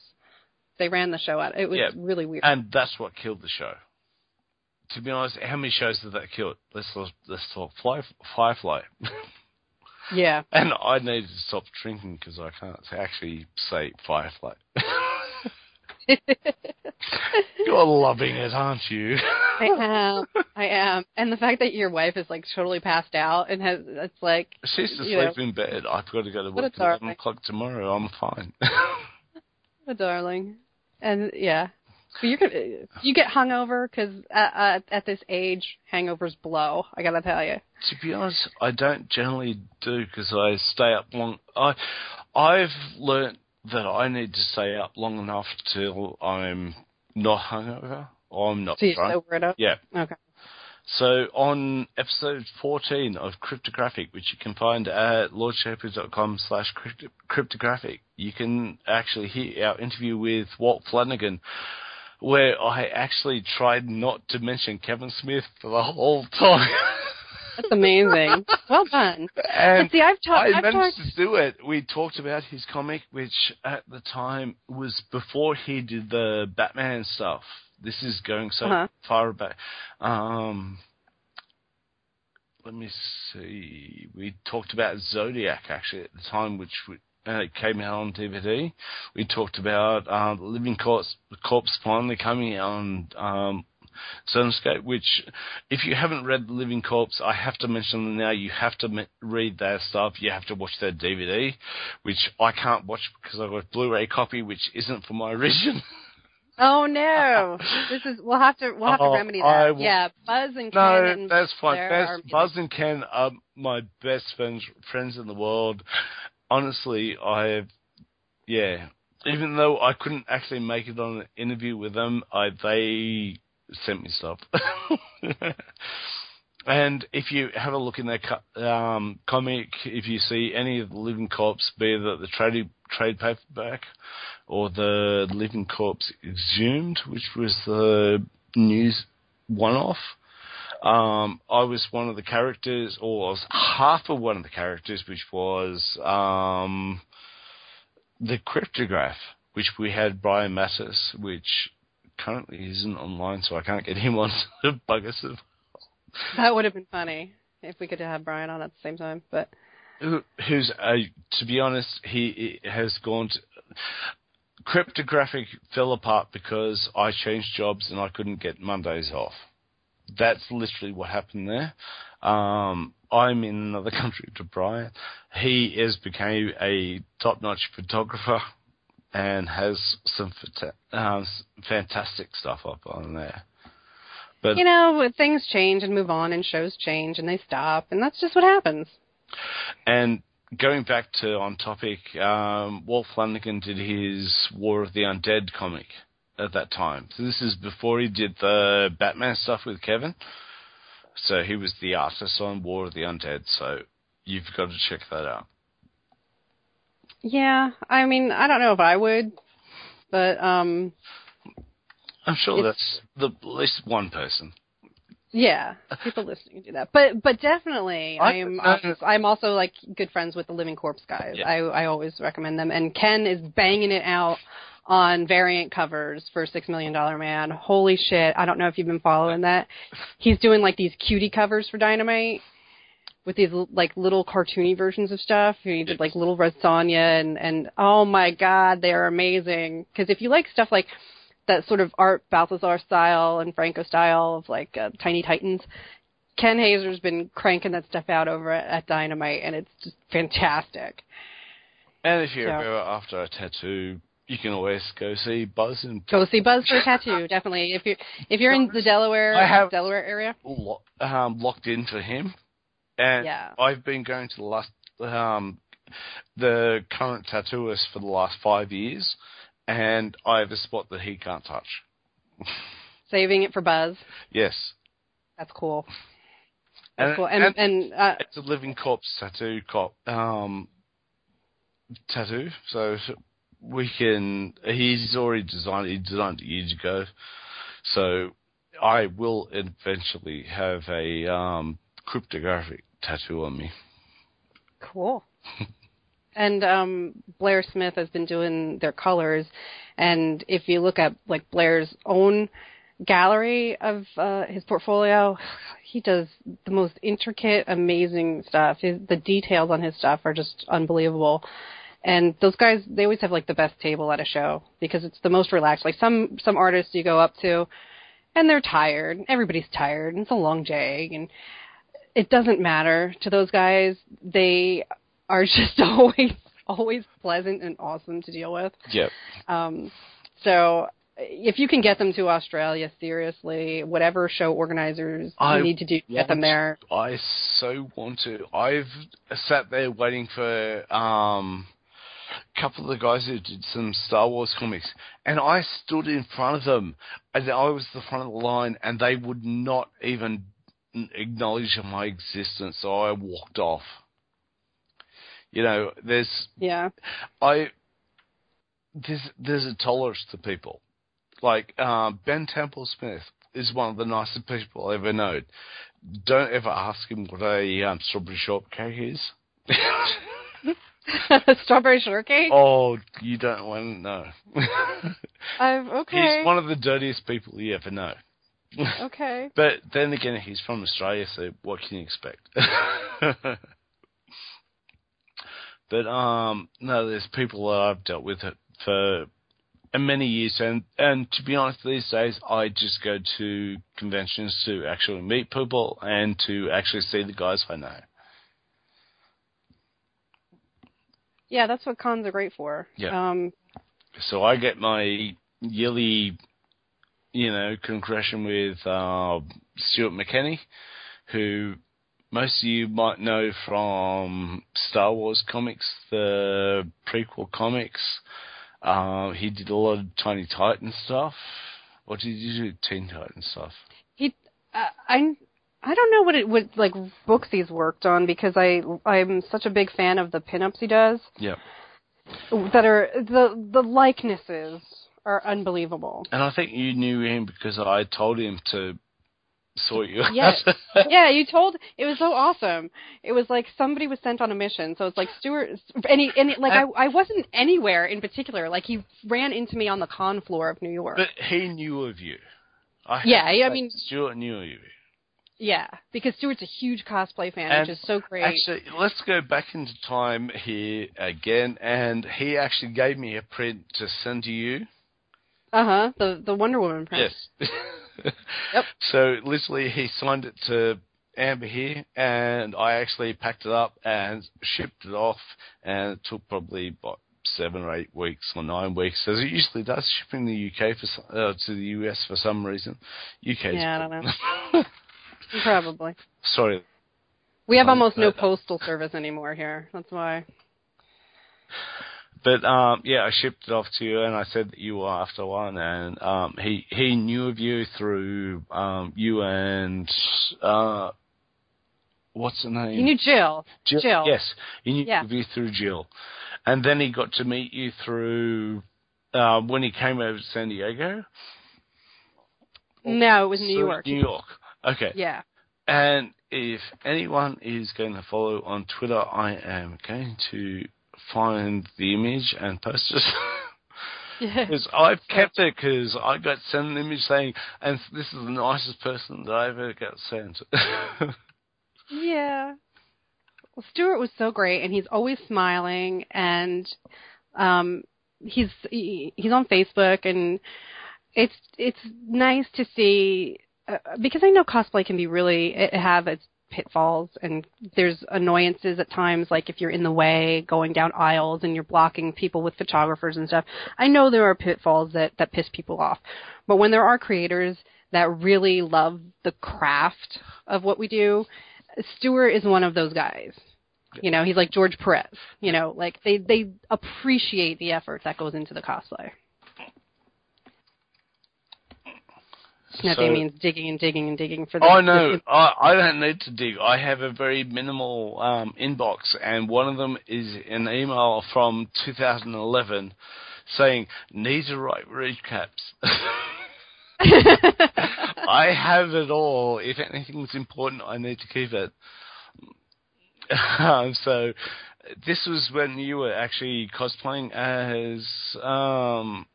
They ran the show out. It was Yeah. really weird. and that's what killed the show. To be honest, how many shows did that kill? Let's let's talk Fly, Firefly. yeah. and I need to stop drinking because I can't actually say Firefly. You're loving it, aren't you? I am. I am. And the fact that your wife is like totally passed out and has it's like She's asleep know, in bed. I've got to go to work at 11 o'clock tomorrow. I'm fine. a darling. And yeah. So you're gonna you get hungover because at, at, at this age, hangovers blow. I gotta tell you. to be honest, I don't generally do because I stay up long. I, I've learnt that I need to stay up long enough till I'm not hungover or I'm not So drunk. sober it up. Yeah. Okay. So on episode 14 of Cryptographic, which you can find at lordshaper.com slash cryptographic, you can actually hear our interview with Walt Flanagan, where I actually tried not to mention Kevin Smith for the whole time. That's amazing. well done. and But see, I've, ta- I I've managed talked. to do it. We talked about his comic, which at the time was before he did the Batman stuff. This is going so Uh-huh. far back. Um, let me see. We talked about Zodiac actually at the time, which we, uh, came out on DVD. We talked about uh, the Living Corpse, Corpse finally coming out on um, Zenescope, which, if you haven't read The Living Corpse, I have to mention them now. You have to me- read their stuff. You have to watch their DVD, which I can't watch because I've got a Blu-ray copy, which isn't for my region. Oh no! This is we'll have to we'll have Oh, to remedy that. will- Yeah, Buzz and Ken. No, and that's fine. Best, are. Buzz and Ken are my best friends friends in the world. Honestly, I have, yeah. Even though I couldn't actually make it on an interview with them, I they sent me stuff. and if you have a look in their um, comic, if you see any of the Living Corpse, be it the trade trade paperback or the Living Corpse Exhumed, which was the news one-off. Um, I was one of the characters, or I was half of one of the characters, which was um, the cryptograph, which we had Brian Massis, which currently isn't online, so I can't get him on to bug us. That would have been funny if we could have Brian on at the same time. But Who, who's, uh, to be honest, he he has gone to. Cryptographic fell apart because I changed jobs and I couldn't get Mondays off. That's literally what happened there. Um, I'm in another country to Brian. He has became a top-notch photographer and has some um, fantastic stuff up on there. But you know, things change and move on, and shows change and they stop, and that's just what happens. And going back to on topic, um, Walt Flanagan did his War of the Undead comic at that time. So this is before he did the Batman stuff with Kevin. So he was the artist on War of the Undead. So you've got to check that out. Yeah, I mean, I don't know if I would, but um, I'm sure that's the at least one person. yeah, people listening do that. But but definitely, I- am. no. I'm also like good friends with the Living Corpse guys. Yeah. I I always recommend them, and Ken is banging it out on variant covers for Six Million Dollar Man. Holy shit! I don't know if you've been following that. He's doing like these cutie covers for Dynamite. With these like little cartoony versions of stuff, he did like little Red Sonja and and oh my god, they are amazing. Because if you like stuff like that sort of Art Baltazar style and Franco style of like uh, Tiny Titans, Ken Haeser's been cranking that stuff out over at, at Dynamite, and it's just fantastic. And if you're ever after a tattoo, you can always go see Buzz and Go see Buzz for a tattoo, definitely. If you if you're in the Delaware Delaware area, lo- um, locked into him, and Yeah. I've been going to the last um, the current tattooist for the last five years, and I have a spot that he can't touch. saving it for Buzz. Yes, That's cool. That's and, cool. And and and uh, it's a living corpse tattoo cop um, tattoo, so we can. He's already designed. He designed it years ago, so I will eventually have a um, cryptographic tattoo on me. Cool. and um, Blair Smith has been doing their colors, and if you look at like Blair's own gallery of uh, his portfolio, he does the most intricate, amazing stuff. His, the details on his stuff are just unbelievable. And those guys, they always have like the best table at a show because it's the most relaxed. Like some some artists you go up to, and they're tired. Everybody's tired, and it's a long day, and it doesn't matter to those guys. They are just always always pleasant and awesome to deal with. Yep. Um, so if you can get them to Australia, seriously, whatever show organizers I need to do to get them there. I so want to. I've sat there waiting for um, a couple of the guys who did some Star Wars comics, and I stood in front of them, and I was the front of the line, and they would not even acknowledge my existence, so I walked off. You know, there's Yeah. I there's there's a tolerance to people. Like um, Ben Templesmith is one of the nicest people I've ever known. Don't ever ask him what a um, strawberry shortcake is. Strawberry shortcake. oh, you don't want to know. Okay. He's one of the dirtiest people you ever know. Okay. But then again, he's from Australia, so what can you expect? but um, no, there's people that I've dealt with for many years, and and to be honest, these days I just go to conventions to actually meet people and to actually see the guys I know. Yeah, that's what cons are great for. Yeah. Um, So I get my, yearly, you know, concretion with uh, Stuart McKinney, who most of you might know from Star Wars comics, the prequel comics. Uh, he did a lot of Tiny Titan stuff. What did you do? Teen Titan stuff. He, uh, I, I don't know what it what like books he's worked on because I I'm such a big fan of the pinups he does. Yeah. That are the the likenesses are unbelievable. And I think you knew him because I told him to sort you Yes. yeah, you told it was so awesome. It was like somebody was sent on a mission. So it's like Stuart and he, and like I I wasn't anywhere in particular. Like he ran into me on the con floor of New York. But he knew of you. I Yeah, I mean- Stuart knew of you. yeah, because Stuart's a huge cosplay fan, And which is so great. Actually, let's go back into time here again, and he actually gave me a print to send to you. Uh huh. The the Wonder Woman print. Yes. Yep. So literally, he signed it to Amber here, and I actually packed it up and shipped it off, and it took probably about seven or eight weeks or nine weeks, as it usually does, shipping the UK for uh, to the US for some reason. UK. Yeah, I don't know. Probably. Sorry. We have almost no uh, postal service anymore here. That's why. But um, yeah, I shipped it off to you, and I said that you were after one, and um, he he knew of you through um, you and uh, what's the name? He knew Jill. Jill. Jill. Yes, he knew Yeah. of you through Jill, and then he got to meet you through uh, when he came over to San Diego. No, it was New York. New York. Okay. Yeah. And if anyone is going to follow on Twitter, I am going to find the image and post it. Yeah. Because I've kept it because I got sent an image saying, and this is the nicest person that I ever got sent. Yeah. Well, Stuart was so great, and he's always smiling, and um, he's he, he's on Facebook, and it's it's nice to see uh, because I know cosplay can be really it have its pitfalls, and there's annoyances at times, like if you're in the way going down aisles and you're blocking people with photographers and stuff. I know there are pitfalls that that piss people off, but when there are creators that really love the craft of what we do, Stuart is one of those guys. You know, he's like George Perez. You know, like they they appreciate the effort that goes into the cosplay. Nothing So- means digging and digging and digging for the. Oh no, I, I don't need to dig. I have a very minimal um, inbox, and one of them is an email from 2011 saying need to write recaps. I have it all. If anything's important, I need to keep it. Um, so this was when you were actually cosplaying as um.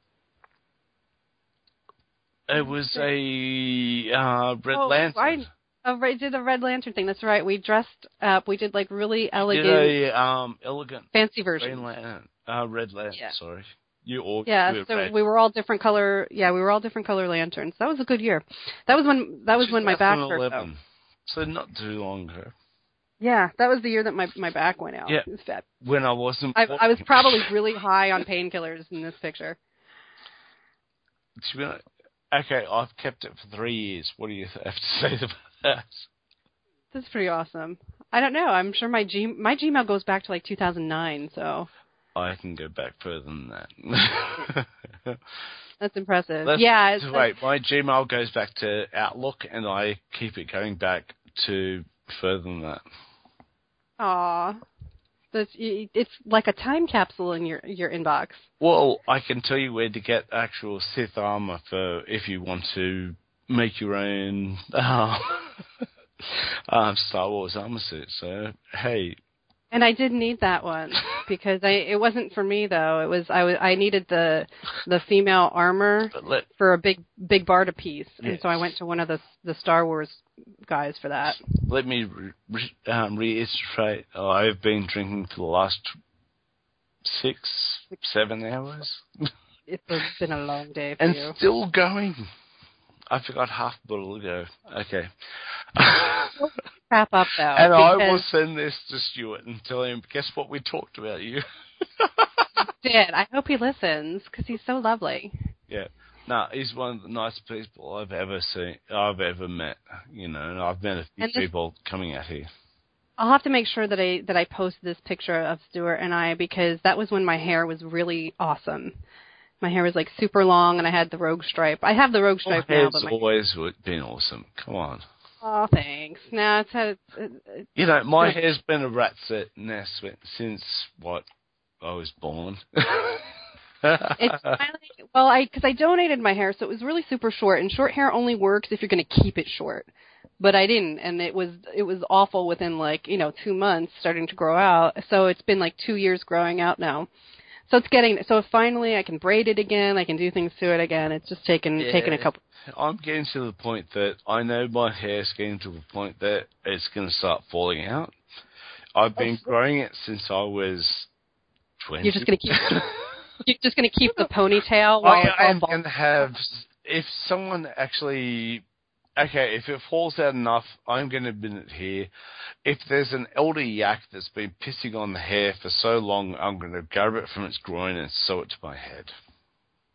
It was a uh, Red Oh, Lantern. Oh, right, did the Red Lantern thing. That's right. We dressed up. We did like really Did elegant, a um, elegant fancy Green version. Lantern, uh, Red Lantern. Yeah. Sorry, you all Yeah, so red. we were all different color. Yeah, we were all different color lanterns. That was a good year. That was when that was when my back hurt. Though. So not too long ago. Yeah, that was the year that my my back went out. Yeah. When I wasn't. I, I was probably really high on painkillers in this picture. To be honest, okay, I've kept it for three years. What do you have to say about that? That's pretty awesome. I don't know. I'm sure my G my Gmail goes back to like 2009, so I can go back further than that. that's impressive. Let's- yeah, it's, Wait, my Gmail goes back to Outlook, and I keep it going back to further than that. Aw, that's it's like a time capsule in your your inbox. Well, I can tell you where to get actual Sith armor for if you want to make your own uh, Star Wars armor suit. So hey, And I did need that one because I it wasn't for me though. It was I was I needed the the female armor let for a big big Barda piece, and so I went to one of the the Star Wars guys for that. let me re- re- um, reiterate. I've been drinking for the last six, seven hours, It's been a long day for and you. still going. I forgot half a bottle ago. Okay. Wrap up though. And I will send this to Stuart and tell him, guess what, we talked about you. did. I hope he listens because he's so lovely. yeah. no, he's one of the nicest people I've ever seen, I've ever met. You know, and I've met a few this- people coming out here. I'll have to make sure that I that I post this picture of Stuart and I because that was when my hair was really awesome. My hair was like super long and I had the rogue stripe. I have the rogue stripe now, hair's but my always been awesome. Come on. oh thanks. Now it's had it, it, You know, my hair's been a rat's nest since what I was born. it's finally well I because I donated my hair so it was really super short and short hair only works if you're going to keep it short. But I didn't and it was it was awful within like you know two months starting to grow out. So it's been like two years growing out now. So it's getting so finally I can braid it again. I can do things to it again. It's just taken taken a couple. I'm getting to the point that I know my hair's getting to the point that it's going to start falling out. I've been oh. growing it since I was 20. You're just gonna keep you're just gonna keep the ponytail I am going to have, if someone actually, okay, if it falls out enough, I'm going to admit it here. If there's an elder yak that's been pissing on the hair for so long, I'm going to grab it from its groin and sew it to my head.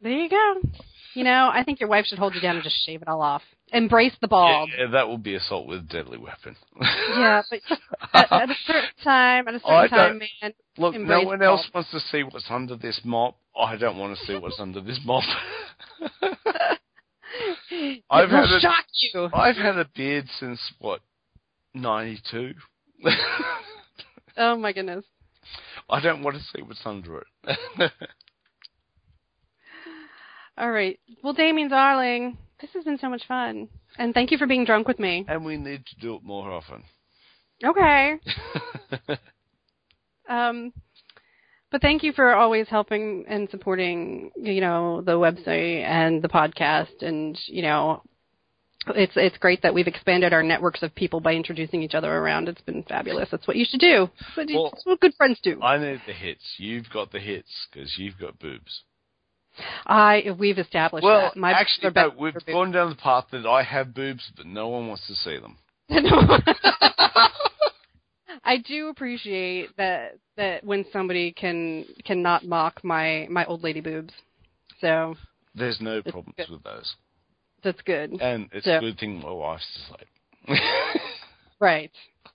There you go. You know, I think your wife should hold you down and just shave it all off. Embrace the bald. Yeah, that will be assault with a deadly weapon. Yeah, but at, at a certain time, at a certain time, man. Look, no one else wants to see what's under this mop. I don't want to see what's under this mop. I've had a- shock you. I've had a beard since what, 92? Oh my goodness. I don't want to see what's under it. All right. Well, Damian, darling, this has been so much fun, and thank you for being drunk with me. and we need to do it more often. Okay. Um, but thank you for always helping and supporting, you know, the website and the podcast, and you know, it's it's great that we've expanded our networks of people by introducing each other around. It's been fabulous. That's what you should do. That's Well, what good friends do. I need the hits. You've got the hits because you've got boobs. I we've established Well, that. My actually, no, we've gone down the path that I have boobs, but no one wants to see them. I do appreciate that that when somebody can can not mock my my old lady boobs. So There's no problems good. with those, that's good. and it's Yeah. a good thing my wife's asleep. Right.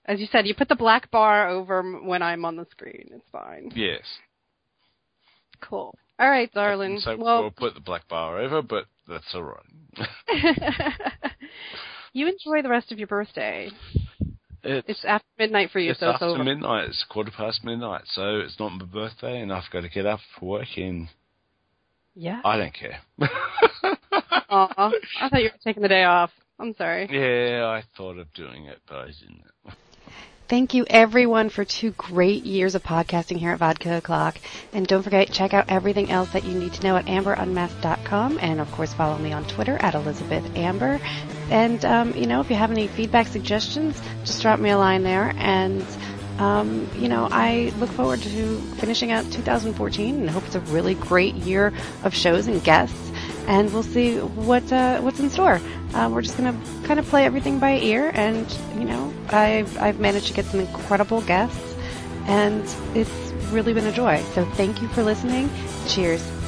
As you said, you put the black bar over when I'm on the screen. It's fine. yes. Cool. All right, darling. So well, we'll put the black bar over, but that's all right. you enjoy the rest of your birthday. It's, It's after midnight for you, it's so it's after over. midnight. It's quarter past midnight, so it's not my birthday, and I've got to get up for work, in. yeah. I don't care. Aw, I thought you were taking the day off. I'm sorry. yeah, I thought of doing it, but I didn't. Thank you everyone for two great years of podcasting here at Vodka O'Clock. And don't forget, check out everything else that you need to know at amberunmasked.com. And of course, follow me on Twitter at Elizabeth Amber. And, um, you know, if you have any feedback, suggestions, just drop me a line there. And, um, you know, I look forward to finishing out 2014 and hope it's a really great year of shows and guests. And we'll see what uh, what's in store. Uh, we're just gonna kind of play everything by ear, and you know, I've I've managed to get some incredible guests, and it's really been a joy. So thank you for listening. Cheers.